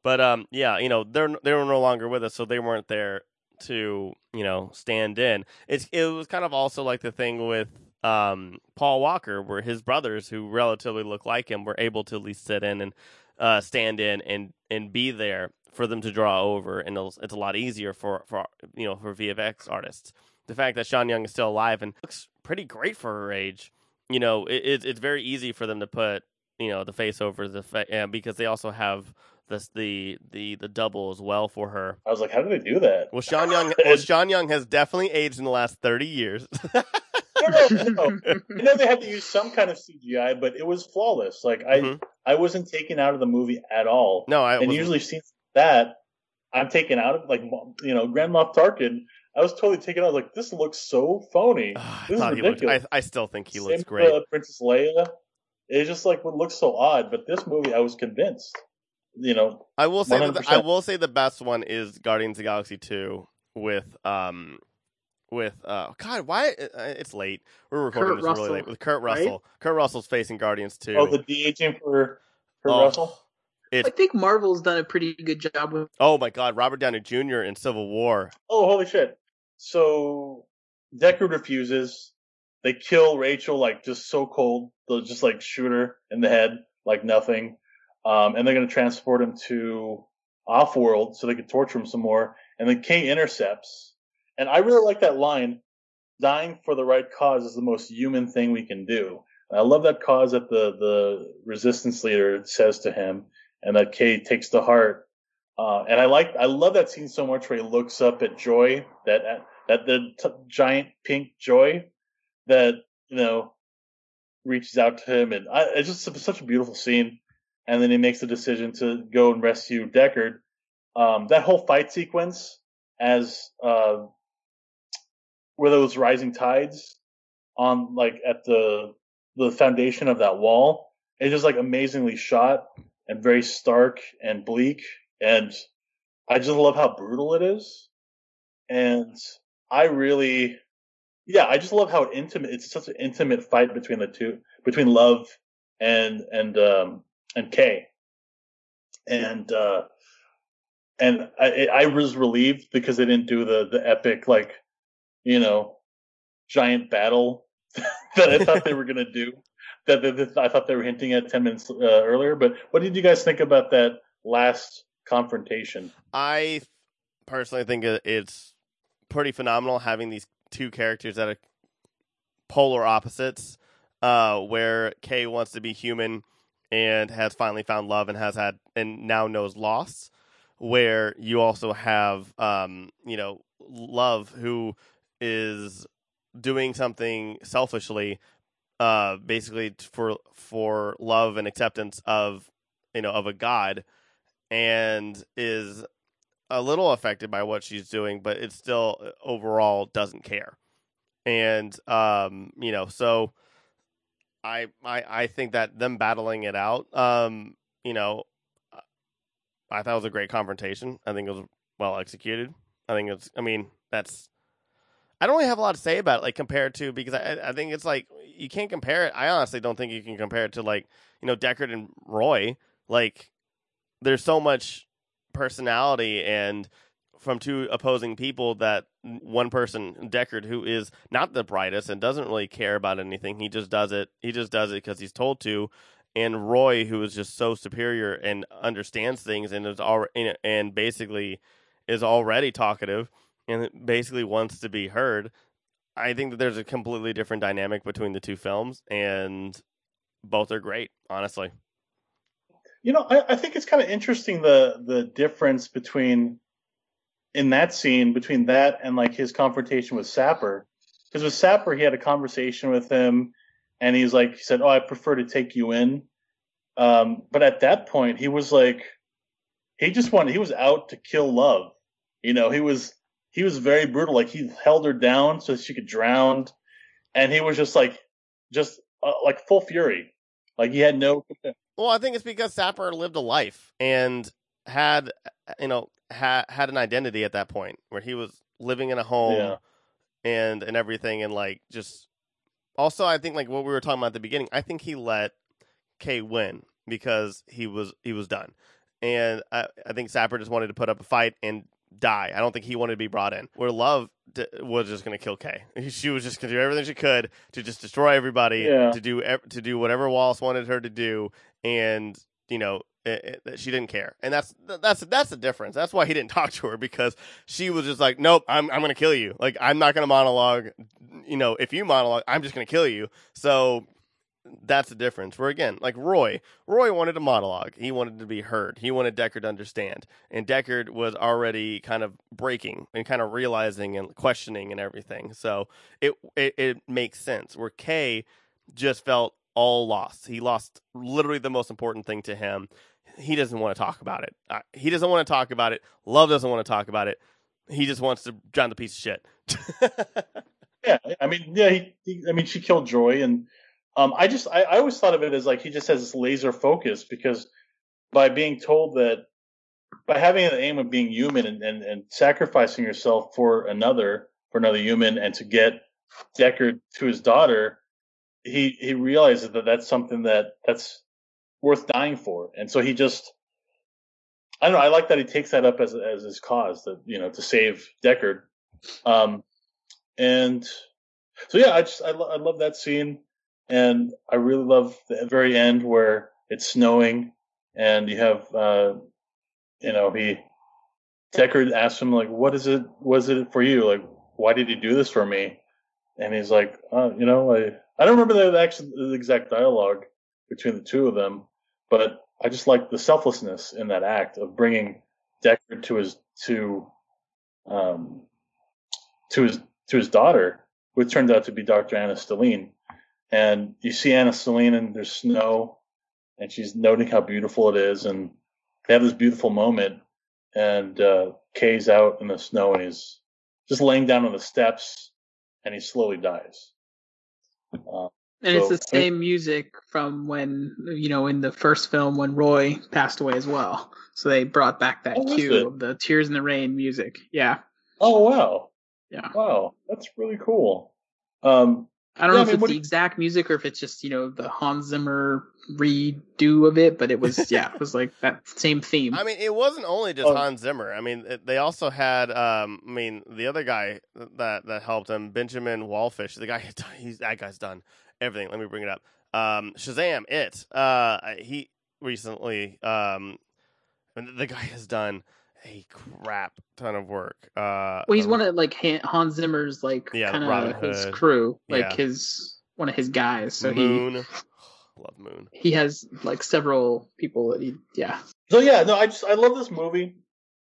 But um, yeah, you know they're they were no longer with us, so they weren't there to you know stand in. It's it was kind of also like the thing with um Paul Walker, where his brothers, who relatively look like him, were able to at least sit in and uh, stand in and and be there for them to draw over, and it's, it's a lot easier for for you know for VFX artists. The fact that Sean Young is still alive and looks pretty great for her age, you know, it, it's it's very easy for them to put you know the face over the fa- uh, because they also have this the the the double as well for her. I was like, how do they do that? Well, Sean Young, well, Sean Young has definitely aged in the last thirty years. No, no, no. I know they had to use some kind of CGI, but it was flawless. Like I, Mhm. I wasn't taken out of the movie at all. no, I and wasn't- usually scenes like that, I'm taken out of like you know Grand Moff Tarkin. I was totally taken out. Like this looks so phony. I this is thought he looked. I, ridiculous. I still think he Same looks with, great. uh, Princess Leia. It just like would look so odd, but this movie, I was convinced. You know, I will say that the, I will say the best one is Guardians of the Galaxy two with um with uh God why uh, it's late we're recording Kurt this really late with Kurt right? Russell Kurt Russell's facing Guardians two oh the de aging for Kurt Oh, Russell. it's I think Marvel's done a pretty good job with oh my God Robert Downey Jr. in Civil War Oh, holy shit! So Deckard refuses. They kill Rachel like just so cold. They'll just like shoot her in the head like nothing. Um, and they're gonna transport him to Offworld so they can torture him some more. And then Kay intercepts. And I really like that line. Dying for the right cause is the most human thing we can do. And I love that cause that the the resistance leader says to him, and that Kay takes to heart. Uh, and I like, I love that scene so much where he looks up at Joy, that, that the t- giant pink Joy that, you know, reaches out to him. And I, it's just such a beautiful scene. And then he makes the decision to go and rescue Deckard. um, that whole fight sequence as uh, where those rising tides on like at the the foundation of that wall it's just like amazingly shot and very stark and bleak and I just love how brutal it is and I really yeah I just love how intimate it's such an intimate fight between the two between Luv and and um and Kay and uh and I, I was relieved because they didn't do the the epic like you know giant battle that I thought they were gonna do. That, I thought they were hinting at ten minutes uh, earlier. But what did you guys think about that last confrontation? I personally think it's pretty phenomenal having these two characters that are polar opposites. Uh, where Kay wants to be human and has finally found love and has had and now knows loss where you also have um, you know Luv who is doing something selfishly uh, basically for for love and acceptance of you know of a god and is a little affected by what she's doing but it still uh, overall doesn't care and um you know so I, I I think that them battling it out, um, you know, I thought it was a great confrontation. I think it was well executed. I think it's. I mean, that's. I don't really have a lot to say about it, like compared to because I I think it's like you can't compare it. I honestly don't think you can compare it to like you know Deckard and Roy. Like, there's so much personality and from two opposing people that one person Deckard who is not the brightest and doesn't really care about anything he just does it he just does it because he's told to. And Roy who is just so superior and understands things and is all and basically is already talkative and basically wants to be heard I think that there's a completely different dynamic between the two films and both are great honestly you know I, I think it's kind of interesting the the difference between in that scene between that and like his confrontation with Sapper. Because with Sapper, he had a conversation with him, and he's like, he said, "Oh, I prefer to take you in." Um, but at that point, he was like, he just wanted, he was out to kill Luv. You know, he was he was very brutal. Like he held her down so she could drown, and he was just like, just uh, like full fury. Like he had no. Well, I think it's because Sapper lived a life and had you know had had an identity at that point where he was living in a home Yeah. and and everything and like just also I think like what we were talking about at the beginning I think he let Kay win because he was he was done and I, I think Sapper just wanted to put up a fight and die I don't think he wanted to be brought in where Luv d- was just going to kill Kay she was just going to do everything she could to just destroy everybody Yeah. to do ev- to do whatever Wallace wanted her to do and you know it, it, she didn't care, and that's that's that's the difference. That's why he didn't talk to her because she was just like, "Nope, I'm I'm gonna kill you. Like I'm not gonna monologue. You know, if you monologue, I'm just gonna kill you." So that's the difference. Where again, like Roy, Roy wanted a monologue. He wanted to be heard. He wanted Deckard to understand, and Deckard was already kind of breaking and kind of realizing and questioning and everything. So it it, it makes sense. Where Kay just felt all lost. He lost literally the most important thing to him. He doesn't want to talk about it. Uh, he doesn't want to talk about it. Luv doesn't want to talk about it. He just wants to drown the piece of shit. Yeah, I mean, yeah, he, he I mean, she killed Joy, and um, I just, I, I always thought of it as like he just has this laser focus because by being told that, by having the aim of being human and, and, and sacrificing yourself for another, for another human, and to get Deckard to his daughter, he he realizes that that's something that that's worth dying for, and so he just, I don't know, I like that he takes that up as as his cause, that you know, to save Deckard. Um, and so yeah, I just I, lo- I love that scene, and I really love the very end where it's snowing, and you have uh, you know he Deckard asks him like, "What is it? Was it for you? Like, why did you do this for me?" And he's like, uh, "You know, I I don't remember the the exact dialogue between the two of them, but I just like the selflessness in that act of bringing Deckard to his to um to his to his daughter, who turned out to be Dr. Ana Stelline. And you see Ana Stelline and there's snow, and she's noting how beautiful it is, and they have this beautiful moment. and uh, Kay's out in the snow and he's just laying down on the steps and he slowly dies. Uh, And it's the same music from when you know in the first film when Roy passed away as well. So they brought back that Oh, cue of the Tears in the Rain music. Yeah, oh wow, yeah. wow, that's really cool. Um, I don't Yeah, know I if mean, it's the you- exact music or if it's just you know the Hans Zimmer redo of it, but it was yeah, it was like that same theme. I mean, it wasn't only just Oh. Hans Zimmer. I mean, it, they also had, um, I mean, the other guy that that helped him, Benjamin Wallfisch. The guy, he's that guy's done everything. Let me bring it up. Um, Shazam, it. Uh, he recently, um, and the guy has done a crap ton of work. Uh, well, he's um, one of like Hans Zimmer's like Yeah, kind of his crew, like Yeah. his one of his guys. So he Moon. Love Moon. he has like several people that he yeah. so yeah, no, I just I love this movie,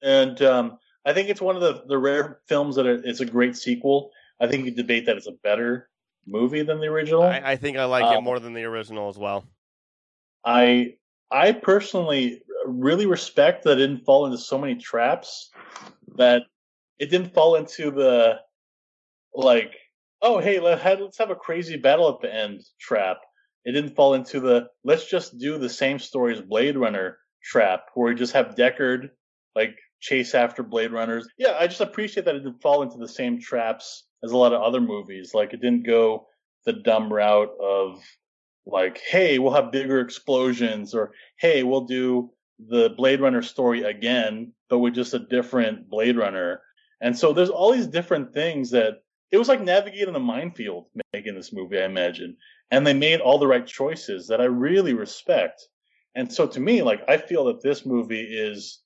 and um, I think it's one of the the rare films that are, it's a great sequel. I think you debate that it's a better movie than the original. I, I think I like it Um, more than the original as well. I I personally really respect that it didn't fall into so many traps that it didn't fall into the like oh hey let, let's have a crazy battle at the end trap. It didn't fall into the let's just do the same story as Blade Runner trap where we just have Deckard like chase after Blade Runners. Yeah, I just appreciate that it didn't fall into the same traps as a lot of other movies. Like it didn't go the dumb route of like, hey, we'll have bigger explosions, or hey, we'll do the Blade Runner story again, but with just a different Blade Runner. And so there's all these different things that it was like navigating a minefield making this movie, I imagine. And they made all the right choices that I really respect. And so to me, like, I feel that this movie is,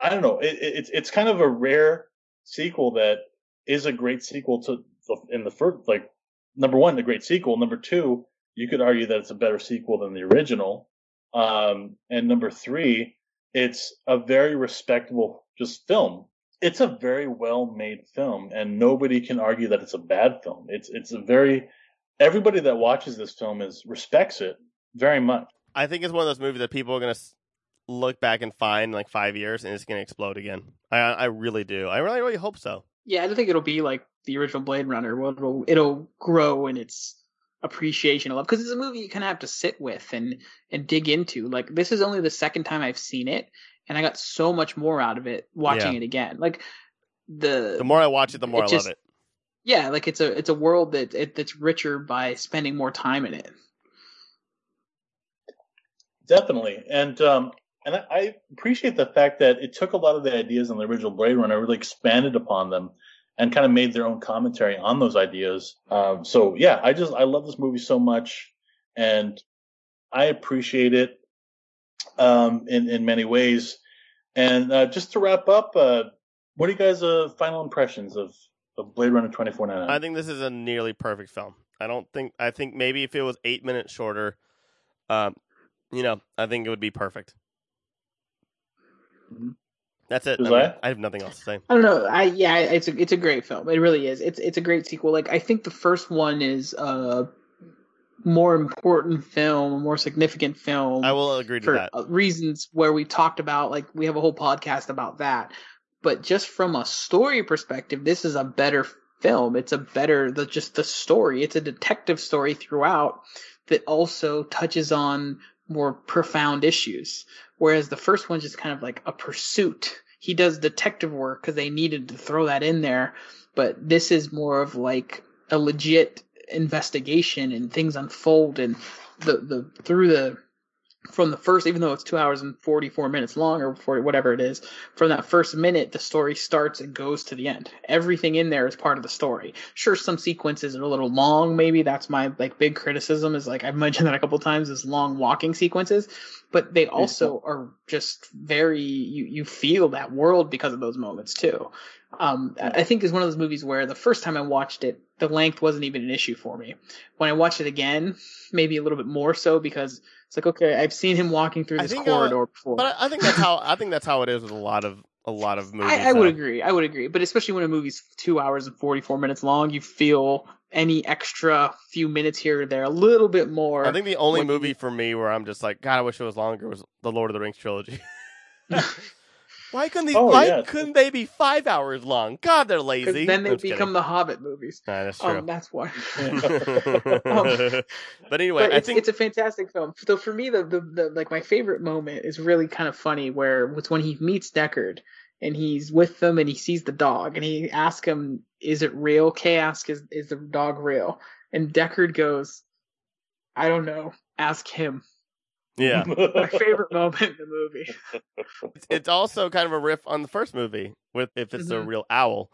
I don't know, it, it, it's, it's kind of a rare sequel that is a great sequel to the, in the first, like, number one, a great sequel. Number two, you could argue that it's a better sequel than the original. Um, and number three, it's a very respectable just film. It's a very well made film and nobody can argue that it's a bad film. It's, it's a very, everybody that watches this film is respects it very much. I think it's one of those movies that people are gonna look back and find like five years, and it's gonna explode again. I I really do. I really really hope so. Yeah, I don't think it'll be like the original Blade Runner. Well, it'll it'll grow in its appreciation of love because it's a movie you kind of have to sit with and and dig into. Like this is only the second time I've seen it, and I got so much more out of it watching Yeah. it again. Like the The more I watch it, the more It I just- love it. yeah, like it's a it's a world that it, that's richer by spending more time in it. Definitely. And, um, and I, I appreciate the fact that it took a lot of the ideas in the original Blade Runner, really expanded upon them and kind of made their own commentary on those ideas. Um, so yeah, I just, I love this movie so much and I appreciate it, um, in, in many ways. And, uh, just to wrap up, uh, what are you guys' uh, final impressions of, of Blade Runner 2049? I think this is a nearly perfect film. I don't think. I think maybe if it was eight minutes shorter, um, you know, I think it would be perfect. Mhm. That's it. I, mean, I have nothing else to say. I don't know. I yeah, it's a it's a great film. It really is. It's it's a great sequel. Like I think the first one is a more important film, a more significant film. I will agree to for that. uh, reasons where we talked about like we have a whole podcast about that. But just from a story perspective, this is a better film. It's a better the just the story. It's a detective story throughout that also touches on more profound issues. Whereas the first one's just kind of like a pursuit. He does detective work because they needed to throw that in there. But this is more of like a legit investigation and things unfold and the, the through the from the first even though it's two hours and 44 minutes long or 40, whatever it is from that first minute the story starts and goes to the end. Everything in there is part of the story. Sure some sequences are a little long maybe. That's my like big criticism is like i've mentioned that a couple times is long walking sequences. But they also are just very you you feel that world because of those moments too. Um, I I think is one of those movies where the first time I watched it, the length wasn't even an issue for me. When I watched it again, maybe a little bit more so because it's like, okay, I've seen him walking through this think, uh, corridor before. But I, think that's how I think that's how it is with a lot of a lot of movies. I, I would agree. I would agree. But especially when a movie's two hours and 44 minutes long, you feel any extra few minutes here or there a little bit more. I think the only movie for me where I'm just like, God, I wish it was longer was the Lord of the Rings trilogy. Why couldn't these? Oh, why yeah. couldn't they be five hours long? God, they're lazy. then they I'm become kidding. the Hobbit movies. Nah, that's true. Um, that's why. but anyway, but I it's, think it's a fantastic film. So for me, the, the the like my favorite moment is really kind of funny, where it's when he meets Deckard and he's with them and he sees the dog and he asks him, "Is it real?" Kay asks, "Is is the dog real?" And Deckard goes, "I don't know. Ask him." Yeah, My favorite moment in the movie. it's, it's also kind of a riff on the first movie with if it's a Mhm. real owl,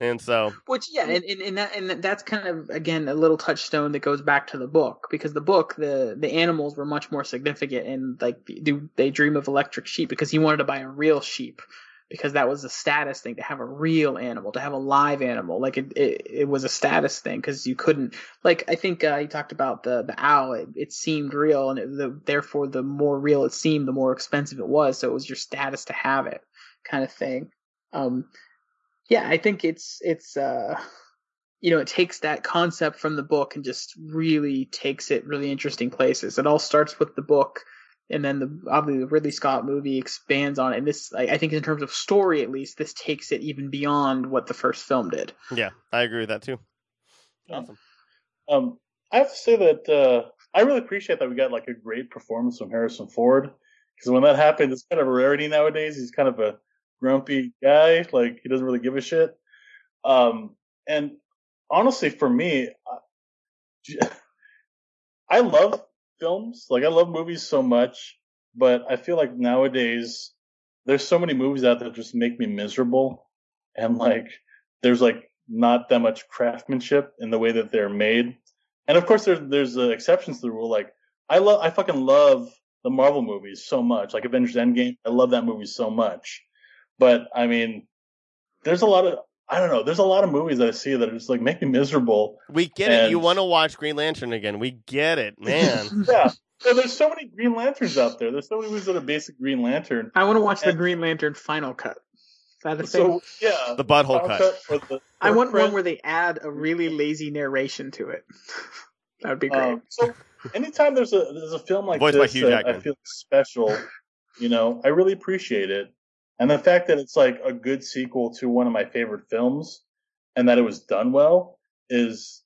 and so Which yeah, and, and, and that and that's kind of again a little touchstone that goes back to the book because the book the the animals were much more significant and like do they dream of electric sheep because he wanted to buy a real sheep because that was a status thing to have a real animal to have a live animal. Like it it, it was a status thing because you couldn't like I think uh, he talked about the the owl it, it seemed real and it, the, therefore the more real it seemed the more expensive it was so it was your status to have it kind of thing. Um yeah i think it's it's uh you know it takes that concept from the book and just really takes it really interesting places. It all starts with the book and then the obviously the ridley scott movie expands on it and this I, I think in terms of story at least this takes it even beyond what the first film did yeah, I agree with that too. Awesome. Um, I have to say that uh, I really appreciate that we got like a great performance from Harrison Ford because when that happened, it's kind of a rarity nowadays. He's kind of a grumpy guy, like he doesn't really give a shit. Um, and honestly, for me, I- I love films, like I love movies so much, but I feel like nowadays there's so many movies out there that just make me miserable, and like there's like not that much craftsmanship in the way that they're made. And of course, there's there's uh, exceptions to the rule. Like I love, I fucking love the Marvel movies so much. Like Avengers Endgame, I love that movie so much. But I mean, there's a lot of I don't know. There's a lot of movies that I see that are just like make me miserable. We get it. You want to watch Green Lantern again? We get it, man. Yeah. And there's so many Green Lanterns out there. There's so many movies that are basic Green Lantern. i want to watch the green lantern final cut is that a thing So yeah, the butthole Final cut. or the- i want Fred- one where they add a really lazy narration to it that would be great Um, so anytime there's a there's a film like Voiced by this Hugh that I Jackman. feel special, you know, I really appreciate it. And the fact that it's like a good sequel to one of my favorite films and that it was done well is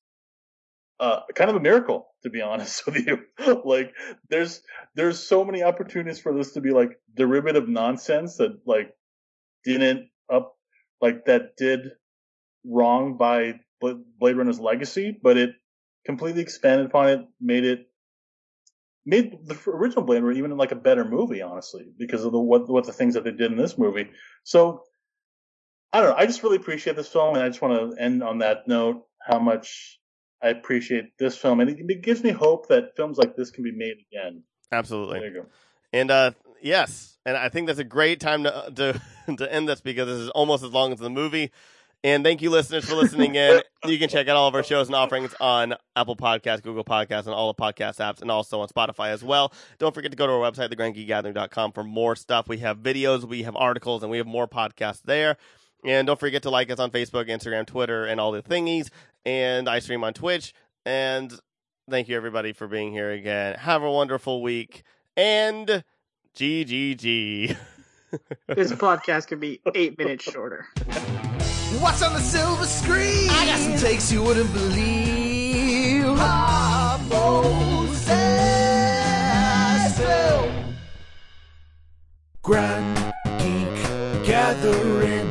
uh, kind of a miracle, to be honest with you. like there's there's so many opportunities for this to be like derivative nonsense that like didn't up like that did wrong by Blade Runner's legacy, but it completely expanded upon it, made it made the original Blade Runner even like a better movie, honestly, because of the what what the things that they did in this movie. So I don't know. I just really appreciate this film, and I just want to end on that note. How much I appreciate this film, and it, it gives me hope that films like this can be made again. Absolutely. There you go. And uh, yes, and I think that's a great time to to to end this because this is almost as long as the movie. And thank you, listeners, for listening in. You can check out all of our shows and offerings on Apple Podcasts, Google Podcasts, and all the podcast apps, and also on Spotify as well. Don't forget to go to our website, thegrandgeekgathering.com, for more stuff. We have videos, we have articles, and we have more podcasts there. And don't forget to like us on Facebook, Instagram, Twitter, and all the thingies. And I stream on Twitch. And thank you, everybody, for being here again. Have a wonderful week. And GGG. this podcast could be eight minutes shorter What's on the silver screen? I got some takes you wouldn't believe. Grand Geek Gathering.